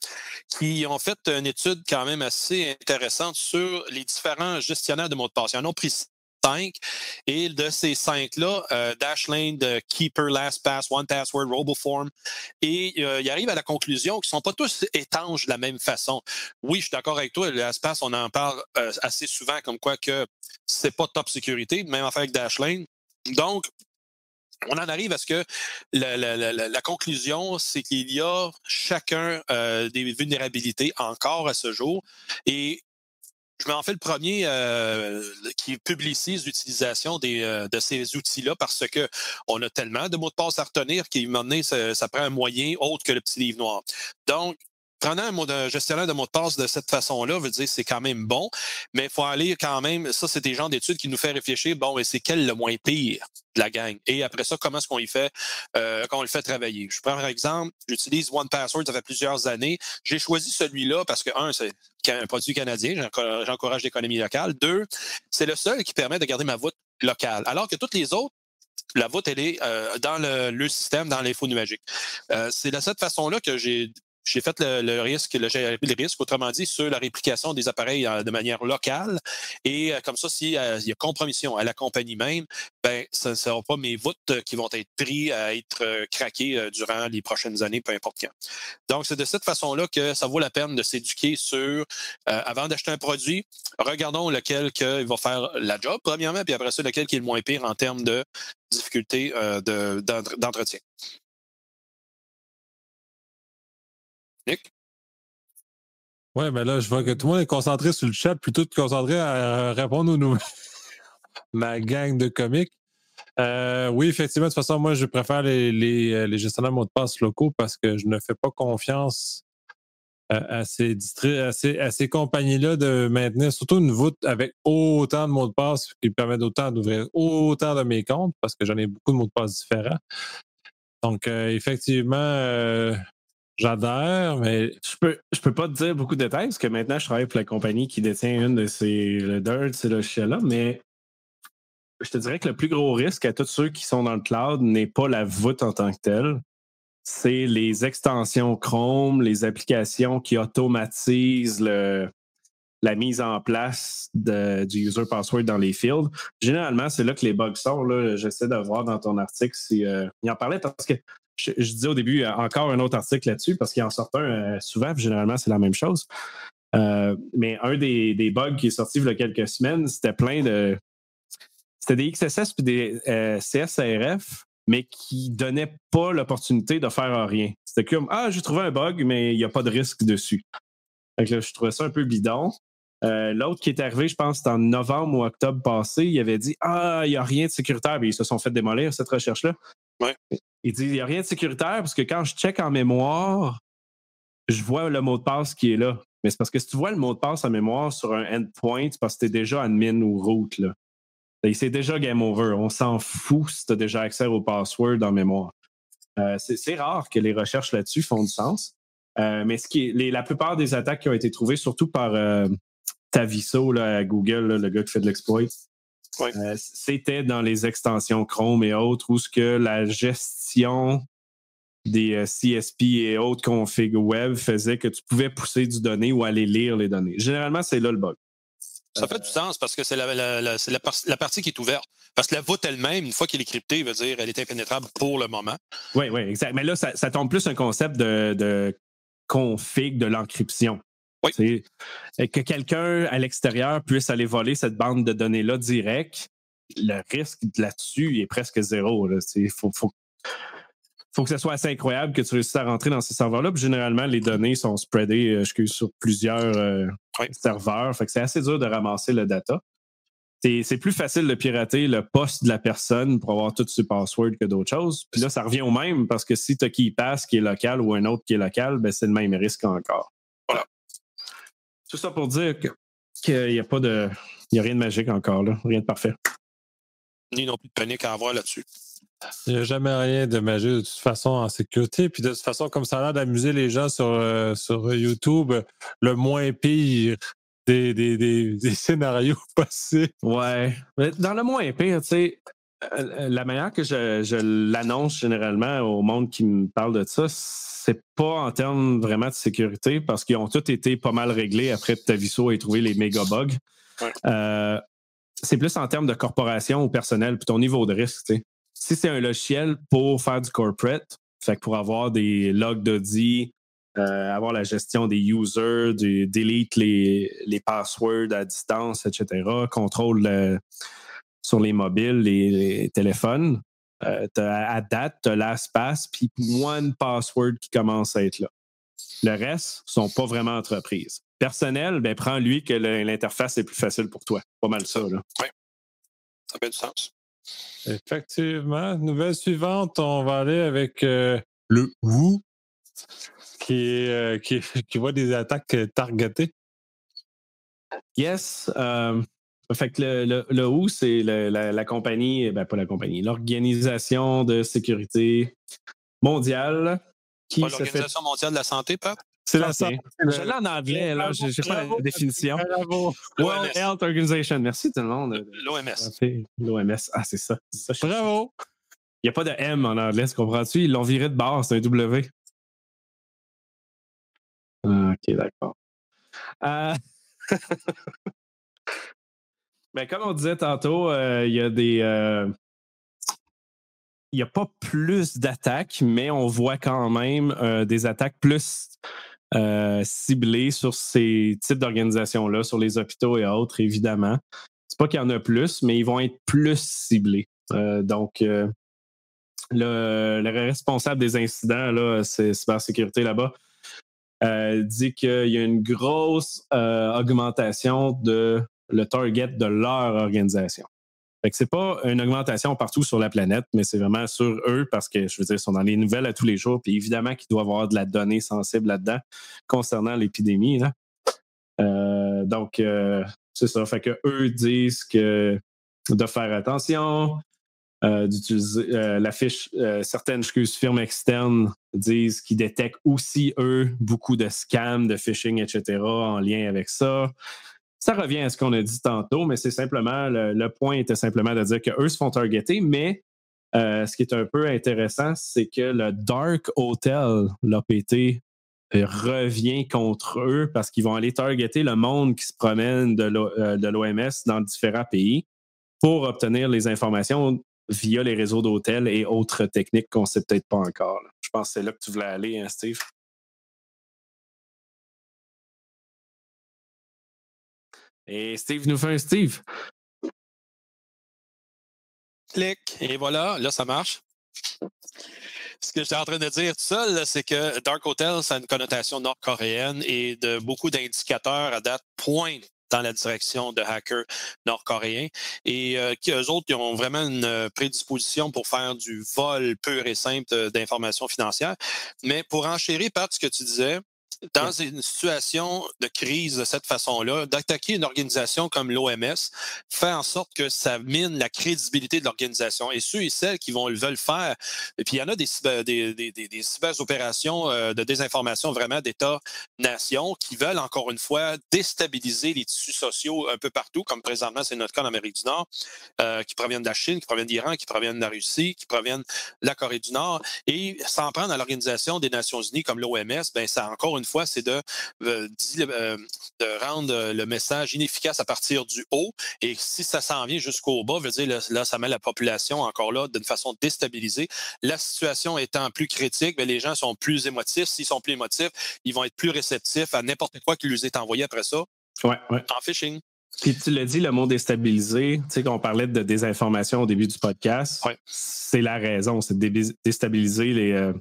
qui ont fait une étude quand même assez intéressante sur les différents gestionnaires de mots de passe. Ils en ont pris cinq. Et de ces cinq-là, euh, Dashlane, Keeper, LastPass, One Password, RoboForm. Et euh, il arrive à la conclusion qu'ils ne sont pas tous étanches de la même façon. Oui, je suis d'accord avec toi. LastPass, on en parle euh, assez souvent comme quoi que c'est pas top sécurité, même affaire avec Dashlane. Donc, on en arrive à ce que la, conclusion, c'est qu'il y a chacun euh, des vulnérabilités encore à ce jour. Et je m'en fais le premier euh, qui publicise l'utilisation euh, de ces outils-là parce que on a tellement de mots de passe à retenir qu'à un moment donné, ça, ça, prend un moyen autre que le petit livre noir. Donc, Prendre un, gestionnaire de mots de passe de cette façon-là veut dire c'est quand même bon, mais il faut aller quand même, ça c'est des gens d'études qui nous fait réfléchir, bon, et c'est quel le moins pire de la gang? Et après ça, comment est-ce qu'on y fait, euh, on le fait travailler? Je prends par exemple, j'utilise One Password, ça fait plusieurs années. J'ai choisi celui-là parce que, un, c'est un produit canadien, j'encourage l'économie locale. Deux, c'est le seul qui permet de garder ma voûte locale. Alors que toutes les autres, la voûte, elle est euh, dans le, système, dans l'info numérique. Euh, c'est de cette façon-là que j'ai j'ai fait le, risque, le, les autrement dit, sur la réplication des appareils euh, de manière locale. Et euh, comme ça, s'il euh, y a compromission à la compagnie même, ben, ce ne seront pas mes voûtes qui vont être pris à être craqués durant les prochaines années, peu importe quand. Donc, c'est de cette façon-là que ça vaut la peine de s'éduquer sur, avant d'acheter un produit, regardons lequel que va faire la job, premièrement, puis après ça, lequel qui est le moins pire en termes de difficulté d'entretien. Nick? Ouais, mais là, je vois que tout le monde est concentré sur le chat plutôt que concentré à répondre aux nouvelles. [LAUGHS] Ma gang de comiques. Euh, oui, effectivement, de toute façon, moi, je préfère les, les, euh, gestionnaires de mots de passe locaux parce que je ne fais pas confiance euh, à, ces, à ces, à ces compagnies-là de maintenir surtout une voûte avec autant de mots de passe qui permettent autant d'ouvrir autant de mes comptes parce que j'en ai beaucoup de mots de passe différents. Donc, effectivement, J'adhère, mais je peux, je peux pas te dire beaucoup de détails parce que maintenant, je travaille pour la compagnie qui détient une de ces le Dirt, ces logiciels-là, mais je te dirais que le plus gros risque à tous ceux qui sont dans le cloud n'est pas la voûte en tant que telle. C'est les extensions Chrome, les applications qui automatisent le, la mise en place du user password dans les fields. Généralement, c'est là que les bugs sont. J'essaie de voir dans ton article si euh, il en parlait parce que je, disais au début euh, encore un autre article là-dessus parce qu'il en sort un euh, souvent, généralement, c'est la même chose. Euh, mais un des, bugs qui est sorti il y a quelques semaines, c'était plein de. C'était des XSS et des CSRF, mais qui ne donnaient pas l'opportunité de faire rien. C'était comme Ah, j'ai trouvé un bug, mais il n'y a pas de risque dessus. Donc là, je trouvais ça un peu bidon. L'autre qui est arrivé, je pense, c'était en novembre ou octobre passé, il avait dit Ah, il n'y a rien de sécuritaire, mais ils se sont fait démolir cette recherche-là. Il dit, il n'y a rien de sécuritaire parce que quand je check en mémoire, je vois le mot de passe qui est là. Mais c'est parce que si tu vois le mot de passe en mémoire sur un endpoint, c'est parce que tu es déjà admin ou root. Là. C'est déjà game over. On s'en fout si tu as déjà accès au password en mémoire. Euh, c'est rare que les recherches là-dessus font du sens. Euh, mais ce qui est, la plupart des attaques qui ont été trouvées, surtout par euh, Taviso à Google, le gars qui fait de l'exploit, euh, c'était dans les extensions Chrome et autres où ce que la gestion des euh, CSP et autres configs web faisait que tu pouvais pousser du données ou aller lire les données. Généralement, c'est là le bug. Ça fait du sens parce que c'est la, partie qui est ouverte. Parce que la voûte elle-même, une fois qu'elle est cryptée, veut dire elle est impénétrable pour le moment. Oui, oui, exact. Mais là, ça, tombe plus un concept de, de config de l'encryption. Oui. Que quelqu'un à l'extérieur puisse aller voler cette bande de données-là direct, le risque là-dessus est presque zéro. Il faut, faut, que ce soit assez incroyable que tu réussisses à rentrer dans ces serveurs-là. généralement, les données sont spreadées euh, sur plusieurs euh, serveurs. Fait que c'est assez dur de ramasser le data. C'est plus facile de pirater le poste de la personne pour avoir tous ses passwords que d'autres choses. Puis là, ça revient au même parce que si tu as qui passe qui est local ou un autre qui est local, ben c'est le même risque encore. Tout ça pour dire qu'il n'y a pas de. Il n'y a rien de magique encore, là. Rien de parfait. Ni non plus de panique à avoir là-dessus. Il n'y a jamais rien de magique de toute façon en sécurité. Puis de toute façon, comme ça a l'air d'amuser les gens sur, euh, sur YouTube, le moins pire des, des, des, [LAUGHS] scénarios [LAUGHS] passés. Ouais. dans le moins pire, tu sais, la manière que je, je l'annonce généralement au monde qui me parle de ça, c'est pas en termes vraiment de sécurité parce qu'ils ont tous été pas mal réglés après que Taviso ait trouvé les méga bugs. Euh, c'est plus en termes de corporation ou personnel, puis ton niveau de risque. Si c'est un logiciel pour faire du corporate, fait que pour avoir des logs d'audit, euh, avoir la gestion des users, du delete les, les passwords à distance, etc., contrôle euh, sur les mobiles, les, les téléphones. Euh, t'as à date, tu as LastPass, puis one password qui commence à être là. Le reste sont pas vraiment entreprises. Personnel, ben, prends lui que l'interface est plus facile pour toi. Pas mal ça. Là. Ça fait du sens. Effectivement. Nouvelle suivante, on va aller avec euh, le WU, qui, est, euh, qui, [LAUGHS] qui voit des attaques euh, targetées. Yes. euh, fait que le, le, le WHO, c'est le- la, la compagnie, ben pas la compagnie, l'Organisation de sécurité mondiale qui Pas fait. L'Organisation mondiale de la santé, Pat? C'est la santé. Je l'ai en anglais, là. J'ai j'ai pas la Bravo. définition. Bravo. World. Health Organization. Merci tout le monde. L'OMS. L'OMS. Ah, c'est ça. ça. Il Bravo. n'y a pas de M en anglais, tu comprends-tu? Ils l'ont viré de bord, c'est un W. Ah, ok, d'accord. Euh, [LAUGHS] ben, comme on disait tantôt, euh, il y a des. euh, Il n'y a pas plus d'attaques, mais on voit quand même euh, des attaques plus ciblées sur ces types d'organisations-là, sur les hôpitaux et autres, évidemment. C'est pas qu'il y en a plus, mais ils vont être plus ciblés. Donc, le, le responsable des incidents, là, c'est cybersécurité là-bas, dit qu'il y a une grosse augmentation de le target de leur organisation. Que c'est pas une augmentation partout sur la planète, mais c'est vraiment sur eux parce que, je veux dire, ils sont dans les nouvelles à tous les jours, puis évidemment qu'il doit y avoir de la donnée sensible là-dedans concernant l'épidémie. là. Euh, donc, euh, c'est ça. Fait que eux disent que de faire attention, euh, d'utiliser la fiche, certaines excuses, firmes externes disent qu'ils détectent aussi, eux, beaucoup de scams, de phishing, etc., en lien avec ça. Ça revient à ce qu'on a dit tantôt, mais c'est simplement, le, point était simplement de dire qu'eux se font targeter, mais euh, ce qui est un peu intéressant, c'est que le Dark Hotel, l'APT, euh, revient contre eux parce qu'ils vont aller targeter le monde qui se promène de l'O- euh, l'OMS dans différents pays pour obtenir les informations via les réseaux d'hôtels et autres techniques qu'on ne sait peut-être pas encore. Je pense que c'est là que tu voulais aller, hein, Steve? Et Steve nous fait un Steve. Clic. Et voilà, là, ça marche. Ce que j'étais en train de dire tout seul, c'est que Dark Hotel, ça a une connotation nord-coréenne et de beaucoup d'indicateurs à date pointent dans la direction de hackers nord-coréens et euh, qui, eux autres, ils ont vraiment une euh, prédisposition pour faire du vol pur et simple euh, d'informations financières. Mais pour enchérir, Pat, ce que tu disais, dans une situation de crise de cette façon-là, d'attaquer une organisation comme l'OMS fait en sorte que ça mine la crédibilité de l'organisation. Et ceux et celles qui vont le veulent faire, et puis il y en a des, des, des, des, des cyber-opérations euh, de désinformation vraiment d'État-nation qui veulent encore une fois déstabiliser les tissus sociaux un peu partout, comme présentement c'est notre cas en Amérique du Nord, euh, qui proviennent de la Chine, qui proviennent d'Iran, qui proviennent de la Russie, qui proviennent de la Corée du Nord. Et s'en prendre à l'Organisation des Nations Unies comme l'OMS, ben ça encore une fois, c'est de, euh, euh, de rendre le message inefficace à partir du haut. Et si ça s'en vient jusqu'au bas, veut dire là, ça met la population encore là d'une façon déstabilisée. La situation étant plus critique, ben, les gens sont plus émotifs. S'ils sont plus émotifs, ils vont être plus réceptifs à n'importe quoi qui leur est envoyé après ça Ouais, ouais. en phishing. Puis tu l'as dit, le mot déstabilisé, tu sais, qu'on parlait de désinformation au début du podcast, Ouais. c'est la raison, c'est de dé- déstabiliser les, euh,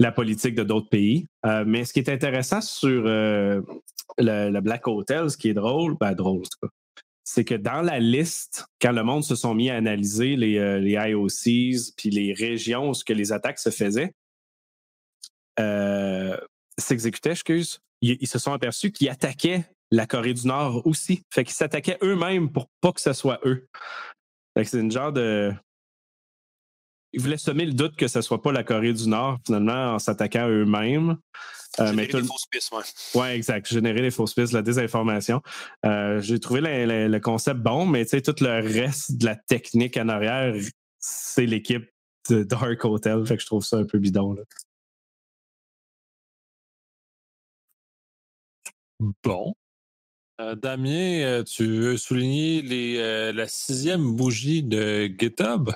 la politique de d'autres pays. Euh, mais ce qui est intéressant sur euh, le, Black Hotel, ce qui est drôle, ben drôle c'est que dans la liste, quand le monde se sont mis à analyser les, euh, IOCs puis les régions où ce que les attaques se faisaient, s'exécutaient, excuse, ils, ils se sont aperçus qu'ils attaquaient la Corée du Nord aussi. Fait qu'ils s'attaquaient eux-mêmes pour pas que ce soit eux. Fait que c'est une genre de. Ils voulaient semer le doute que ce soit pas la Corée du Nord, finalement, en s'attaquant à eux-mêmes. Euh, mais Générer tout des le- fausses pistes, ouais. Ouais, exact. Générer les fausses pistes, la désinformation. Euh, J'ai trouvé le, le- le concept bon, mais tu sais, tout le reste de la technique en arrière, c'est l'équipe de Dark Hotel. Fait que je trouve ça un peu bidon. Là. Bon. Euh, Damien, euh, tu veux souligner les, euh, la sixième bougie de GitHub?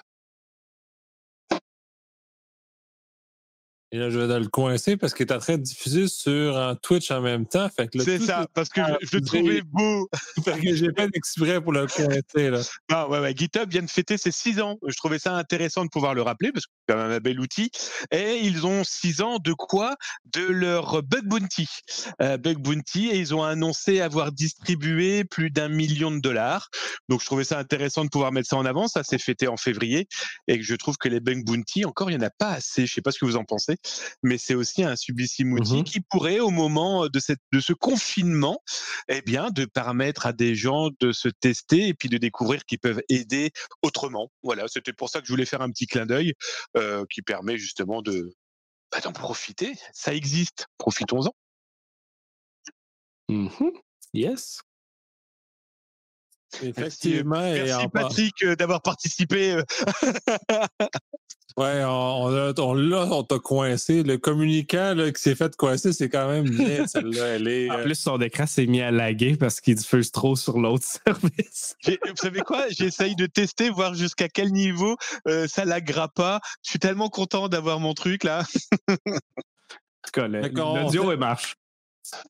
Et là, je vais le coincer parce qu'il est en train de diffuser sur un Twitch en même temps. C'est ça, parce que je, je le trouvais beau. [LAUGHS] fait que j'ai pas d'exprès pour le coincer. Là. Ah, ouais, ouais. GitHub vient de fêter ses six ans. Je trouvais ça intéressant de pouvoir le rappeler parce que c'est quand même un bel outil. Et ils ont six ans de quoi? De leur Bug Bounty. Euh, Bug Bounty, et ils ont annoncé avoir distribué plus d'un million de dollars. Donc je trouvais ça intéressant de pouvoir mettre ça en avant. Ça s'est fêté en février. Et je trouve que les Bug Bounty, encore, il n'y en a pas assez. Je sais pas ce que vous en pensez mais c'est aussi un sublissime outil Mhm. qui pourrait, au moment de, cette, de ce confinement, eh bien, de permettre à des gens de se tester et puis de découvrir qu'ils peuvent aider autrement. Voilà, c'était pour ça que je voulais faire un petit clin d'œil euh, qui permet justement de bah, d'en profiter. Ça existe, profitons-en. Mhm. Yes. Effectivement. et Merci par- Patrick euh, d'avoir participé. euh, [LAUGHS] Ouais, on, on, a- on, là, on t'a coincé. Le communicant là, qui s'est fait coincer, c'est quand même bien, [LAUGHS] celle-là. Elle est. En euh, plus, son écran s'est mis à laguer parce qu'il diffuse trop sur l'autre [LAUGHS] service. Vous savez quoi? J'essaye de tester, voir jusqu'à quel niveau euh, ça laggera pas. Je suis tellement content d'avoir mon truc là. En tout cas, l'audio marche.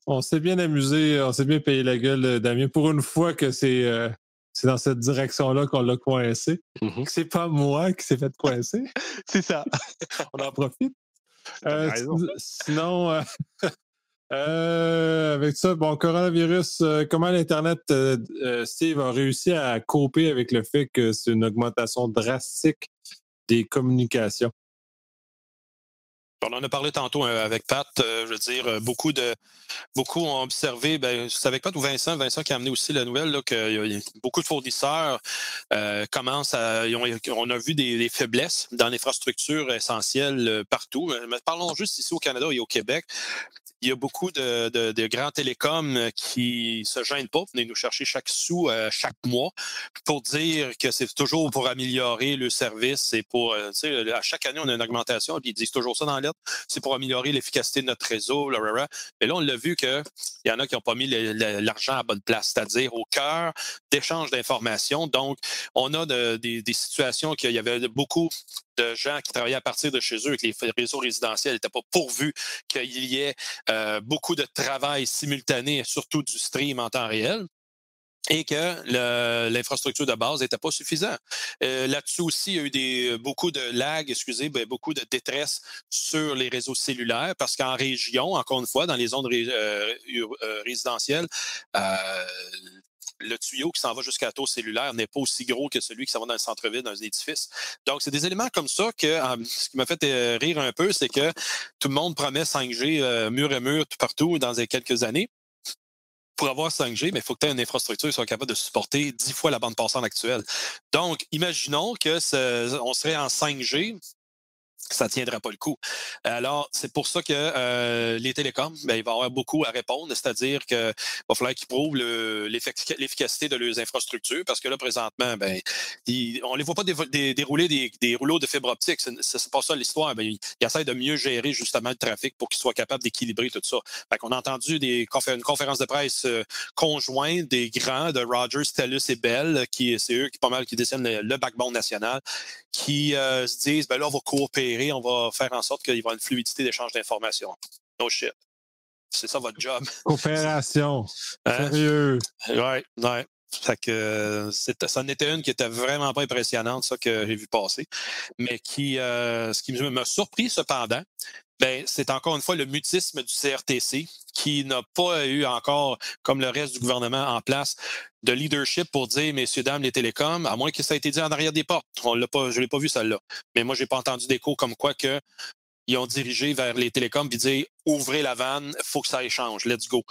On s'est bien amusé, on s'est bien payé la gueule, euh, Damien. Pour une fois que c'est euh, c'est dans cette direction-là qu'on l'a coincé. Mhm. Que c'est pas moi qui s'est fait coincer. [LAUGHS] C'est ça. [LAUGHS] On en profite. Euh, sinon, [LAUGHS] euh, avec ça, bon, coronavirus, comment l'Internet, Steve, a réussi à coper avec le fait que c'est une augmentation drastique des communications? On en a parlé tantôt euh, avec Pat. euh, je veux dire, euh, beaucoup de beaucoup ont observé, ben, c'est avec Pat ou Vincent, Vincent qui a amené aussi la nouvelle, là, que beaucoup de fournisseurs commencent à. on a vu des, des faiblesses dans l'infrastructure essentielle partout. Mais parlons juste ici au Canada et au Québec. Il y a beaucoup de, grands télécoms euh, qui se gênent pas, venez nous chercher chaque sou euh, chaque mois pour dire que c'est toujours pour améliorer le service et pour, euh, tu sais, à chaque année, on a une augmentation, puis ils disent toujours ça dans la lettre, c'est pour améliorer l'efficacité de notre réseau, blablabla. Mais là, on l'a vu qu'il y en a qui n'ont pas mis l'argent à bonne place, c'est-à-dire au cœur d'échange d'informations. Donc, on a de- des, des situations qu'il y avait beaucoup de gens qui travaillaient à partir de chez eux et que les réseaux résidentiels n'étaient pas pourvus qu'il y ait euh, beaucoup de travail simultané, surtout du stream en temps réel et que l'infrastructure de base n'était pas suffisante. Euh, Là-dessus aussi, il y a eu beaucoup de lag, excusez, ben, beaucoup de détresse sur les réseaux cellulaires parce qu'en région, encore une fois, dans les zones euh, résidentielles, le tuyau qui s'en va jusqu'à la tour cellulaire n'est pas aussi gros que celui qui s'en va dans le centre-ville, dans un édifice. Donc, c'est des éléments comme ça que euh, ce qui m'a fait euh, rire un peu, c'est que tout le monde promet 5G euh, mur à mur tout partout dans quelques années. Pour avoir 5G, mais il faut que tu aies une infrastructure qui soit capable de supporter 10 fois la bande passante actuelle. Donc, imaginons que on serait en 5G, ça ne tiendra pas le coup. Alors, c'est pour ça que euh, les télécoms, ben, il va avoir beaucoup à répondre, c'est-à-dire qu'il va falloir qu'ils prouvent le- l'effic- l'efficacité de leurs infrastructures, parce que là, présentement, ben, on ne les voit pas dérouler des, rouleaux de fibre optique. C'est c'est pas ça l'histoire. Ben, ils, ils essaient de mieux gérer justement le trafic pour qu'ils soient capables d'équilibrer tout ça. Qu'on a entendu une conférence de presse euh, conjointe des grands de Rogers, Telus et Bell, qui c'est eux qui pas mal qui le, le backbone national, qui euh, se disent ben là, on va coopérer, on va faire en sorte qu'il va y avoir une fluidité d'échange d'informations. No shit. C'est ça votre job. [LAUGHS] Coopération. Hein? Sérieux. Ouais, ouais. Fait que euh, ça en était une qui était vraiment pas impressionnante, ça que j'ai vu passer. Mais qui, euh, ce qui m'a surpris cependant, ben, c'est encore une fois le mutisme du CRTC qui n'a pas eu encore, comme le reste du gouvernement en place, de leadership pour dire, messieurs, dames, les télécoms, à moins que ça ait été dit en arrière des portes. Je l'ai pas vu celle-là. Mais moi, j'ai pas entendu d'écho comme quoi que ils ont dirigé vers les télécoms puis dire ouvrez la vanne, faut que ça échange, let's go.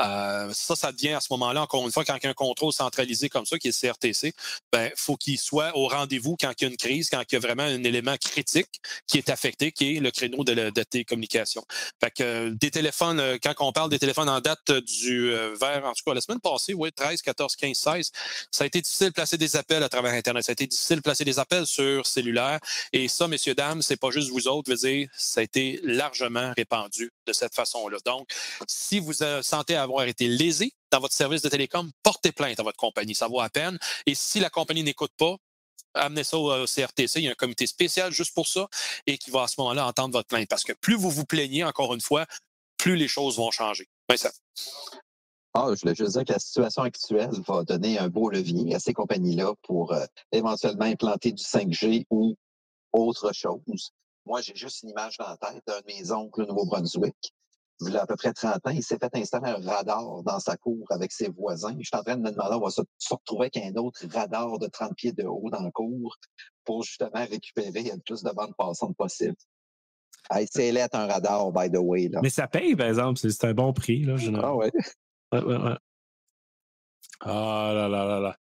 Euh, ça, ça devient à ce moment-là, encore une fois, quand il y a un contrôle centralisé comme ça, qui est CRTC, ben, faut qu'il soit au rendez-vous quand il y a une crise, quand il y a vraiment un élément critique qui est affecté, qui est le créneau de, la, de télécommunication. Fait que euh, des téléphones, euh, quand on parle des téléphones en date euh, du euh, vers, en tout cas, la semaine passée, oui, 13, 14, 15, 16, ça a été difficile de placer des appels à travers Internet. Ça a été difficile de placer des appels sur cellulaire. Et ça, messieurs, dames, c'est pas juste vous autres, je veux dire, ça a été largement répandu de cette façon-là. Donc, si vous euh, sentez avoir été lésé dans votre service de télécom, portez plainte à votre compagnie. Ça vaut à peine. Et si la compagnie n'écoute pas, amenez ça au CRTC. Il y a un comité spécial juste pour ça et qui va à ce moment-là entendre votre plainte. Parce que plus vous vous plaignez, encore une fois, plus les choses vont changer. ça. Ah, je voulais juste dire que la situation actuelle va donner un beau levier à ces compagnies-là pour euh, éventuellement implanter du 5G ou autre chose. Moi, j'ai juste une image dans la tête d'un de mes oncles au Nouveau-Brunswick. Il y a à peu près 30 ans, il s'est fait installer un radar dans sa cour avec ses voisins. Je suis en train de me demander, on va se, retrouver avec un autre radar de 30 pieds de haut dans la cour pour justement récupérer le plus de bandes passantes possible. Hey, c'est lettre un radar, by the way. Là. Mais ça paye, par exemple. C'est un bon prix. Là, ah ouais. ouais, ouais, ouais. Ah là là là là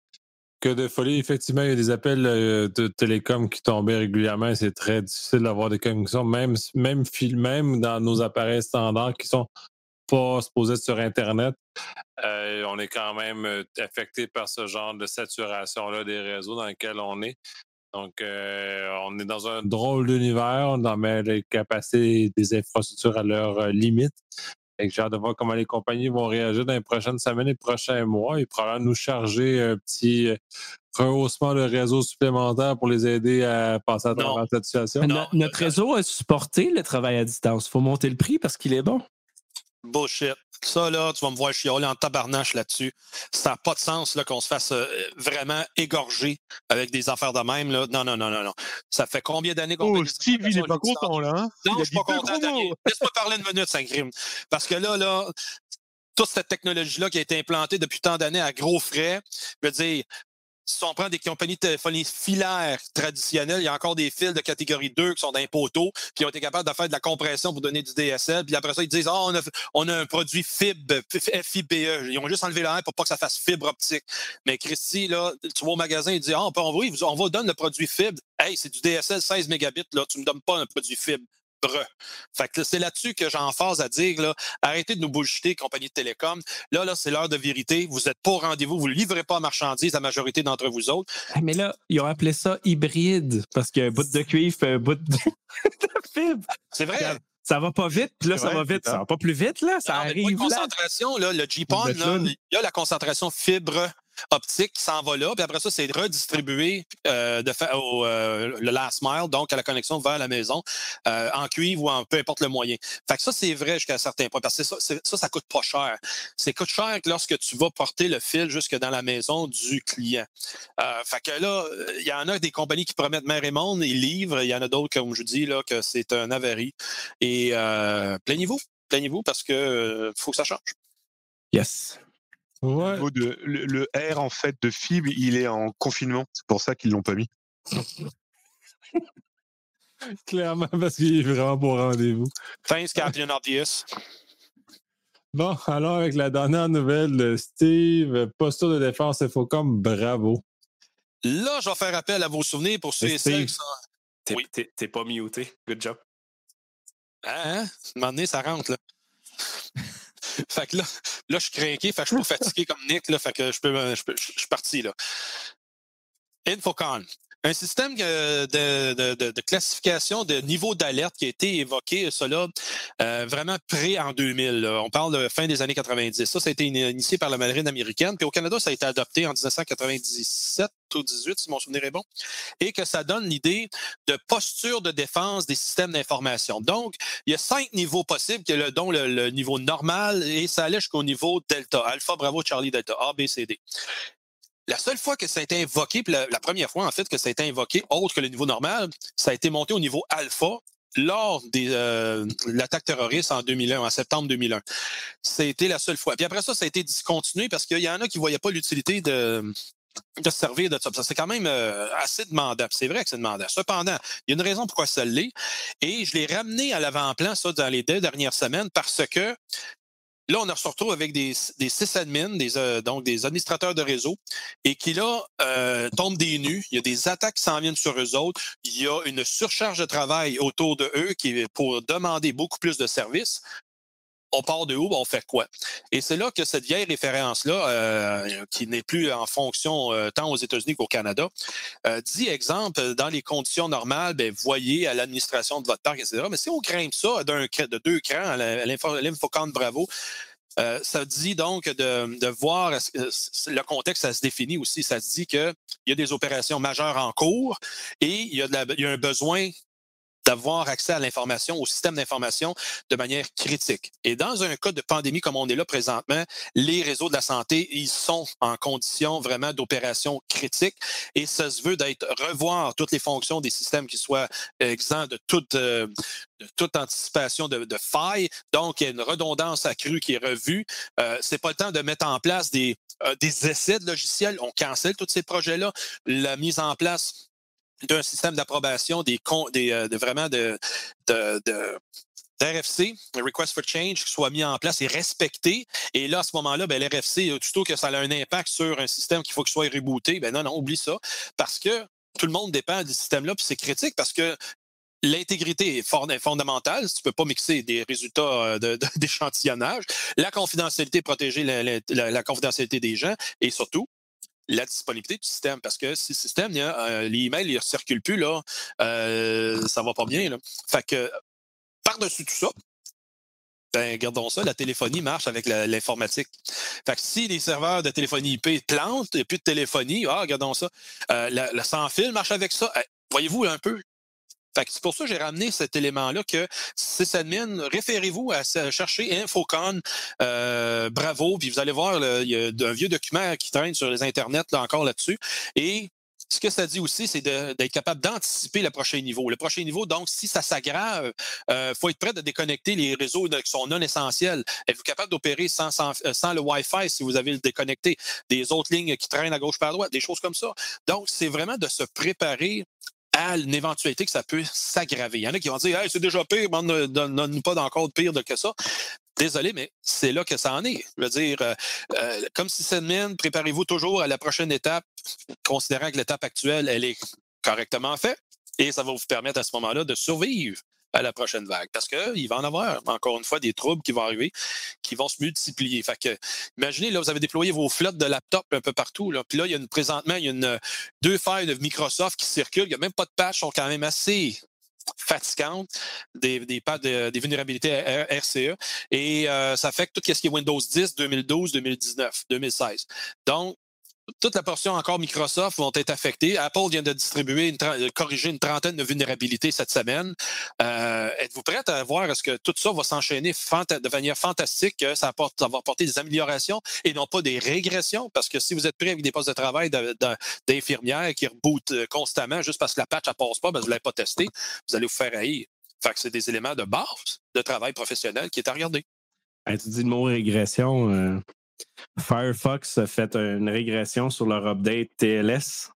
que de folie. Effectivement, il y a des appels euh, de télécom qui tombaient régulièrement. C'est très difficile d'avoir des connexions, même, même, même dans nos appareils standards qui sont pas supposés sur Internet. Euh, on est quand même euh, affecté par ce genre de saturation-là des réseaux dans lesquels on est. Donc, on est dans un drôle d'univers, on met les capacités des infrastructures à leur limite. J'ai hâte de voir comment les compagnies vont réagir dans les prochaines semaines et prochains mois. Ils pourront nous charger un petit euh, rehaussement de réseau supplémentaire pour les aider à passer à travers cette situation. notre réseau a supporté le travail à distance. Il faut monter le prix parce qu'il est bon. Bullshit. Ça, là, tu vas me voir chialer en tabarnache là-dessus. Ça n'a pas de sens là, qu'on se fasse euh, vraiment égorger avec des affaires de même. Là. Non, non, non, non, non. Ça fait combien d'années qu'on Oh, Steve, il n'est pas content, là. Hein? Non, je ne suis pas content. Laisse-moi parler une minute, Saint-Crime. Parce que là, là, toute cette technologie-là qui a été implantée depuis tant d'années à gros frais, je veux dire, si on prend des compagnies de téléphonie filaires traditionnelles, il y a encore des fils de catégorie 2 qui sont d'un poteau, qui ont été capables de faire de la compression pour donner du DSL. Puis après ça, ils disent oh, on, a, on a un produit fibre, FIBE. Ils ont juste enlevé la pour pas que ça fasse fibre optique. Mais Christy, là, tu vas au magasin, il dit oh, on, peut, va, on va donner le produit fibre. Hey, c'est du DSL 16 mégabits, là, tu me donnes pas un produit fibre. Fait que c'est là-dessus que j'en phase à dire, là, arrêtez de nous bullshiter, compagnie de télécom. Là, là, c'est l'heure de vérité. Vous n'êtes pas au rendez-vous, vous ne livrez pas marchandises, la majorité d'entre vous autres. Mais là, ils ont appelé ça hybride parce qu'il y a un bout de cuivre, un bout [LAUGHS] de, fibre. C'est vrai. Ça va pas vite, puis là, ça va vite. Ça va pas plus vite, là. Ça arrive. La concentration, là, le G-Pond, il y a la concentration fibre optique qui s'en va là, puis après ça, c'est redistribué euh, de au, euh, le last mile, donc à la connexion vers la maison, euh, en cuivre ou en peu importe le moyen. Fait que ça, c'est vrai jusqu'à un certain point, parce que ça, ça, ça coûte pas cher. C'est coûte cher lorsque tu vas porter le fil jusque dans la maison du client. fait que là, il y en a des compagnies qui promettent mer et monde, ils livrent. Il y en a d'autres, comme je dis, là, que c'est un avarie. Et plaignez-vous, plaignez-vous parce que faut que ça change. Yes. De, le, R en fait de fibre, il est en confinement. C'est pour ça qu'ils l'ont pas mis. [LAUGHS] Clairement, parce qu'il est vraiment pour rendez-vous. Thanks, Captain Obvious. Bon, alors avec la dernière nouvelle de Steve, posture de défense Infocom, bravo. Là, je vais faire appel à vos souvenirs pour ceux et celles qui T'es oui. pas muté. Good job. Hein? hein? Un moment donné, ça rentre, là. Fait que là, là, je suis craqué, fait que je suis pas fatigué comme Nick, là, fait que je, peux, je, suis parti, là. Infocon. Un système de, de, de, de, classification de niveau d'alerte qui a été évoqué, cela, euh, vraiment près en 2000. On parle de fin des années 90. Ça, ça a été initié par la marine américaine. Puis au Canada, ça a été adopté en 1997 ou 18, si mon souvenir est bon. Et que ça donne l'idée de posture de défense des systèmes d'information. Donc, il y a cinq niveaux possibles, dont le, le niveau normal, et ça allait jusqu'au niveau delta. Alpha, Bravo, Charlie, Delta, A, B, C, D. La seule fois que ça a été invoqué, puis la, première fois en fait que ça a été invoqué autre que le niveau normal, ça a été monté au niveau alpha lors de euh, l'attaque terroriste en 2001, en septembre 2001. C'était la seule fois. Puis après ça, ça a été discontinué parce qu'il y en a qui ne voyaient pas l'utilité de, de se servir de ça. Ça, c'est quand même euh, assez demandant. C'est vrai que c'est demandant. Cependant, il y a une raison pourquoi ça l'est. Et je l'ai ramené à l'avant-plan, ça, dans les deux dernières semaines, parce que Là, on se retrouve avec des, des sysadmins, euh, donc des administrateurs de réseau, et qui là euh, tombent des nus. Il y a des attaques qui s'en viennent sur eux autres. Il y a une surcharge de travail autour de eux qui est pour demander beaucoup plus de services. On part de où, ben, on fait quoi? Et c'est là que cette vieille référence-là, euh, qui n'est plus en fonction euh, tant aux États-Unis qu'au Canada, euh, dit, exemple, dans les conditions normales, ben, voyez à l'administration de votre parc, etc. Mais si on grimpe ça de deux crans à Bravo, ça dit donc de, voir le contexte, ça se définit aussi. Ça dit qu'il y a des opérations majeures en cours et il y a un besoin d'avoir accès à l'information, au système d'information de manière critique. Et dans un cas de pandémie comme on est là présentement, les réseaux de la santé, ils sont en condition vraiment d'opération critique et ça se veut d'être revoir toutes les fonctions des systèmes qui soient exempts de toute, euh, anticipation de, de failles. Donc, il y a une redondance accrue qui est revue. Euh, c'est pas le temps de mettre en place des, euh, des essais de logiciels. On cancelle tous ces projets-là. La mise en place d'un système d'approbation des, des euh, vraiment de, de, de Request for Change, soit mis en place et respecté. Et là, à ce moment-là, ben, l'RFC, plutôt euh, que ça a un impact sur un système qu'il faut qu'il soit rebooté, ben non, non, oublie ça. Parce que tout le monde dépend du système-là, puis c'est critique parce que l'intégrité est fondamentale. Tu peux pas mixer des résultats euh, [LAUGHS] d'échantillonnage. la confidentialité, protéger la, confidentialité des gens et surtout, la disponibilité du système. Parce que si le système, il y a, euh, les emails, ils ne circulent plus, là, euh, ça va pas bien. Là. Fait que, par-dessus tout ça, ben, gardons ça, la téléphonie marche avec l'informatique. Fait que si les serveurs de téléphonie IP plantent, il n'y a plus de téléphonie, ah, regardons ça. Euh, la, sans-fil marche avec ça. Voyez-vous un peu c'est pour ça que j'ai ramené cet élément-là que sysadmin, référez-vous à, chercher Infocon, euh, bravo, puis vous allez voir, il y a un vieux document qui traîne sur les internets là, encore là-dessus. Et ce que ça dit aussi, c'est d'être capable d'anticiper le prochain niveau. Le prochain niveau, donc, si ça s'aggrave, il euh, faut être prêt de déconnecter les réseaux qui sont non essentiels. Êtes-vous capable d'opérer sans, sans, euh, sans, le Wi-Fi si vous avez le déconnecté? Des autres lignes qui traînent à gauche par droite, des choses comme ça. Donc, c'est vraiment de se préparer à une éventualité que ça peut s'aggraver. Il y en a qui vont dire c'est déjà pire, ne donne pas d'encore de pire que ça. Désolé, mais c'est là que ça en est. Je veux dire, euh, euh, comme si c'est mine, préparez-vous toujours à la prochaine étape, considérant que l'étape actuelle, elle est correctement faite, et ça va vous permettre à ce moment-là de survivre à la prochaine vague. Parce qu'il va en avoir, encore une fois, des troubles qui vont arriver, qui vont se multiplier. Fait que, imaginez, là, vous avez déployé vos flottes de laptops un peu partout. Là. Puis là, il y a une, présentement, il y a une, deux failles de Microsoft qui circulent. Il n'y a même pas de patch, sont quand même assez fatigantes, des, des, des vulnérabilités RCE. Et euh, ça affecte tout ce qui est Windows 10, 2012, 2019, 2016. Donc, toute la portion encore Microsoft vont être affectées. Apple vient de distribuer, corriger une trentaine de vulnérabilités cette semaine. Euh, êtes-vous prête à voir est-ce que tout ça va s'enchaîner de manière fantastique, que ça, ça va apporter des améliorations et non pas des régressions? Parce que si vous êtes pris avec des postes de travail d'infirmières qui rebootent euh, constamment juste parce que la patch ne passe pas, ben vous ne l'avez pas testé, vous allez vous faire haïr. Fait que c'est des éléments de base de travail professionnel qui est à regarder. tu dis le mot régression. Euh, Firefox a fait une régression sur leur update TLS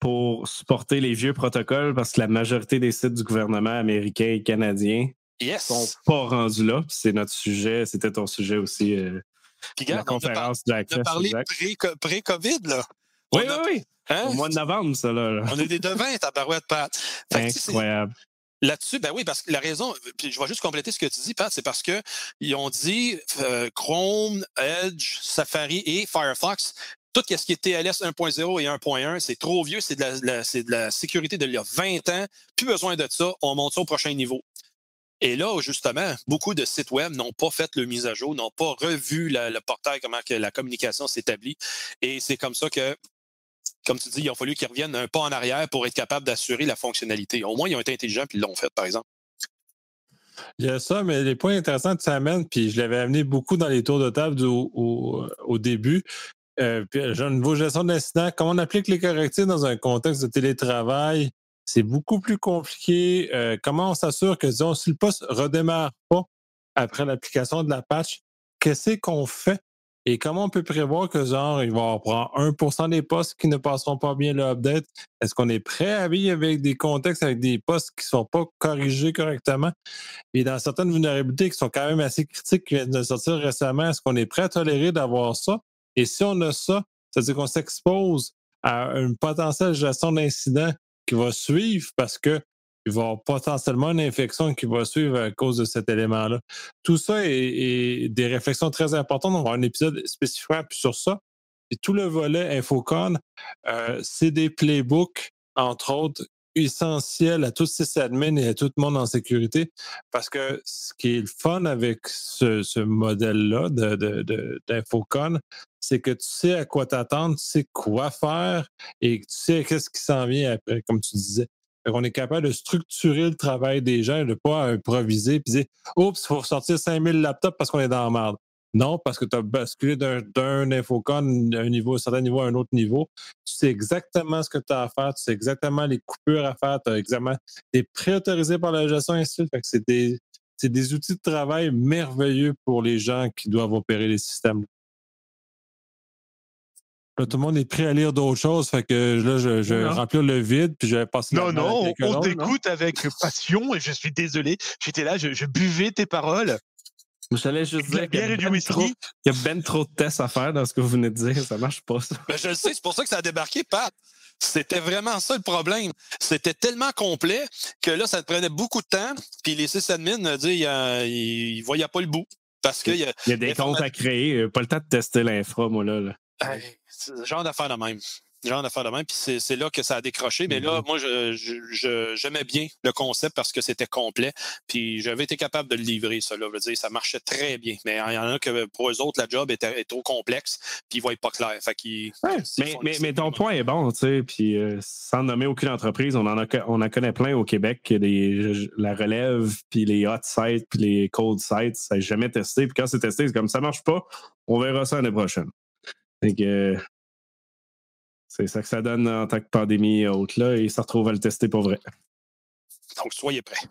pour supporter les vieux protocoles parce que la majorité des sites du gouvernement américain et canadien ne sont pas rendus là. C'est notre sujet, c'était ton sujet aussi. Euh, la conférence on a, on a parlé pré-COVID, là. Oui, oui, oui. Hein? Au mois de novembre, ça, là. On est des devins, ta barouette, Pat. Incroyable. Là-dessus, ben oui, parce que la raison, puis je vais juste compléter ce que tu dis, Pat, c'est parce que ils ont dit euh, Chrome, Edge, Safari et Firefox, tout ce qui est TLS 1.0 et 1.1, c'est trop vieux, c'est de la, de sécurité d'il y a 20 ans, plus besoin de ça, on monte ça au prochain niveau. Et là, justement, beaucoup de sites web n'ont pas fait le mise à jour, n'ont pas revu le portail, comment que la communication s'établit. Et c'est comme ça que comme tu dis, il a fallu qu'ils reviennent un pas en arrière pour être capable d'assurer la fonctionnalité. Au moins, ils ont été intelligents et ils l'ont fait, par exemple. Il y a ça, mais les points intéressants que ça amène, puis je l'avais amené beaucoup dans les tours de table au, début. Euh, puis, j'ai une nouveau gestion d'incident. Comment on applique les correctifs dans un contexte de télétravail? C'est beaucoup plus compliqué. Euh, comment on s'assure que, disons, si le poste ne redémarre pas après l'application de la patch, qu'est-ce qu'on fait? Et comment on peut prévoir que, genre, il va avoir 1% des postes qui ne passeront pas bien l'update? Est-ce qu'on est prêt à vivre avec des contextes, avec des postes qui ne sont pas corrigés correctement? Et dans certaines vulnérabilités qui sont quand même assez critiques, qui viennent de sortir récemment, est-ce qu'on est prêt à tolérer d'avoir ça? Et si on a ça, ça veut dire qu'on s'expose à une potentielle gestion d'incident qui va suivre parce que il va y avoir potentiellement une infection qui va suivre à cause de cet élément-là. Tout ça est, des réflexions très importantes. On va avoir un épisode spécifiquement sur ça. Et tout le volet Infocon, euh, c'est des playbooks, entre autres, essentiels à tous ces admins et à tout le monde en sécurité. Parce que ce qui est le fun avec ce, modèle-là d'Infocon, c'est que tu sais à quoi t'attendre, tu sais quoi faire et tu sais qu'est-ce qui s'en vient après, comme tu disais. On est capable de structurer le travail des gens et de ne pas improviser et dire Oups, il faut sortir 5000 laptops parce qu'on est dans la merde. Non, parce que tu as basculé d'un infocon à un niveau, un certain niveau à un autre niveau. Tu sais exactement ce que tu as à faire, tu sais exactement les coupures à faire, tu es préautorisé par la gestion ainsi c'est des, des outils de travail merveilleux pour les gens qui doivent opérer les systèmes tout le monde est prêt à lire d'autres choses. Fait que là, je, je remplir le vide, puis je vais passer Non, non, on t'écoute avec passion et je suis désolé. J'étais là, je, buvais tes paroles. J'allais juste dire qu'il y, a ben trop, y a ben trop de tests à faire dans ce que vous venez de dire. Ça marche pas, ça. Ben, je le sais, c'est pour ça que ça a débarqué, Pat. C'était vraiment ça le problème. C'était tellement complet que là, ça prenait beaucoup de temps. Puis les sysadmins, ils ne voyaient pas le bout. Parce qu'il y, a, il y a des comptes à créer. Pas le temps de tester l'infra, moi, là. là. C'est genre d'affaire de même. Genre d'affaire de même. Puis c'est là que ça a décroché. Mais là, mm-hmm. moi, je, j'aimais bien le concept parce que c'était complet. Puis j'avais été capable de le livrer, ça. Là. dire, ça marchait très bien. Mais il y en a que pour eux autres, la job était, trop complexe. Puis ils ne voyaient pas clair. Fait mais, mais, ton point est bon, tu sais. Puis euh, sans nommer aucune entreprise, on en, a, on en connaît plein au Québec. Des, la relève, puis les hot sites, puis les cold sites, ça n'a jamais testé. Puis quand c'est testé, c'est comme ça marche pas. On verra ça l'année prochaine c'est ça que ça donne en tant que pandémie et autres là, et ça retrouve à le tester pour vrai. Donc soyez prêts.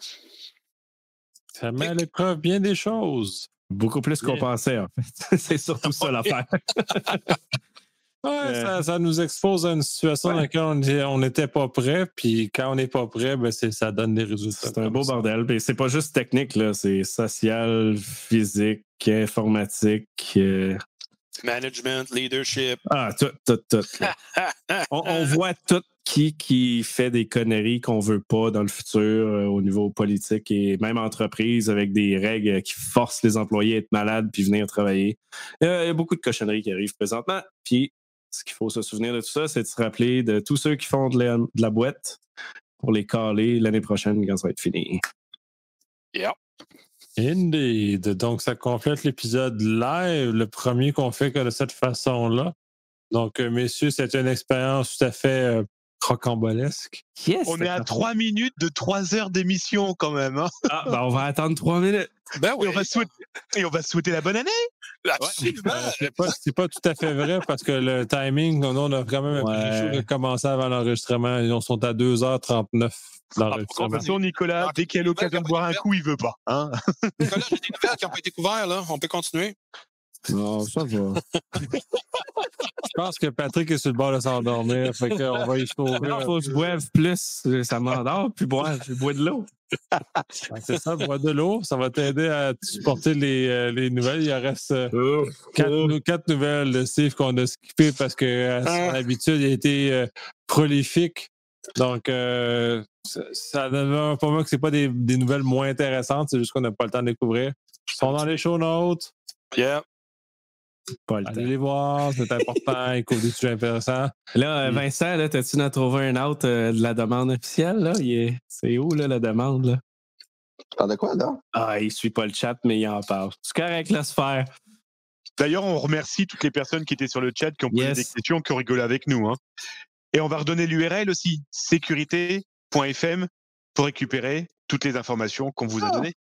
Ça met à l'épreuve bien des choses. Beaucoup plus qu'on pensait, en fait. [LAUGHS] c'est surtout ça l'affaire. [LAUGHS] ouais, ça, nous expose à une situation dans laquelle on n'était pas prêt, puis quand on n'est pas prêt, ben ça donne des résultats. C'est un beau bordel. Mais c'est pas juste technique, là, c'est social, physique, informatique. Euh, Management, leadership. Ah, tout, tout, tout. [LAUGHS] on, voit tout qui, qui fait des conneries qu'on veut pas dans le futur euh, au niveau politique et même entreprise avec des règles qui forcent les employés à être malades puis venir travailler. Euh, il y a beaucoup de cochonneries qui arrivent présentement. Puis, ce qu'il faut se souvenir de tout ça, c'est de se rappeler de tous ceux qui font de la, de la boîte pour les caler l'année prochaine quand ça va être fini. Yeah. Indeed. Donc, ça complète l'épisode live, le premier qu'on fait de cette façon-là. Donc, euh, messieurs, c'est une expérience tout à fait euh, rocambolesque. on est à trois minutes de trois heures d'émission quand même. Hein. Ah, ben on va attendre trois minutes. Ben oui. Et on va souhaiter, et on va souhaiter la bonne année. Absolument. Euh, c'est pas, pas, tout à fait vrai parce que le timing, on a quand même ouais. commencé avant l'enregistrement. Ils sont à 2h39 ah, de toute façon, Nicolas, dès qu'il a l'occasion de boire un coup, il veut pas. Hein Nicolas, j'ai des nouvelles qui n'ont pas été couvertes. Là. On peut continuer. Non, ça va. je pense que Patrick est sur le bord de s'endormir. Fait qu'on va y sauver. Il faut que je boive plus. Ça m'endort, puis boire. Je bois de l'eau. C'est ça, boire de l'eau. Ça va t'aider à supporter les, euh, les, nouvelles. Il reste euh, quatre, quatre, nouvelles de Steve qu'on a skippées parce que, à son ah. habitude, il a été euh, prolifique. Donc, ça, ça donne pas moi que c'est pas des, des, nouvelles moins intéressantes, c'est juste qu'on n'a pas le temps de découvrir. Ils sont dans les show notes. Yeah. Pas le Allez les voir, c'est important, [LAUGHS] ils couvrent des sujets intéressants. Là, euh, Vincent, là, t'as-tu trouvé un autre euh, de la demande officielle? Là? C'est où là, la demande? Là? Tu parles de quoi, là? Ah, il suit pas le chat, mais il en parle. C'est correct, laisse faire. D'ailleurs, on remercie toutes les personnes qui étaient sur le chat, qui ont posé des questions, qui ont rigolé avec nous. Hein. Et on va redonner l'URL aussi, sécurité.fm, pour récupérer toutes les informations qu'on vous a ah. données.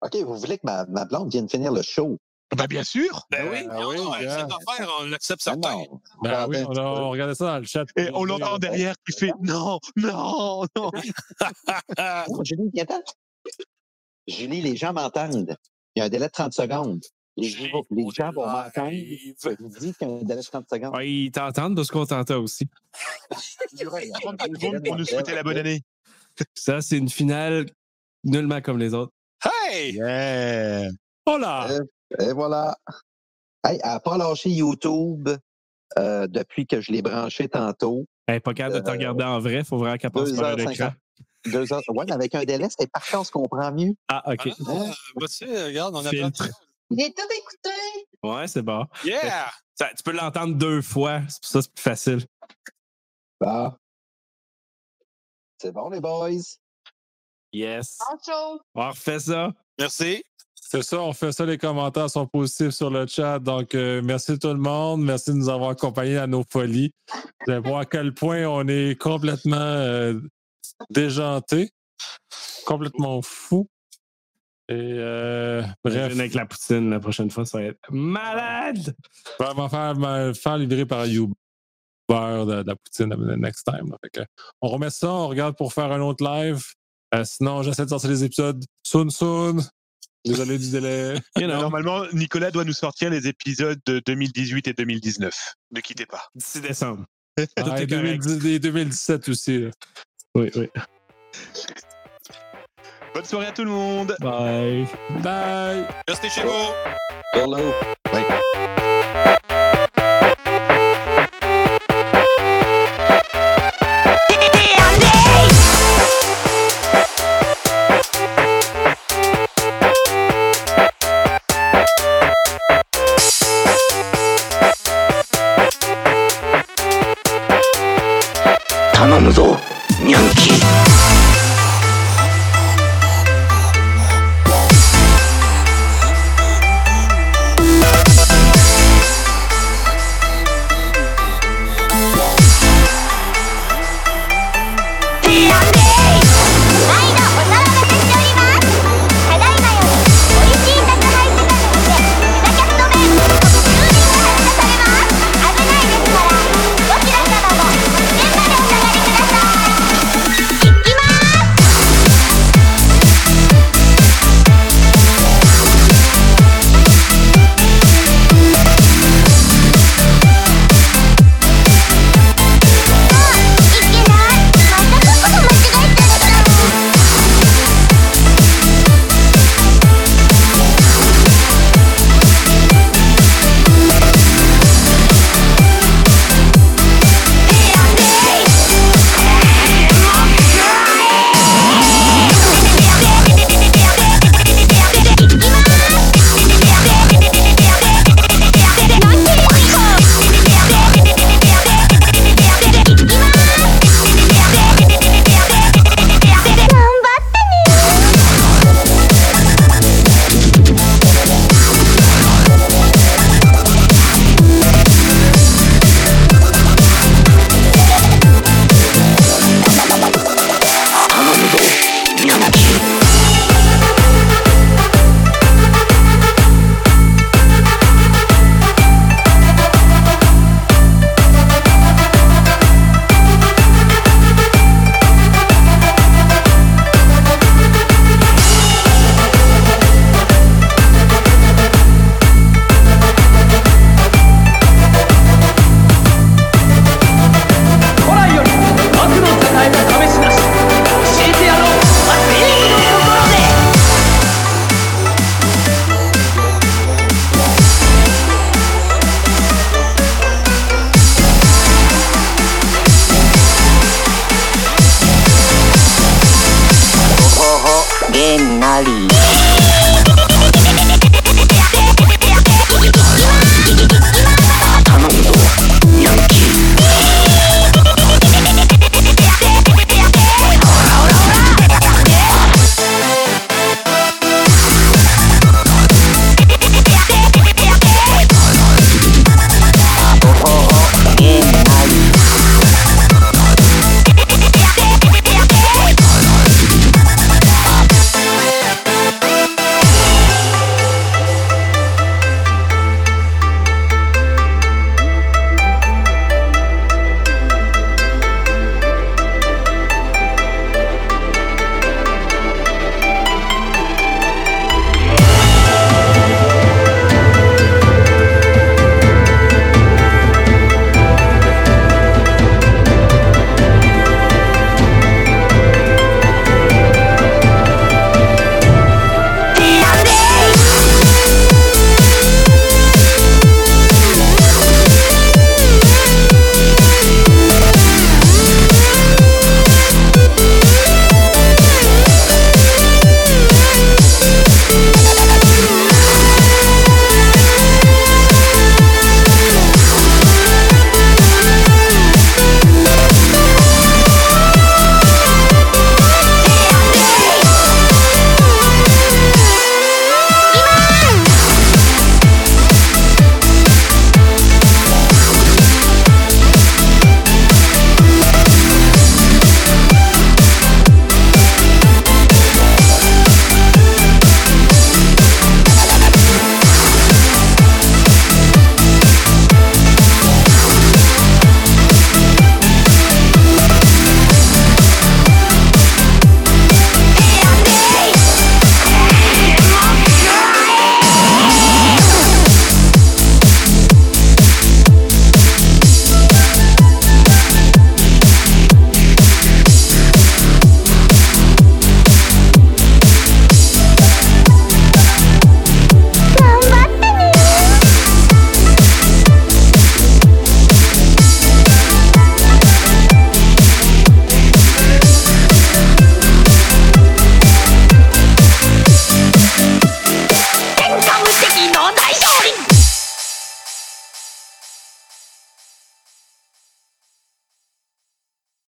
OK, vous voulez que ma, ma blonde vienne finir le show? Ben, bien sûr. Ben oui, ben oui affaire, on accepte ça. Ben, ben oui, on, on, regardait ça dans le chat. Et on l'entend derrière qui fait non, non, non. [LAUGHS] Julie, viens Julie, les gens m'entendent. Il y a un délai de 30 secondes. Les, les gens vont m'entendre. Je vous dis qu'il y a un délai de 30 secondes. Ouais, ils t'entendent parce qu'on t'entend aussi. [LAUGHS] pour nous souhaiter la bonne année. [LAUGHS] Ça, c'est une finale nullement comme les autres. Hey! Yeah! Oh là! Euh, et voilà. Hey, elle n'a pas lâché YouTube euh, depuis que je l'ai branché tantôt. Elle n'est pas capable de te euh, regarder en vrai, il faut vraiment qu'elle passe par l'écran. Deux heures. Ouais, mais avec un délai, c'est parfait, on se comprend mieux. Ah, OK. Ah, bah, tu sais, regarde, on a Filtre. J'ai tout écouté. Ouais, c'est bon. Yeah! Ça, tu peux l'entendre deux fois. C'est pour ça que c'est plus facile. Bah. C'est bon, les boys. Yes. On refait ça. Merci. C'est ça, on fait ça, les commentaires sont positifs sur le chat. Donc, euh, merci tout le monde. Merci de nous avoir accompagnés à nos folies. Vous allez voir à quel point on est complètement euh, déjanté, complètement fou. Et euh, Bref. Avec la poutine, la prochaine fois, ça va être malade. on va faire, me faire livrer par Uber de, de la poutine the next time. là. Fait que, on remet ça, on regarde pour faire un autre live. Euh, sinon, j'essaie de sortir les épisodes soon soon. Désolé du délai. You know, Normalement, Nicolas doit nous sortir les épisodes de 2018 et 2019. Ne quittez pas. d'ici décembre. [LAUGHS] Ah, et correct. 2010 et 2017 aussi. là. Oui, oui. Bonne soirée à tout le monde. Bye. Bye! Restez chez vous. Hello. Ouais.